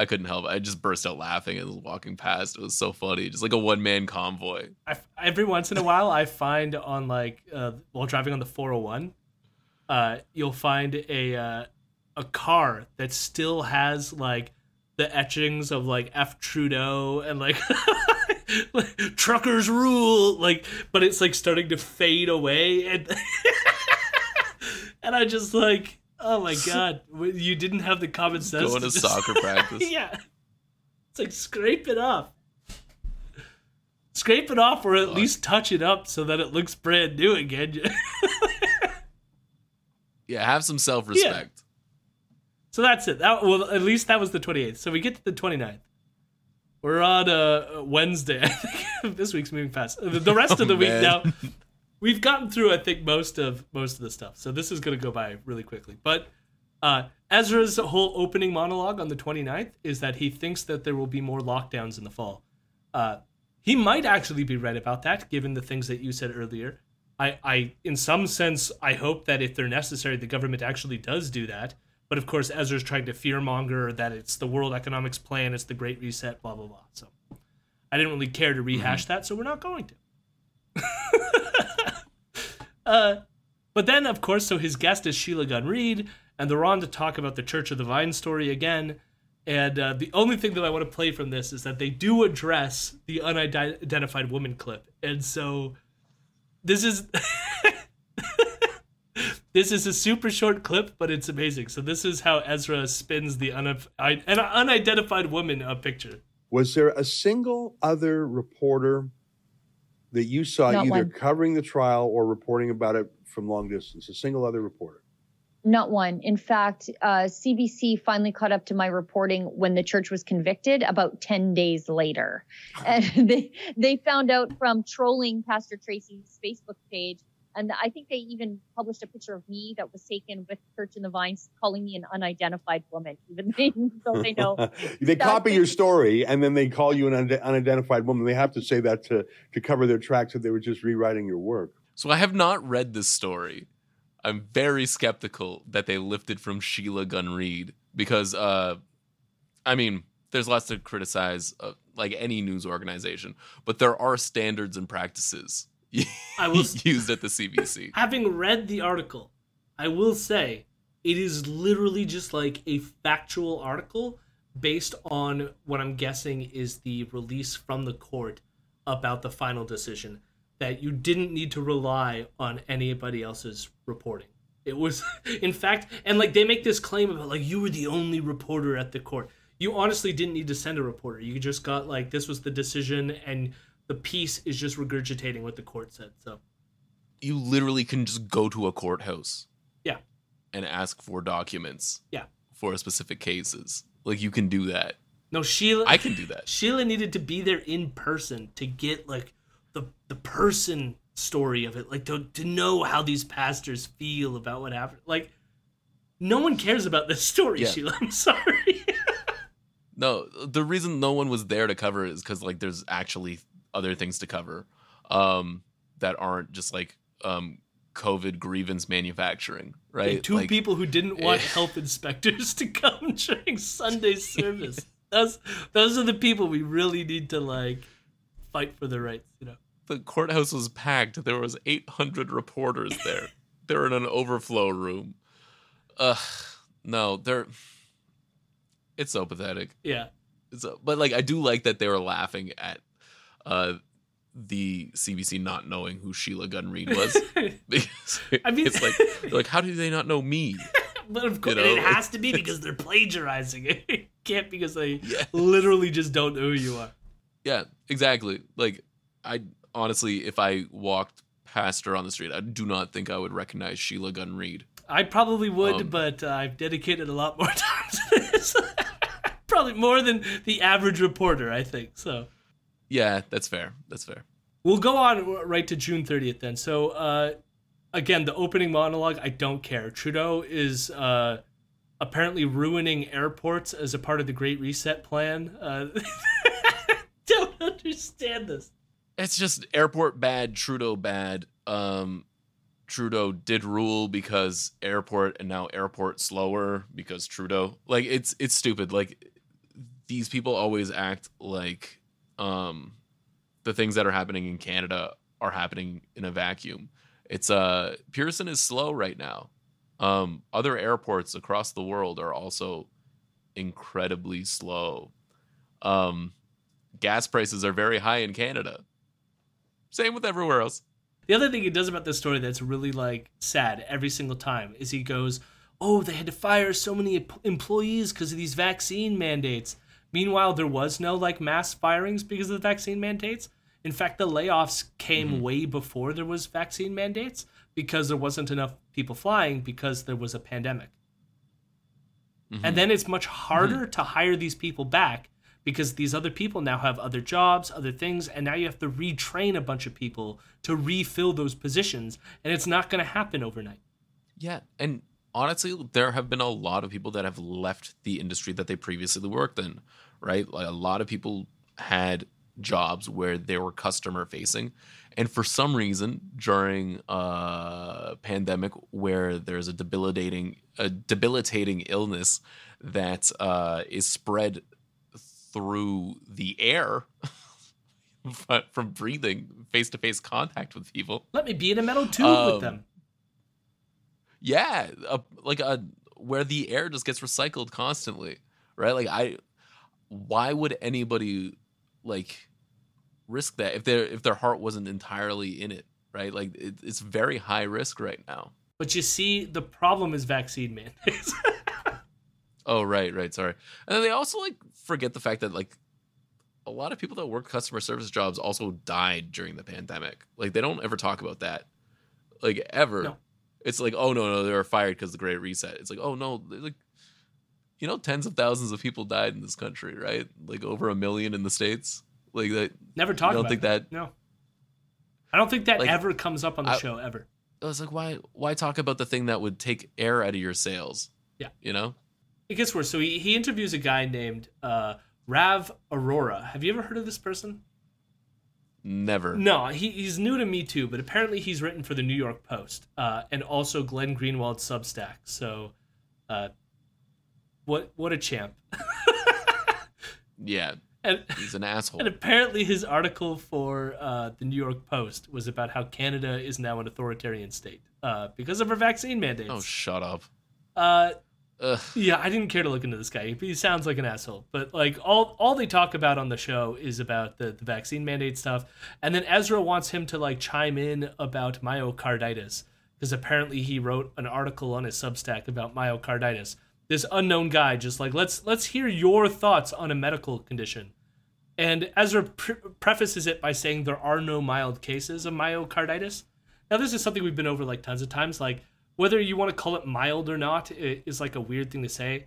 I couldn't help it. I just burst out laughing and was walking past. It was so funny, just like a one man convoy. I, every once in a while, I find on like uh, while driving on the 401, uh, you'll find a uh, a car that still has like the etchings of like F Trudeau and like, <laughs> like truckers rule, like, but it's like starting to fade away, and <laughs> and I just like, oh my god, you didn't have the common sense Going to just- soccer <laughs> practice. yeah. It's like scrape it off. Scrape it off or at least touch it up so that it looks brand new again. <laughs> Yeah, have some self respect. Yeah. so that's it. That well at least that was the 28th. So we get to the 29th. We're on uh Wednesday. <laughs> This week's moving fast. The rest of the Oh, week now we've gotten through I think most of most of the stuff. So this is going to go by really quickly. But uh Ezra's whole opening monologue on the 29th is that he thinks that there will be more lockdowns in the fall. Uh he might actually be right about that given the things that you said earlier. I, I in some sense I hope that if they're necessary the government actually does do that. But of course Ezra's trying to fearmonger that it's the world economics plan, it's the great reset, blah blah blah. So I didn't really care to rehash that, so we're not going to. <laughs> uh but then of course so his guest is Sheila Gunn Reid, and they're on to talk about the Church of the Vine story again. And uh, the only thing that I want to play from this is that they do address the unidentified woman clip. And so this is <laughs> This is a super short clip, but it's amazing. So this is how Ezra spins the un- an unidentified woman a picture. Was there a single other reporter that you saw Not either one. covering the trial or reporting about it from long distance? A single other reporter? Not one. In fact, uh, CBC finally caught up to my reporting when the church was convicted about 10 days later. <laughs> And <laughs> they, they found out from trolling Pastor Tracy's Facebook page. And I think they even published a picture of me that was taken with Church in the Vines, calling me an unidentified woman, even <laughs> though they know. <laughs> they copy your story and then they call you an unde- unidentified woman. They have to say that to, to cover their tracks that they were just rewriting your work. So I have not read this story. I'm very skeptical that they lifted from Sheila Gunn Reid because, uh, I mean, there's lots to criticize, uh, like any news organization, but there are standards and practices I <laughs> will used at the CBC. <laughs> Having read the article, I will say it is literally just like a factual article based on what I'm guessing is the release from the court about the final decision that you didn't need to rely on anybody else's reporting. It was, <laughs> in fact, and like they make this claim about like you were the only reporter at the court. You honestly didn't need to send a reporter. You just got like this was the decision, and the piece is just regurgitating what the court said. So You literally can just go to a courthouse yeah, and ask for documents yeah. for specific cases. Like you can do that. No, Sheila. I can do that. Sheila needed to be there in person to get like the the person story of it, like to to know how these pastors feel about what happened. Like, no one cares about this story, Yeah. Sheila. <laughs> I'm sorry. <laughs> No, the reason no one was there to cover it is because like there's actually other things to cover, um, that aren't just like um COVID grievance manufacturing, right? And two Like, people who didn't want eh. <laughs> health inspectors to come <laughs> during Sunday service. those those are the people we really need to like fight for their rights. You know. the courthouse was packed. There was 800 reporters there. <laughs> they're in an overflow room. Ugh, no, they're. It's so pathetic. Yeah. It's a, but like I do like that they were laughing at uh the CBC not knowing who Sheila Gunn Reid was. <laughs> because I mean- it's like like how do they not know me? <laughs> But of course, know, it has to be because they're plagiarizing it. <laughs> It can't because they literally just don't know who you are. Yeah, exactly. Like I honestly, if I walked past her on the street, I do not think I would recognize Sheila Gunn Reid. I probably would, Um, but uh, I've dedicated a lot more time to this. probably more than the average reporter, I think. So Yeah, that's fair. That's fair. we'll go on right to June 30th then. So uh, again, the opening monologue, I don't care. Trudeau is uh, apparently ruining airports as a part of the Great Reset plan. Uh, <laughs> don't understand this. It's just airport bad, Trudeau bad. Um Trudeau did rule because airport and now airport slower because Trudeau. Like it's it's stupid. Like these people always act like um the things that are happening in Canada are happening in a vacuum. It's uh Pearson is slow right now. Um other airports across the world are also incredibly slow. Um gas prices are very high in Canada. Same with everywhere else. The other thing he does about this story that's really like sad every single time is he goes, "Oh, they had to fire so many employees because of these vaccine mandates." Meanwhile, there was no like mass firings because of the vaccine mandates. In fact, the layoffs came mm-hmm. way before there was vaccine mandates because there wasn't enough people flying because there was a pandemic. Mm-hmm. And then it's much harder mm-hmm. to hire these people back because these other people now have other jobs, other things, and now you have to retrain a bunch of people to refill those positions, and it's not going to happen overnight. Yeah, and honestly, there have been a lot of people that have left the industry that they previously worked in, right? Like a lot of people had jobs where they were customer facing, and for some reason during a pandemic where there's a debilitating a debilitating illness that uh, is spread through the air <laughs> from breathing face to face contact with people. Let me be in a metal tube Um, with them. Yeah, a, like a where the air just gets recycled constantly, right? Like I, why would anybody like risk that if their if their heart wasn't entirely in it, right? Like it, it's very high risk right now. But you see, the problem is vaccine mandates. <laughs> Oh, right, right. Sorry. And then they also like forget the fact that like a lot of people that work customer service jobs also died during the pandemic. Like they don't ever talk about that, like ever. No. It's like, oh no, no, they were fired because the Great Reset. It's like, oh no, like you know, tens of thousands of people died in this country, right? Like over a million in the states. Like that. Never talk You don't about think that. that? No. I don't think that Like, ever comes up on the I- show ever. I was like, why? Why talk about the thing that would take air out of your sails? Yeah. You know. It gets worse. So he, he interviews a guy named uh, Rav Arora. Have you ever heard of this person? Never. No, he, he's new to me too, but apparently he's written for the New York Post uh, and also Glenn Greenwald's Substack. So, uh, what what a champ! Yeah. <laughs> And He's an asshole. and apparently his article for uh, the New York Post was about how Canada is now an authoritarian state uh, because of her vaccine mandates. oh, shut up. Ugh. yeah, I didn't care to look into this guy. He sounds like an asshole. But like all all they talk about on the show is about the, the vaccine mandate stuff. And then Ezra wants him to like chime in about myocarditis. Because apparently he wrote an article on his Substack about myocarditis. This unknown guy just like let's let's hear your thoughts on a medical condition. And Ezra pre- prefaces it by saying there are no mild cases of myocarditis. Now, this is something we've been over like tons of times. Like, whether you want to call it mild or not is like a weird thing to say.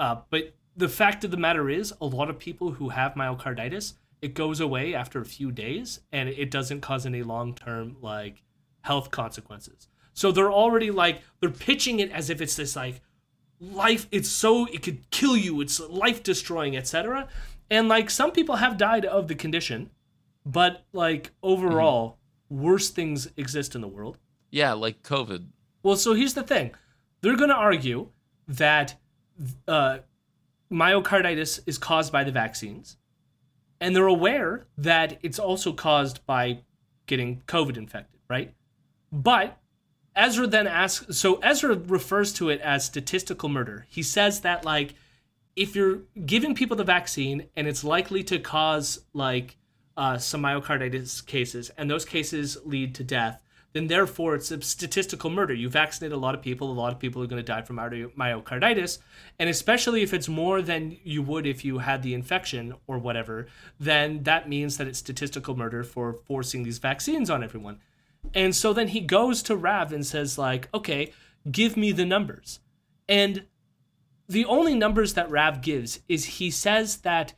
Uh, but the fact of the matter is, a lot of people who have myocarditis, it goes away after a few days and it doesn't cause any long term like health consequences. So they're already like, they're pitching it as if it's this like life, it's so, it could kill you, it's life destroying, etc. And like some people have died of the condition, but like overall, worse things exist in the world. Yeah, like COVID. Well, so here's the thing. They're going to argue that uh, myocarditis is caused by the vaccines, and they're aware that it's also caused by getting COVID infected, right? But Ezra then asks, so Ezra refers to it as statistical murder. He says that, like, if you're giving people the vaccine and it's likely to cause, like, uh, some myocarditis cases, and those cases lead to death, then therefore it's a statistical murder. You vaccinate a lot of people, a lot of people are going to die from myocarditis, and especially if it's more than you would if you had the infection or whatever, then that means that it's statistical murder for forcing these vaccines on everyone. And so then he goes to Rav and says like, "Okay, give me the numbers." And the only numbers that Rav gives is he says that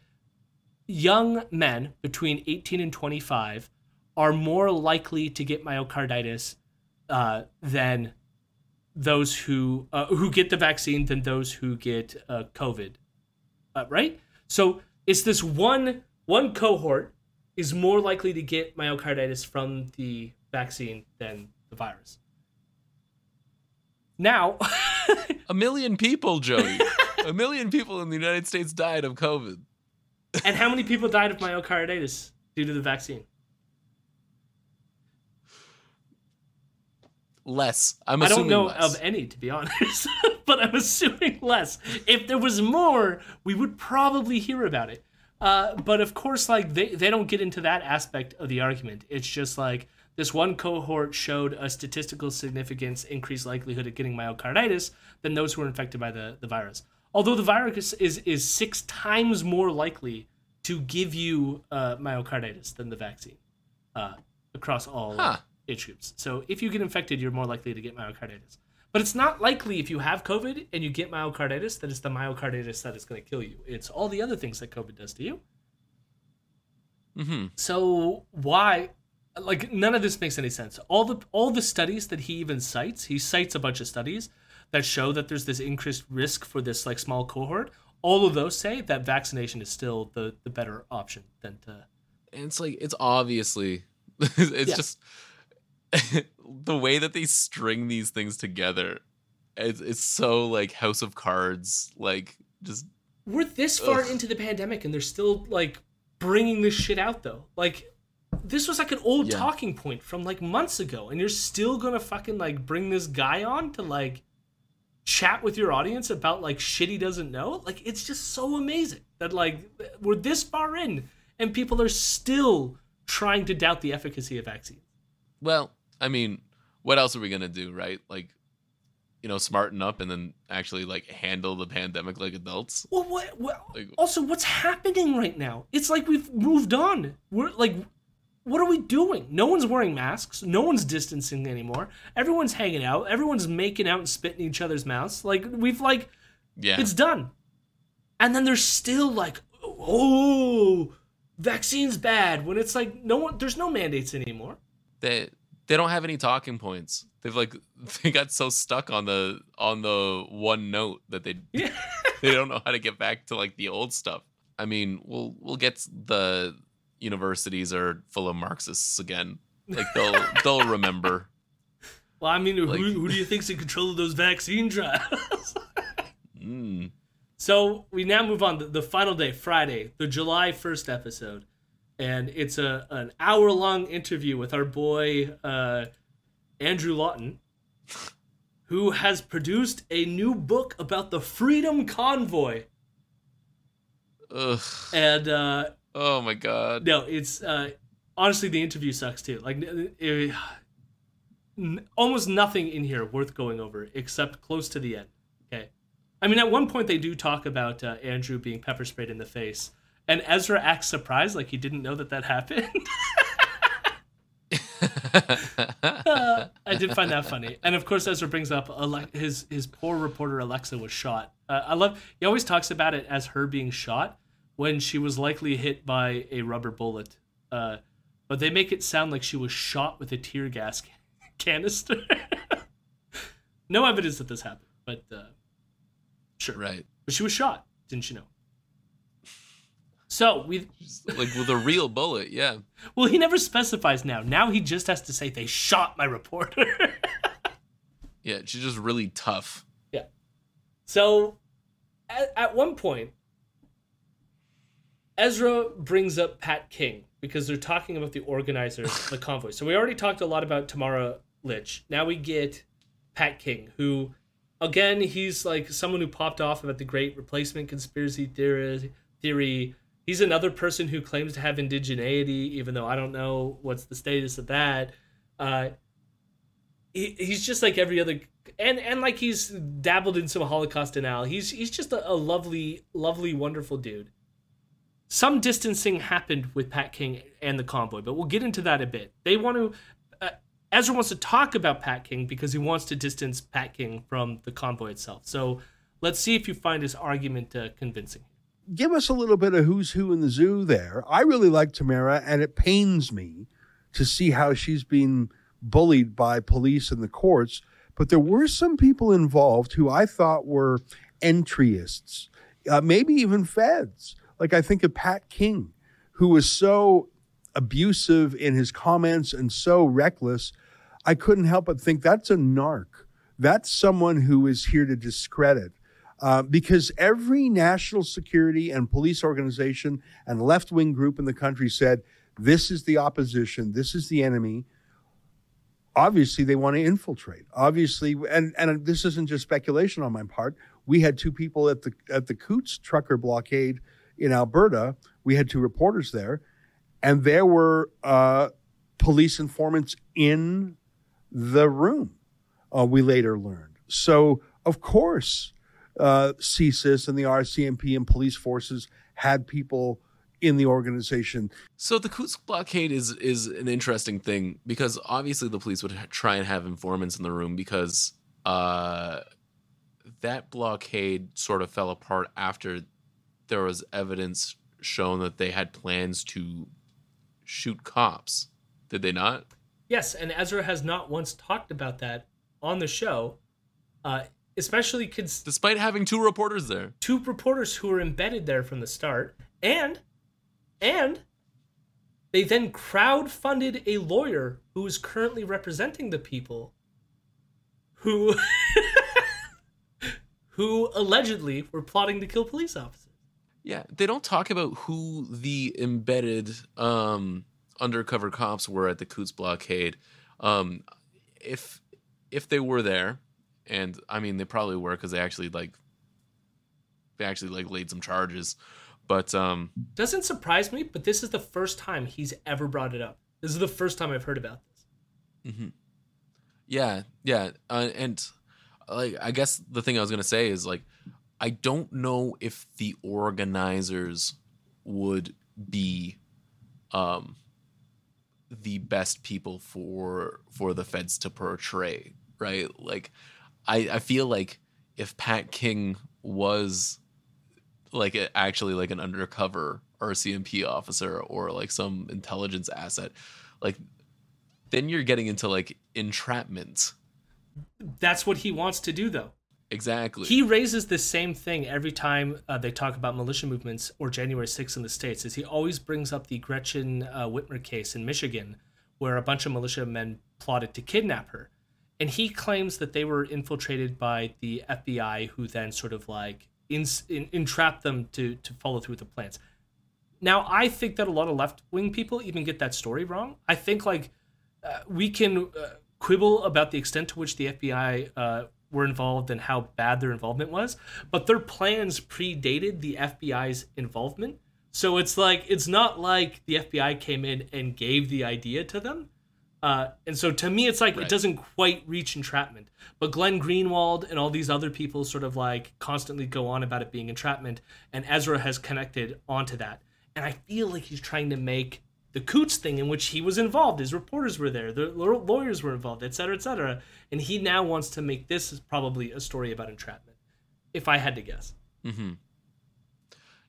young men between 18 and 25 are more likely to get myocarditis uh, than those who uh, who get the vaccine than those who get uh, COVID, uh, right? So it's this one one cohort is more likely to get myocarditis from the vaccine than the virus. Now, <laughs> A million people, Joey. <laughs> a million people in the United States died of COVID. and how many people died of myocarditis due to the vaccine? Less. I'm I don't know less. of any, to be honest, <laughs> but I'm assuming less. If there was more, we would probably hear about it. Uh, but of course, like they, they don't get into that aspect of the argument. It's just like this one cohort showed a statistical significance increased likelihood of getting myocarditis than those who were infected by the, the virus. Although the virus is is six times more likely to give you uh, myocarditis than the vaccine uh, across all Huh. Age groups. So if you get infected, you're more likely to get myocarditis. But it's not likely if you have COVID and you get myocarditis that it's the myocarditis that is going to kill you. It's all the other things that COVID does to you. Mm-hmm. So why like none of this makes any sense. All the all the studies that he even cites, he cites a bunch of studies that show that there's this increased risk for this like small cohort. All of those say that vaccination is still the the better option than to And it's like it's obviously <laughs> it's Yeah. just <laughs> the way that they string these things together. It's, it's so like House of Cards, like just We're this far Ugh. into the pandemic and they're still like bringing this shit out though. Like this was like an old Yeah. talking point from like months ago and you're still to fucking like bring this guy on to like chat with your audience about like shit he doesn't know? Like it's just so amazing that like we're this far in and people are still trying to doubt the efficacy of vaccines. Well, I mean, what else are we gonna do, right? Like you know smarten up and then actually like handle the pandemic like adults. Well, what, what Like- also what's happening right now? It's like we've moved on. We're like what are we doing? No one's wearing masks. No one's distancing anymore. Everyone's hanging out. Everyone's making out and spitting each other's mouths. Like we've like Yeah, it's done. And then there's still like oh, vaccines bad when it's like no one there's no mandates anymore. They they don't have any talking points. They've like <laughs> they got so stuck on the on the one note that they Yeah. <laughs> they don't know how to get back to like the old stuff. I mean, we'll we'll get the universities are full of Marxists again. Like they'll <laughs> they'll remember. Well, I mean, Like- who, who do you think's in control of those vaccine trials? Mm. So we now move on to the final day, Friday, the July 1st episode. And it's a an hour long interview with our boy uh, Andrew Lawton, who has produced a new book about the Freedom Convoy. Ugh. And uh, Oh my god. no, it's uh, honestly the interview sucks too. Like it, n- almost nothing in here worth going over except close to the end. Okay, I mean at one point they do talk about uh, Andrew being pepper sprayed in the face, and Ezra acts surprised like he didn't know that that happened. <laughs> Uh, I did find that funny, and of course Ezra brings up Ale- his his poor reporter Alexa was shot. Uh, I love he always talks about it as her being shot when she was likely hit by a rubber bullet, uh, but they make it sound like she was shot with a tear gas ca- <laughs> canister. <laughs> no evidence that this happened, but uh, sure. right. But she was shot, didn't you know? So we <laughs> Like with a real bullet, yeah. well he never specifies now. Now he just has to say they shot my reporter. <laughs> Yeah, she's just really tough. Yeah. So at, at one point, Ezra brings up Pat King because they're talking about the organizers <laughs> of the convoy. So we already talked a lot about Tamara Lich. Now we get Pat King, who, again, he's like someone who popped off about the great replacement conspiracy theory. theory. He's another person who claims to have indigeneity, even though I don't know what's the status of that. Uh, he, he's just like every other and and like he's dabbled in some holocaust denial. He's he's just a, a lovely lovely wonderful dude. Some distancing happened with pat king and the convoy but we'll get into that a bit. They want to uh, ezra wants to talk about pat king because he wants to distance pat king from the convoy itself. So let's see if you find his argument uh, convincing give us a little bit of who's who in the zoo there. I really like Tamara, and it pains me to see how she's been bullied by police and the courts. But there were some people involved who I thought were entryists, uh, maybe even feds. Like I think of Pat King, who was so abusive in his comments and so reckless. I couldn't help but think that's a narc. That's someone who is here to discredit uh, because every national security and police organization and left wing group in the country said, this is the opposition, this is the enemy. Obviously, they want to infiltrate. Obviously, and, and this isn't just speculation on my part. We had two people at the at the Coutts trucker blockade in Alberta. We had two reporters there, and there were uh, police informants in the room. Uh, we later learned. So, of course, uh, CSIS and the RCMP and police forces had people in the organization. So the Coutts blockade is is an interesting thing because obviously the police would ha- try and have informants in the room because uh, that blockade sort of fell apart after there was evidence shown that they had plans to shoot cops. Did they not? Yes, and Ezra has not once talked about that on the show, uh, especially cons- Despite having two reporters there. two reporters who were embedded there from the start, and and they then crowd-funded a lawyer who is currently representing the people who <laughs> who allegedly were plotting to kill police officers. Yeah, they don't talk about who the embedded um, undercover cops were at the Coutts blockade. Um, if if they were there, and I mean they probably were because they actually like they actually like laid some charges, but um, Doesn't surprise me, but this is the first time he's ever brought it up. This is the first time I've heard about this. Mm-hmm. yeah, yeah, uh, and like I guess the thing I was gonna say is like I don't know if the organizers would be um the best people for for the feds to portray, right? Like I I feel like if Pat King was like a, actually like an undercover RCMP officer or like some intelligence asset, like then you're getting into like entrapment. That's what he wants to do, though. Exactly. He raises the same thing every time uh, they talk about militia movements or January 6th in the States, is he always brings up the Gretchen uh, Whitmer case in Michigan, where a bunch of militia men plotted to kidnap her. And he claims that they were infiltrated by the FBI, who then sort of like in, in, entrapped them to, to follow through with the plans. Now, I think that a lot of left wing people even get that story wrong. I think like uh, we can uh, quibble about the extent to which the FBI uh, were involved and how bad their involvement was, but their plans predated the FBI's involvement. So it's like it's not like the FBI came in and gave the idea to them. Uh, and so to me, it's like Right. it doesn't quite reach entrapment. But Glenn Greenwald and all these other people sort of like constantly go on about it being entrapment, and Ezra has connected onto that. And I feel like he's trying to make the Coutts thing in which he was involved. His reporters were there, the lawyers were involved, et cetera, et cetera. And he now wants to make this probably a story about entrapment, if I had to guess. Mm-hmm.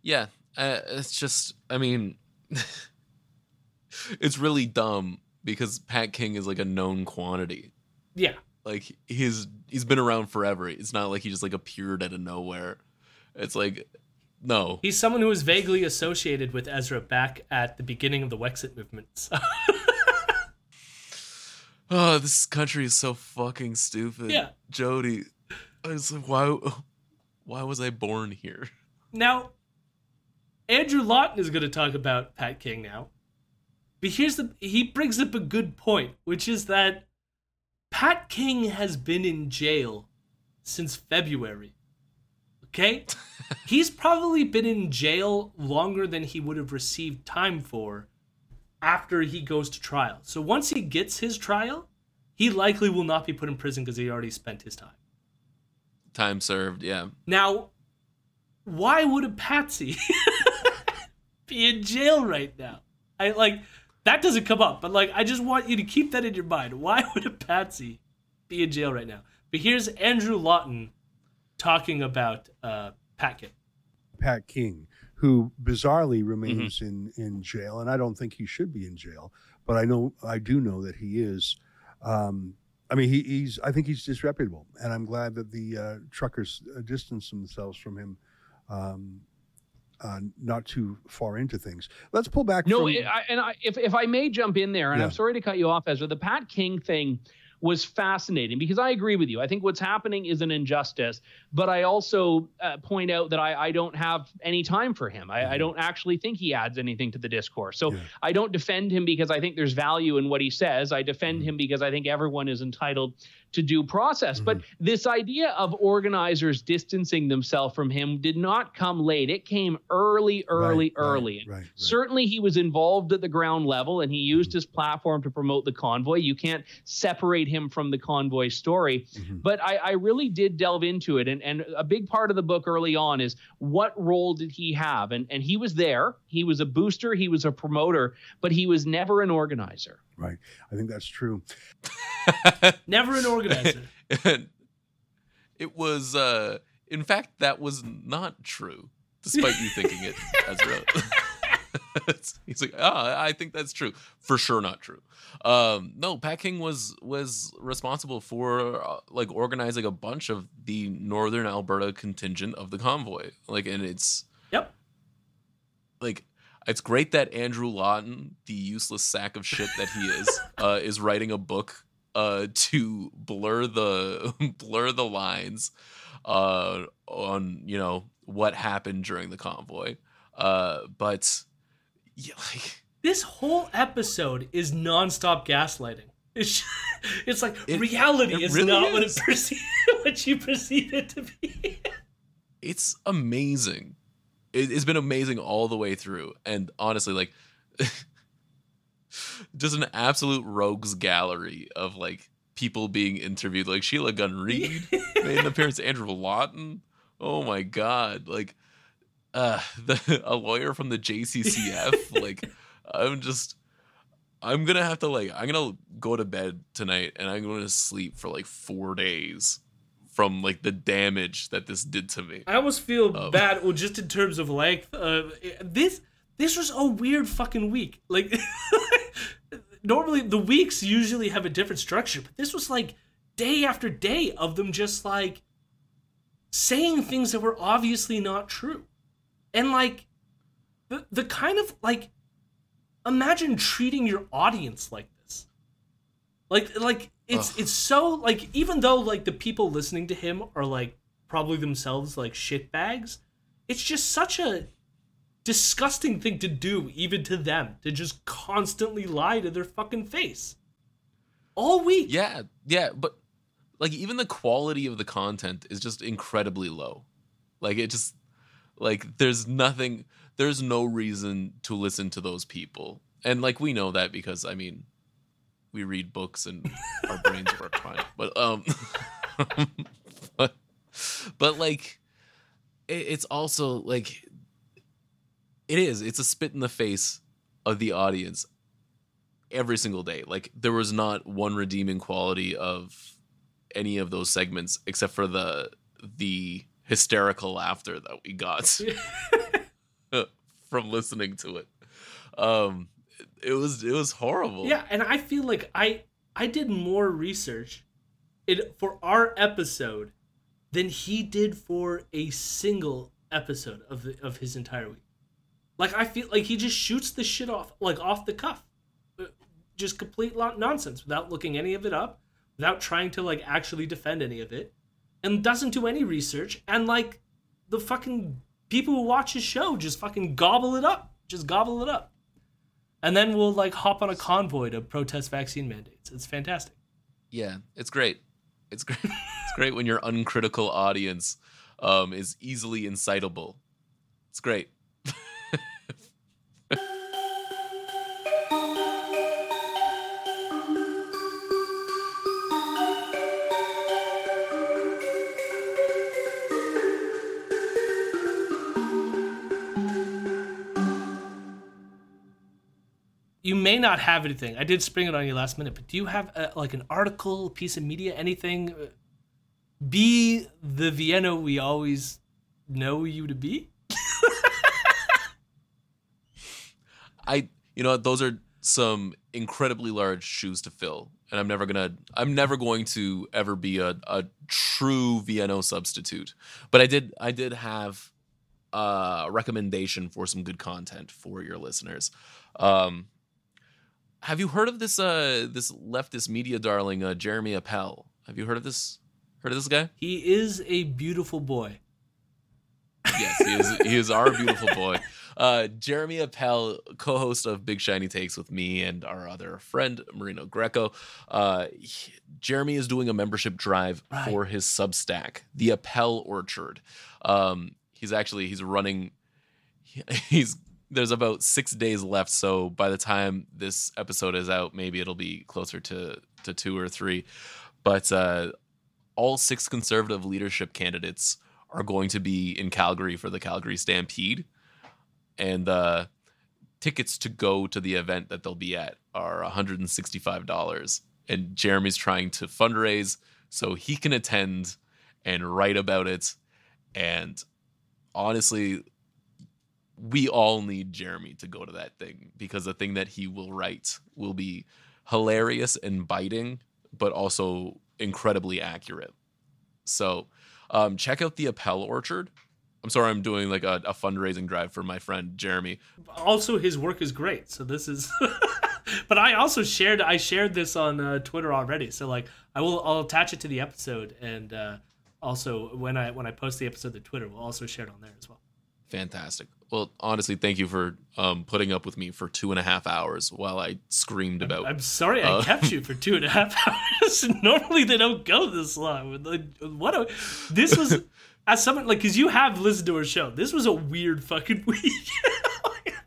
Yeah, uh, it's just, I mean, <laughs> it's really dumb because Pat King is like a known quantity. Yeah. Like he's he's been around forever. It's not like he just like appeared out of nowhere. It's like no. He's someone who was vaguely associated with Ezra back at the beginning of the Wexit movement. <laughs> Oh, this country is so fucking stupid. Yeah. Jody, I was like, why why was I born here? Now, Andrew Lawton is going to talk about Pat King now. But here's the he brings up a good point, which is that Pat King has been in jail since February. Okay? <laughs> He's probably been in jail longer than he would have received time for after he goes to trial. So once he gets his trial, he likely will not be put in prison because he already spent his time. Time served, yeah. Now, why would a patsy <laughs> be in jail right now? I like that doesn't come up, but like I just want you to keep that in your mind. Why <laughs> would a patsy be in jail right now? But here's Andrew Lawton talking about uh, Pat King. Pat King, who bizarrely remains in, in jail, and I don't think he should be in jail, but I know I do know that he is. Um, I mean, he, he's I think he's disreputable, and I'm glad that the uh, truckers uh, distanced themselves from him. Um, uh, not too far into things. Let's pull back. No, from, I, and I, if if I may jump in there, and Yeah. I'm sorry to cut you off, Ezra. The Pat King thing was fascinating because I agree with you. I think what's happening is an injustice, but I also uh, point out that I, I don't have any time for him. I, I don't actually think he adds anything to the discourse. So I don't defend him because I think there's value in what he says. I defend him because I think everyone is entitled to due process. But mm-hmm. this idea of organizers distancing themselves from him did not come late. It came early, early, early. And Certainly, he was involved at the ground level and he mm-hmm. used his platform to promote the convoy. You can't separate him from the convoy story. Mm-hmm. But I, I really did delve into it. And, and a big part of the book early on is what role did he have? And, and he was there, he was a booster, he was a promoter, but he was never an organizer. Right. I think that's true. <laughs> Never an organizer. <laughs> it was uh in fact that was not true despite you thinking it <laughs> Ezra. He's like, "Ah, I think that's true." For sure not true. Um no, Pat King was was responsible for uh, like organizing a bunch of the northern Alberta contingent of the convoy. Like and it's Yep. Like it's great that Andrew Lawton, the useless sack of shit that he is, <laughs> uh, is writing a book uh, to blur the <laughs> blur the lines uh, on you know what happened during the convoy. Uh, but yeah, like This whole episode is nonstop gaslighting. It's, <laughs> it's like It- reality it is really not what it is. perceive, what you perceive it to be. it's amazing. It, it's been amazing all the way through, and honestly, like <laughs> just an absolute rogues gallery of like people being interviewed. Like Sheila Gunn Reid <laughs> made an appearance. Andrew Lawton. Oh my god! Like, uh, <laughs> the a lawyer from the JCCF. like, I'm just. I'm gonna have to like I'm gonna go to bed tonight and I'm gonna sleep for like four days from like the damage that this did to me. I almost feel Um. bad, well, just in terms of length. Uh, this this was a weird fucking week. Like, <laughs> normally the weeks usually have a different structure, but this was like day after day of them just like saying things that were obviously not true, and like the the kind of like imagine treating your audience like like like it's Ugh. it's so like even though like the people listening to him are like probably themselves like shit bags it's just such a disgusting thing to do even to them to just constantly lie to their fucking face all week Yeah, yeah, but like even the quality of the content is just incredibly low. Like it just like there's nothing there's no reason to listen to those people. And like we know that because I mean we read books and our brains work <laughs> fine. But um <laughs> but, but like it, it's also like it is it's a spit in the face of the audience every single day. Like there was not one redeeming quality of any of those segments except for the the hysterical laughter that we got <laughs> from listening to it. Um it was it was horrible. Yeah, and I feel like I I did more research it for our episode than he did for a single episode of the, of his entire week. Like I feel like he just shoots the shit off like off the cuff. Uh, Just complete nonsense without looking any of it up, without trying to like actually defend any of it, and doesn't do any research and like the fucking people who watch his show just fucking gobble it up. Just gobble it up and then we'll like hop on a convoy to protest vaccine mandates. It's fantastic. Yeah, it's great. It's great. <laughs> it's great when your uncritical audience um, is easily incitable. It's great. You may not have anything. I did spring it on you last minute, but do you have uh like an article, piece of media, anything? Uh, Be the Vienna we always know you to be. <laughs> I you know those are some incredibly large shoes to fill and I'm never gonna I'm never going to ever be a, a true Vienna substitute but I did I did have a recommendation for some good content for your listeners um have you heard of this uh this leftist media darling uh, Jeremy Appel have you heard of this heard of this guy He is a beautiful boy. yes, he is. He is our beautiful boy. <laughs> Uh, Jeremy Appel, co-host of Big Shiny Takes with me and our other friend Marino Greco. Uh, he- Jeremy is doing a membership drive for his Substack, the Appel Orchard. Um, he's actually he's running. <laughs> He's there's about six days left, so by the time this episode is out, maybe it'll be closer to to two or three. But uh, all six conservative leadership candidates are going to be in Calgary for the Calgary Stampede. And uh, tickets to go to the event that they'll be at are $165. And Jeremy's trying to fundraise so he can attend and write about it. And honestly, we all need Jeremy to go to that thing because the thing that he will write will be hilarious and biting, but also incredibly accurate. So um, check out the Appel Orchard. I'm sorry, I'm doing like a, a fundraising drive for my friend Jeremy. Also, his work is great. So this is. <laughs> but I also shared I shared this on uh, Twitter already. So like I will I'll attach it to the episode and uh, also when I when I post the episode to Twitter, we'll also share it on there as well. Fantastic. Well, honestly, thank you for um, putting up with me for two and a half hours while I screamed about. I'm sorry I uh, kept you for <laughs> two and a half <laughs> hours. Normally they don't go this long. Like, What a, this was <laughs> as someone like because you have listened to our show. This was a weird fucking week.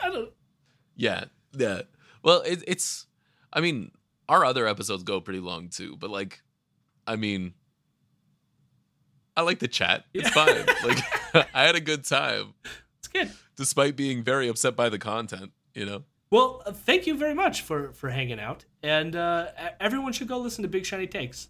I don't. Yeah, yeah. Well, it, it's. I mean, our other episodes go pretty long too, but like, I mean, I like the chat. It's fine. like, <laughs> I had a good time. It's good, despite being very upset by the content. You know. Well, uh, thank you very much for for hanging out, and uh, everyone should go listen to Big Shiny Takes.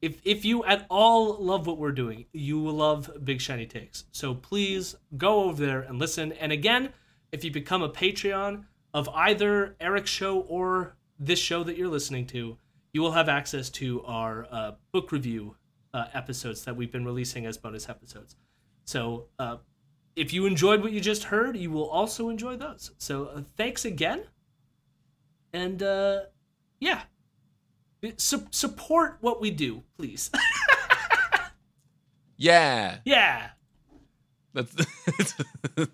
If if you at all love what we're doing, you will love Big Shiny Takes. So please go over there and listen. And again, if you become a Patreon of either Eric's show or this show that you're listening to, you will have access to our uh, book review uh, episodes that we've been releasing as bonus episodes. So uh, if you enjoyed what you just heard, you will also enjoy those. So uh, thanks again. And uh, yeah, Su- support what we do, please. <laughs> yeah. Yeah. That's. <laughs>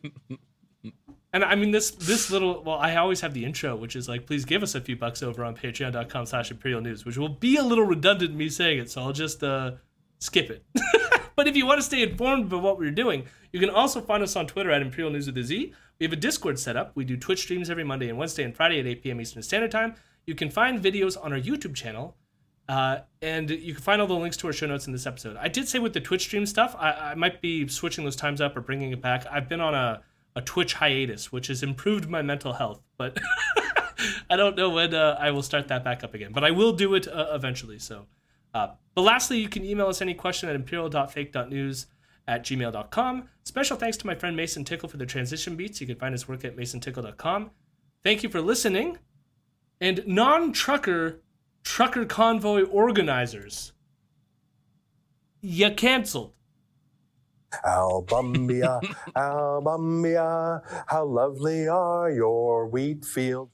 and I mean this this little well, I always have the intro, which is like, please give us a few bucks over on patreon.com slash imperial news, which will be a little redundant me saying it, so I'll just uh skip it. <laughs> but if you want to stay informed about what we're doing, you can also find us on Twitter at Imperial News with a Z. We have a Discord set up. We do Twitch streams every Monday and Wednesday and Friday at 8 p.m. Eastern Standard Time. You can find videos on our YouTube channel, uh, and you can find all the links to our show notes in this episode. I did say with the Twitch stream stuff, I, I might be switching those times up or bringing it back. I've been on a, a Twitch hiatus, which has improved my mental health, but <laughs> I don't know when uh, I will start that back up again. But I will do it uh, eventually. So, uh, but lastly, you can email us any question at imperial.fake.news at gmail.com. Special thanks to my friend Mason Tickle for the transition beats. You can find his work at masontickle.com. Thank you for listening. And non trucker trucker convoy organizers, you canceled. Albumbia, <laughs> Albumbia, how lovely are your wheat fields.